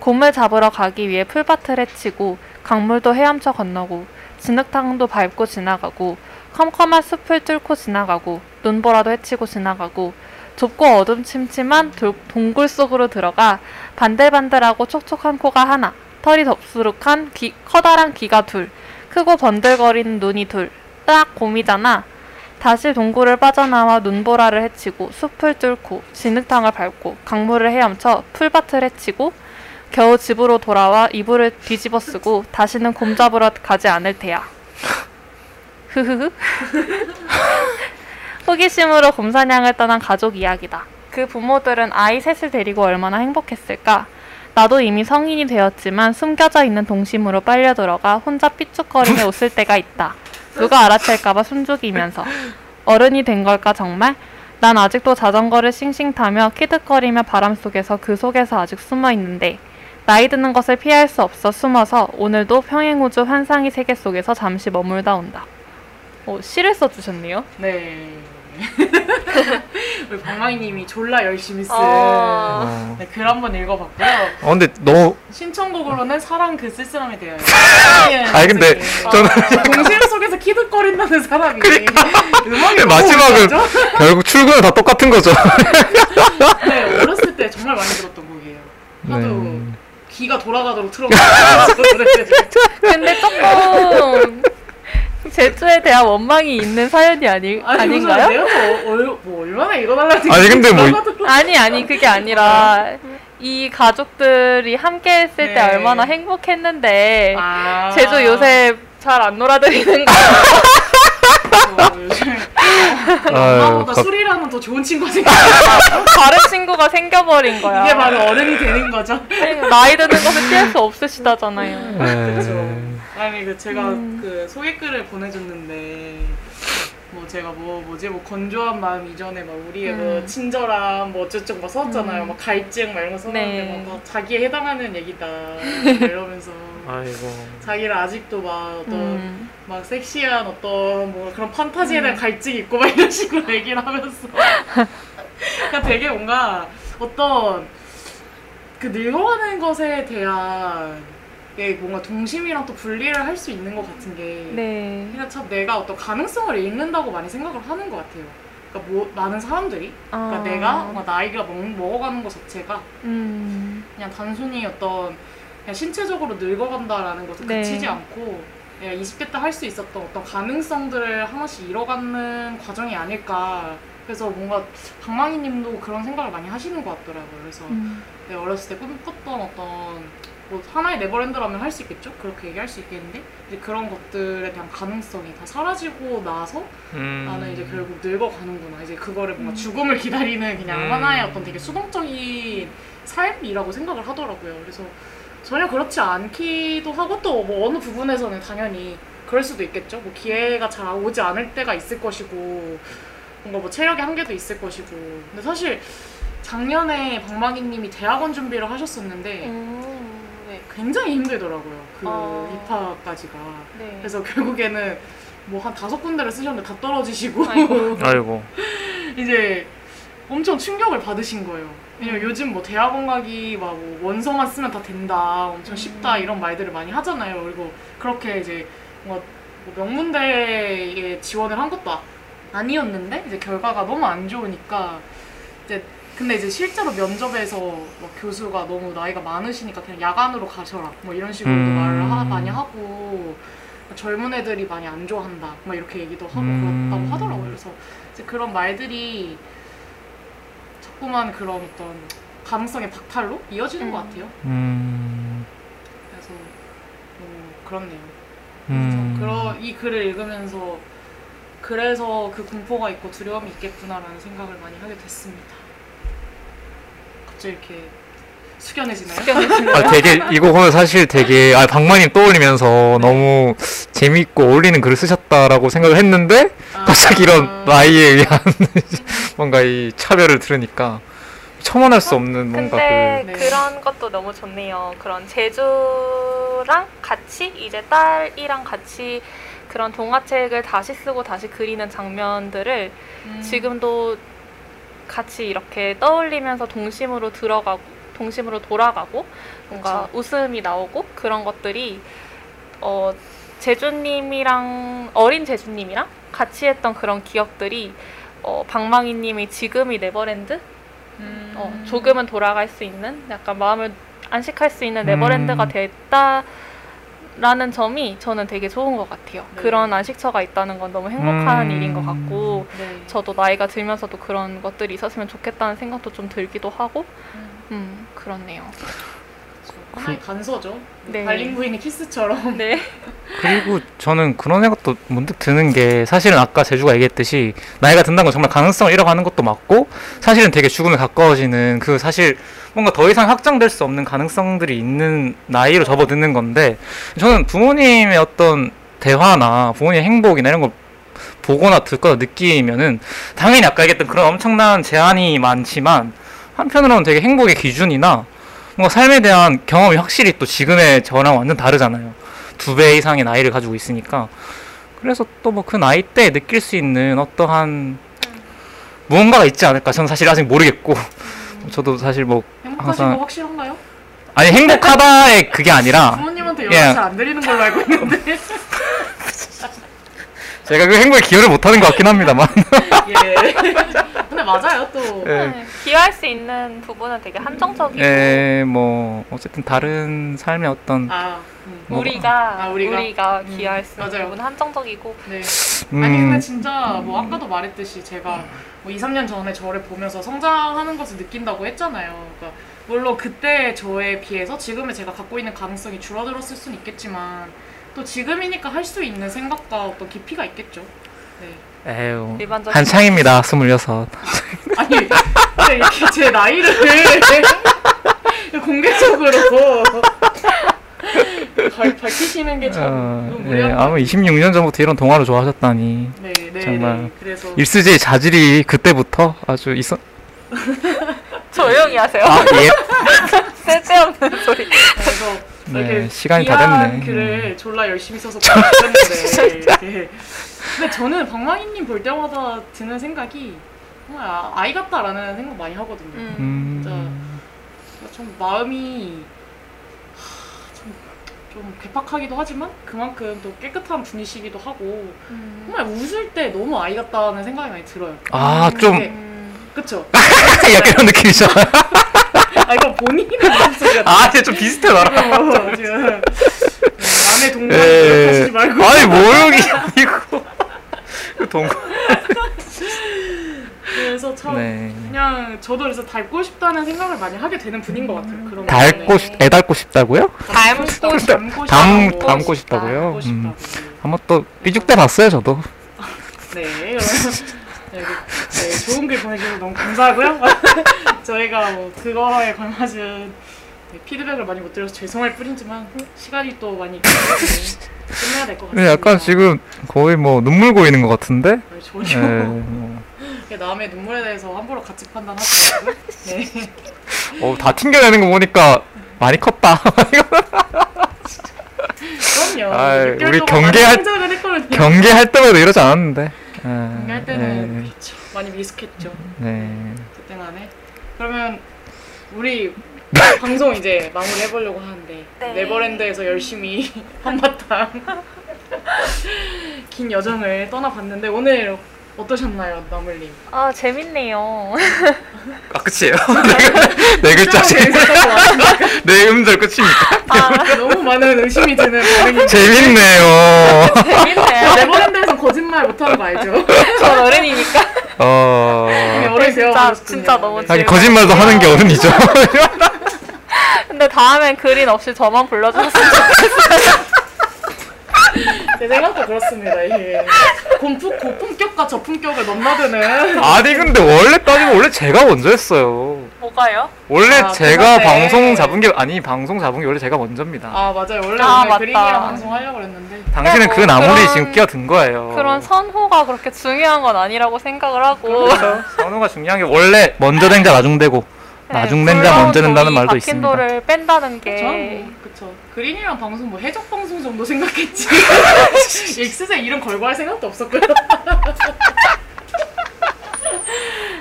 곰을 잡으러 가기 위해 풀밭을 헤치고 강물도 헤엄쳐 건너고 진흙탕도 밟고 지나가고 컴컴한 숲을 뚫고 지나가고 눈보라도 헤치고 지나가고 좁고 어둠침침한 돌- 동굴 속으로 들어가 반들반들하고 촉촉한 코가 하나 털이 덥수룩한 귀- 커다란 귀가 둘, 크고 번들거리는 눈이 둘. 딱 곰이잖아. 다시 동굴을 빠져나와 눈보라를 헤치고 숲을 뚫고 진흙탕을 밟고 강물을 헤엄쳐 풀밭을 헤치고 겨우 집으로 돌아와 이불을 뒤집어 쓰고 다시는 곰 잡으러 가지 않을 테야. [LAUGHS] 흐흐흐. [LAUGHS] 호기심으로 곰사냥을 떠난 가족 이야기다. 그 부모들은 아이 셋을 데리고 얼마나 행복했을까? 나도 이미 성인이 되었지만 숨겨져 있는 동심으로 빨려 들어가 혼자 삐죽거리며 [LAUGHS] 웃을 때가 있다. 누가 알아챌까봐 숨죽이면서. 어른이 된 걸까 정말? 난 아직도 자전거를 싱싱 타며 키득거리며 바람 속에서 그 속에서 아직 숨어 있는데 나이 드는 것을 피할 수 없어 숨어서 오늘도 평행우주 환상의 세계 속에서 잠시 머물다 온다. 어, 시를 써주셨네요. 네. [LAUGHS] 우리 방망이님이 졸라 열심히 쓴 아. 어. 네, 글 한번 읽어봤고요. 어, 근데 너무 신청곡으로는 사랑 그 쓸쓸함에 대하여. [LAUGHS] 아니, 근데 저는 동심 속에서 키득거린다는 사람이 음악이 너무 마지막은? 결국 출근은 다 똑같은 거죠. [LAUGHS] 네, 어렸을 때 정말 많이 들었던 곡이에요. 하도 네. 귀가 돌아가도록 틀어놓고 근데 조금 제주에 대한 원망이 있는 사연이 아니, 아닌가요? 내가 뭐, 얼, 뭐 얼마나 읽어달라는 아니, 근데 뭐- 아니 아니 그게 아니라 이 가족들이 함께 했을 때 네. 얼마나 행복했는데 아. 제주 요새 잘 안 놀아드리는 거 아유, 엄마보다 갑- 술이랑은 더 좋은 친구가 생겨. [LAUGHS] 다른 친구가 생겨버린 거야. 이게 바로 어른이 되는 거죠. 나이 드는 것을 피할 수 없으시다잖아요. 네. 아니 그 제가 음. 그 소개글을 보내줬는데 뭐 제가 뭐 뭐지 뭐 건조한 마음 이전에 막 우리의 뭐 음. 친절함 뭐 어쩌고 막 써왔잖아요. 음. 막 갈증 막 이런 거 써놨는데 네. 막, 막 자기에 해당하는 얘기다 막 이러면서 [LAUGHS] 아이고. 자기를 아직도 막 어떤 음. 막 섹시한 어떤 뭐 그런 판타지에 대한 갈증이 있고 막 이런 식으로 얘기를 하면서 [LAUGHS] 그냥 되게 뭔가 어떤 그 늙어가는 것에 대한 게 뭔가 동심이랑 또 분리를 할 수 있는 것 같은 게 네. 그냥 참 내가 어떤 가능성을 잃는다고 많이 생각을 하는 것 같아요. 그러니까 뭐 많은 사람들이 그러니까 아. 내가 뭔가 나이가 먹, 먹어가는 것 자체가 음. 그냥 단순히 어떤 그냥 신체적으로 늙어간다라는 것에 네. 그치지 않고 내가 20대 때 할 수 있었던 어떤 가능성들을 하나씩 잃어가는 과정이 아닐까. 그래서 뭔가 방망이님도 그런 생각을 많이 하시는 것 같더라고요. 그래서 음. 내가 어렸을 때 꿈꿨던 어떤 뭐 하나의 네버랜드라면 할 수 있겠죠? 그렇게 얘기할 수 있겠는데 이제 그런 것들에 대한 가능성이 다 사라지고 나서 음. 나는 이제 결국 늙어가는구나. 이제 그거를 뭔가 죽음을 기다리는 그냥 음. 하나의 어떤 되게 수동적인 삶이라고 생각을 하더라고요. 그래서 전혀 그렇지 않기도 하고 또 뭐 어느 부분에서는 당연히 그럴 수도 있겠죠. 뭐 기회가 잘 오지 않을 때가 있을 것이고 뭔가 뭐 체력의 한계도 있을 것이고. 근데 사실 작년에 방망이님이 대학원 준비를 하셨었는데 음. 네. 굉장히 힘들더라고요. 그 어. 입학까지가. 네. 그래서 결국에는 뭐 한 다섯 군데를 쓰셨는데 다 떨어지시고 아이고. [LAUGHS] 아이고. 이제 엄청 충격을 받으신 거예요. 왜냐면 음. 요즘 뭐 대학원 가기 막 뭐 원서만 쓰면 다 된다, 엄청 음. 쉽다 이런 말들을 많이 하잖아요. 그리고 그렇게 이제 뭔가 뭐 명문대에 지원을 한 것도 아- 아니었는데 이제 결과가 너무 안 좋으니까 이제 근데 이제 실제로 면접에서 막 교수가 너무 나이가 많으시니까 그냥 야간으로 가셔라 뭐 이런 식으로도 음. 말을 하- 많이 하고 젊은 애들이 많이 안 좋아한다 막 이렇게 얘기도 하고 음. 그렇다고 하더라고요. 그래서 이제 그런 말들이 자꾸만 그런 어떤 가능성의 박탈로 이어지는 음. 것 같아요. 음. 그래서 너무 그렇네요. 음. 그래서 그러, 이 글을 읽으면서 그래서 그 공포가 있고 두려움이 있겠구나라는 생각을 많이 하게 됐습니다. 갑자기 이렇게 숙연해지나요? 아, 되게 이거 보면 사실 되게 아 방망님 떠올리면서 너무 재밌고 어울리는 글을 쓰셨다라고 생각을 했는데 갑자기 이런 나이에 의한 [LAUGHS] 뭔가 이 차별을 들으니까 첨언할 수 없는 뭔가 근데 그- 네. 그런 것도 너무 좋네요. 그런 제주랑 같이 이제 딸이랑 같이 그런 동화책을 다시 쓰고 다시 그리는 장면들을 음. 지금도 같이 이렇게 떠올리면서 동심으로 들어가고 동심으로 돌아가고 뭔가 웃음이 나오고 그런 것들이 어 제주님이랑 어린 제주님이랑 같이 했던 그런 기억들이 어 방망이님이 지금이 네버랜드 음. 어, 조금은 돌아갈 수 있는 약간 마음을 안식할 수 있는 음. 네버랜드가 됐다 라는 점이 저는 되게 좋은 것 같아요. 네. 그런 안식처가 있다는 건 너무 행복한 음. 일인 것 같고 네. 저도 나이가 들면서도 그런 것들이 있었으면 좋겠다는 생각도 좀 들기도 하고 음 그렇네요. 하나의 단서죠. 네. 달린 부인의 키스처럼. [LAUGHS] 네. 그리고 저는 그런 생각도 문득 드는 게 사실은 아까 제주가 얘기했듯이 나이가 든다는 건 정말 가능성을 잃어가는 것도 맞고 사실은 되게 죽음에 가까워지는 그 사실 뭔가 더 이상 확장될 수 없는 가능성들이 있는 나이로 접어드는 건데 저는 부모님의 어떤 대화나 부모님의 행복이나 이런 걸 보거나 듣거나 느끼면은 당연히 아까 얘기했던 그런 엄청난 제한이 많지만 한편으로는 되게 행복의 기준이나 뭔가 삶에 대한 경험이 확실히 또 지금의 저랑 완전 다르잖아요. 두 배 이상의 나이를 가지고 있으니까 그래서 또 뭐 그 나이 때 느낄 수 있는 어떠한 무언가가 있지 않을까 저는 사실 아직 모르겠고 저도 사실 뭐 항상- 거 확실한가요? 아니 행복하다의 그게 아니라 부모님한테 예. 연락 잘안 드리는 걸로 알고 있는데. [LAUGHS] 제가 그 행복에 기여를 못하는 것 같긴 합니다만 [LAUGHS] 예. 근데 맞아요 또. 예. 네. 기여할 수 있는 부분은 되게 한정적이고 예, 뭐 어쨌든 다른 삶의 어떤 아. 음. 뭐- 우리가, 아, 우리가? 우리가, 음, 기여할 수 있는 맞아요. 부분은 한정적이고 네. 아니 음, 근데 진짜 뭐 아까도 말했듯이 제가 뭐 2, 3년 전에 저를 보면서 성장하는 것을 느낀다고 했잖아요. 그러니까 물론 그때 저에 비해서 지금의 제가 갖고 있는 가능성이 줄어들었을 수는 있겠지만 또 지금이니까 할 수 있는 생각과 어떤 깊이가 있겠죠. 네. 에휴 일반적인 한창입니다 스물여섯 [LAUGHS] 아니 근데 이렇게 제 나이를 [LAUGHS] 공개적으로 [LAUGHS] 발, 밝히시는 게참 어, 예, 아마 26년 전부터 이런 동화를 좋아하셨다니 네, 네, 정말 네. 그래서 일스제의 자질이 그때부터 아주 있어 조용히 하세요. 아 예. 쓸데없는 소리. 그래서 네, 이렇게 시간이 다 됐네. 글을 졸라 열심히 써서 이렇게. 근데 저는 방망이님 볼 때마다 드는 생각이 정말 아- 아이 같다라는 생각 많이 하거든요. 음. 음, 참 마음이 하, 참, 좀 괴팍하기도 하지만 그만큼 또 깨끗한 분이시기도 하고 음. 정말 웃을 때 너무 아이 같다는 생각이 많이 들어요. 아, 좀- 음. 그쵸? [LAUGHS] 약간 이런 느낌이죠. [LAUGHS] 아 이거 본인의 마음속이야. 아, 이제 좀 비슷해 나랑. 어, 지금 남의 동반 예. 하시지 말고 아니 모욕이 아니고 그 동. 그래서 참 네. 그냥 저도 그래서 닮고 싶다는 생각을 많이 하게 되는 분인 것 같아요. 그런 닮고. 싶, 애 닮고 싶다고요? 닮고 닮고 싶다. 닮고 닮- 싶다고. 닮고 싶다고요? 닮고 음. 싶다고. 한번 또 삐죽대 봤어요 저도. 네, 네, 그- 네, 좋은 글 보내주셔서 너무 감사하고요. [LAUGHS] 저희가 뭐 그거에 관하신 네, 피드백을 많이 못 드려서 죄송할 뿐이지만 시간이 또 많이 끝내야 될 것 같습니다. 네, 약간 지금 거의 뭐 눈물 고이는 것 같은데. 네, 네, 전혀 뭐. 남의 눈물에 대해서 함부로 가치 판단하지 말고 네. 어, 다 튕겨내는 거 보니까 많이 컸다. 그럼요. 아이, 6개월 우리 경계할-. 경계할 때마다 이러지 않았는데. 네, 경기할 때는 그렇죠. 많이 미숙했죠. 네. 네. 그때 안에. 그러면 우리 [LAUGHS] 방송 이제 마무리 해보려고 하는데 네. 네버랜드에서 열심히 [LAUGHS] 한바탕 긴 여정을 떠나봤는데 오늘 어떠셨나요, 나물님? 아 재밌네요. [LAUGHS] 아 끝이에요? 네 글자씩. 네 음절 끝입니까? 아 너무 많은 의심이 드는 반응이 재밌네요. 재밌네요. 네버랜드에서 거짓말 못하는 거 알죠? 전 어른이니까. 어. 진짜-. 진짜 너무 네. 아니. 거짓말도 하는 게 어른이죠. 근데 다음엔 그린 없이 저만 불러주셨으면 좋겠어요. 제 생각도 그렇습니다. 이게 고품, 고품격과 저품격을 넘나드는 아니 근데 원래 따지면 원래 제가 먼저 했어요. 뭐가요? 원래 아, 제가 그만해. 방송 잡은 게 아니 방송 잡은 게 원래 제가 먼저입니다. 아 맞아요. 원래 아, 오늘 맞다. 그린이랑 방송하려고 그랬는데 당신은 뭐그 나물이 그런- 지금 끼어든 거예요. 그런 선호가 그렇게 중요한 건 아니라고 생각을 하고. 그렇죠. 선호가 중요한 게 원래 먼저 된자 나중 되고 네, 나중 된자 물론 먼저 저희 말도 있습니다. 박힌도를 뺀다는 게 그쵸? 뭐, 그쵸. 그린이랑 방송 뭐 해적 방송 정도 생각했지. [LAUGHS] 엑스제 이름 걸고 할 생각도 없었고요. [LAUGHS]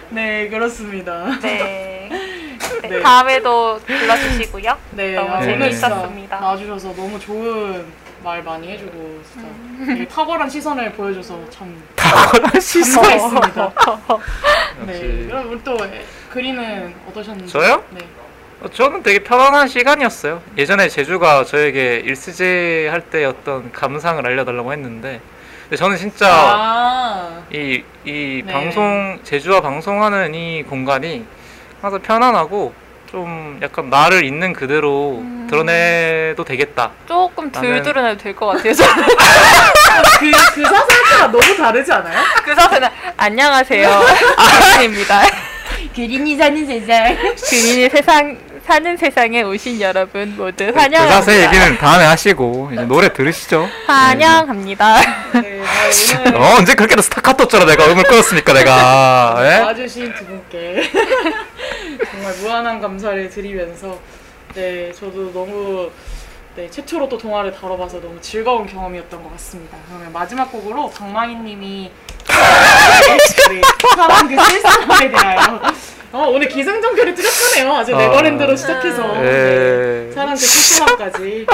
네 그렇습니다. 네. 네, 네. 다음에도 불러주시고요. 네 너무 아, 오늘 재미있었습니다. 나와주셔서 너무 좋은 말 많이 해주고 진짜 되게 탁월한 시선을 보여줘서 참 탁월한 시선. 감사했습니다. [LAUGHS] 네 역시. 그럼 우리 또 그린은 어떠셨는지? 저요? 네. 어, 저는 되게 편안한 시간이었어요. 예전에 제주가 저에게 일스제 할 때 어떤 감상을 알려달라고 했는데, 근데 저는 진짜 아, 이, 이 네. 방송, 제주와 방송하는 이 공간이 항상 편안하고 좀 약간 나를 있는 그대로 음. 드러내도 되겠다. 조금 덜 나는- 드러내도 될 것 같아요. 저는 [LAUGHS] 그, 그 사설과 너무 다르지 않아요? 그 사태는 안녕하세요. [LAUGHS] 아입니다 그린이 사는 세상. 그린이 세상 사는 세상에 오신 여러분 모두 그 환영합니다. 자세 얘기는 다음에 하시고 이제 노래 들으시죠. 환영합니다. 네, 아, 오늘 어, 언제 그렇게 스타카토 쩌라 내가 음을 끊었습니까 내가. 예? 와주신 두 분께 정말 무한한 감사를 드리면서 네 저도 너무 네 최초로 또 동화를 다뤄봐서 너무 즐거운 경험이었던 것 같습니다. 그러면 마지막 곡으로 강마희님이 네, 사랑 그 실사함에 대하여 어, 오늘 기승전결이 뚜렷하네요. 아주 어. 네버랜드로 시작해서 네, 예. 사랑 그 실사함까지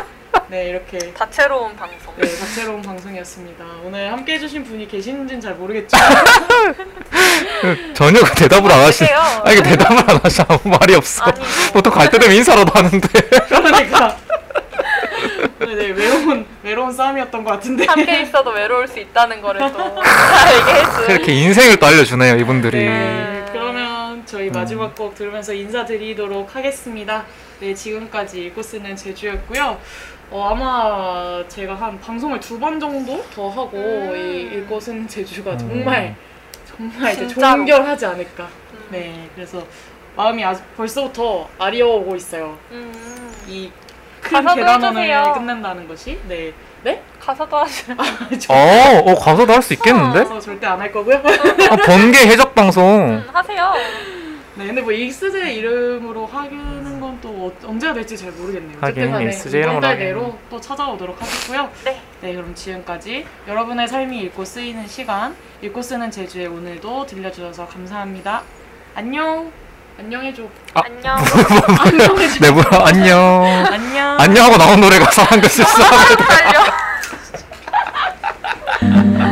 네 이렇게 다채로운 방송. 네, 다채로운 방송이었습니다. 오늘 함께 해주신 분이 계신지는 잘 모르겠지만 [LAUGHS] 전혀 그 대답을 안 하시. 아 이게 대답을 안 하시 아무 말이 없어. 아니, 뭐. 보통 갈 때 되면 인사라도 하는데. 그러니까 네, 네, 외로운 외로운 싸움이었던 것 같은데. 함께 있어도 외로울 수 있다는 거를 또 알게 해준. 이렇게 인생을 또 알려주네요 이분들이. 네, 그러면 저희 마지막 곡 들으면서 인사드리도록 하겠습니다. 네, 지금까지 읽고 쓰는 제주였고요. 어, 아마 제가 한 방송을 두 번 정도 더 하고 음. 이 쓰는 제주가 정말 정말 이제 진짜로. 종결하지 않을까. 네, 그래서 마음이 아주 벌써부터 아리워오고 있어요. 음, 이큰 가사도 계단원을 해주세요. 끝낸다는 것이. 네. 네? 가사도 하시는. 저, 어, 어 가서도 할 수 있겠는데? 저 절대 안 할 거고요. 아, 번개 해적 방송. 음, 하세요. 네, 근데 뭐 XJ 이름으로 하는 건또 어, 언제가 될지 잘 모르겠네요. 하긴, 어쨌든 간에 이달 내로 또 찾아오도록 하겠고요. 네. 네, 그럼 지금까지 여러분의 삶이 읽고 쓰이는 시간, 읽고 쓰는 제주의 오늘도 들려주셔서 감사합니다. 안녕. 안녕해줘. 아. 안녕. 내 [LAUGHS] 네, 뭐야, 안녕. 안녕. 안녕하고 나온 노래가 상황됐었어. [LAUGHS] [LAUGHS]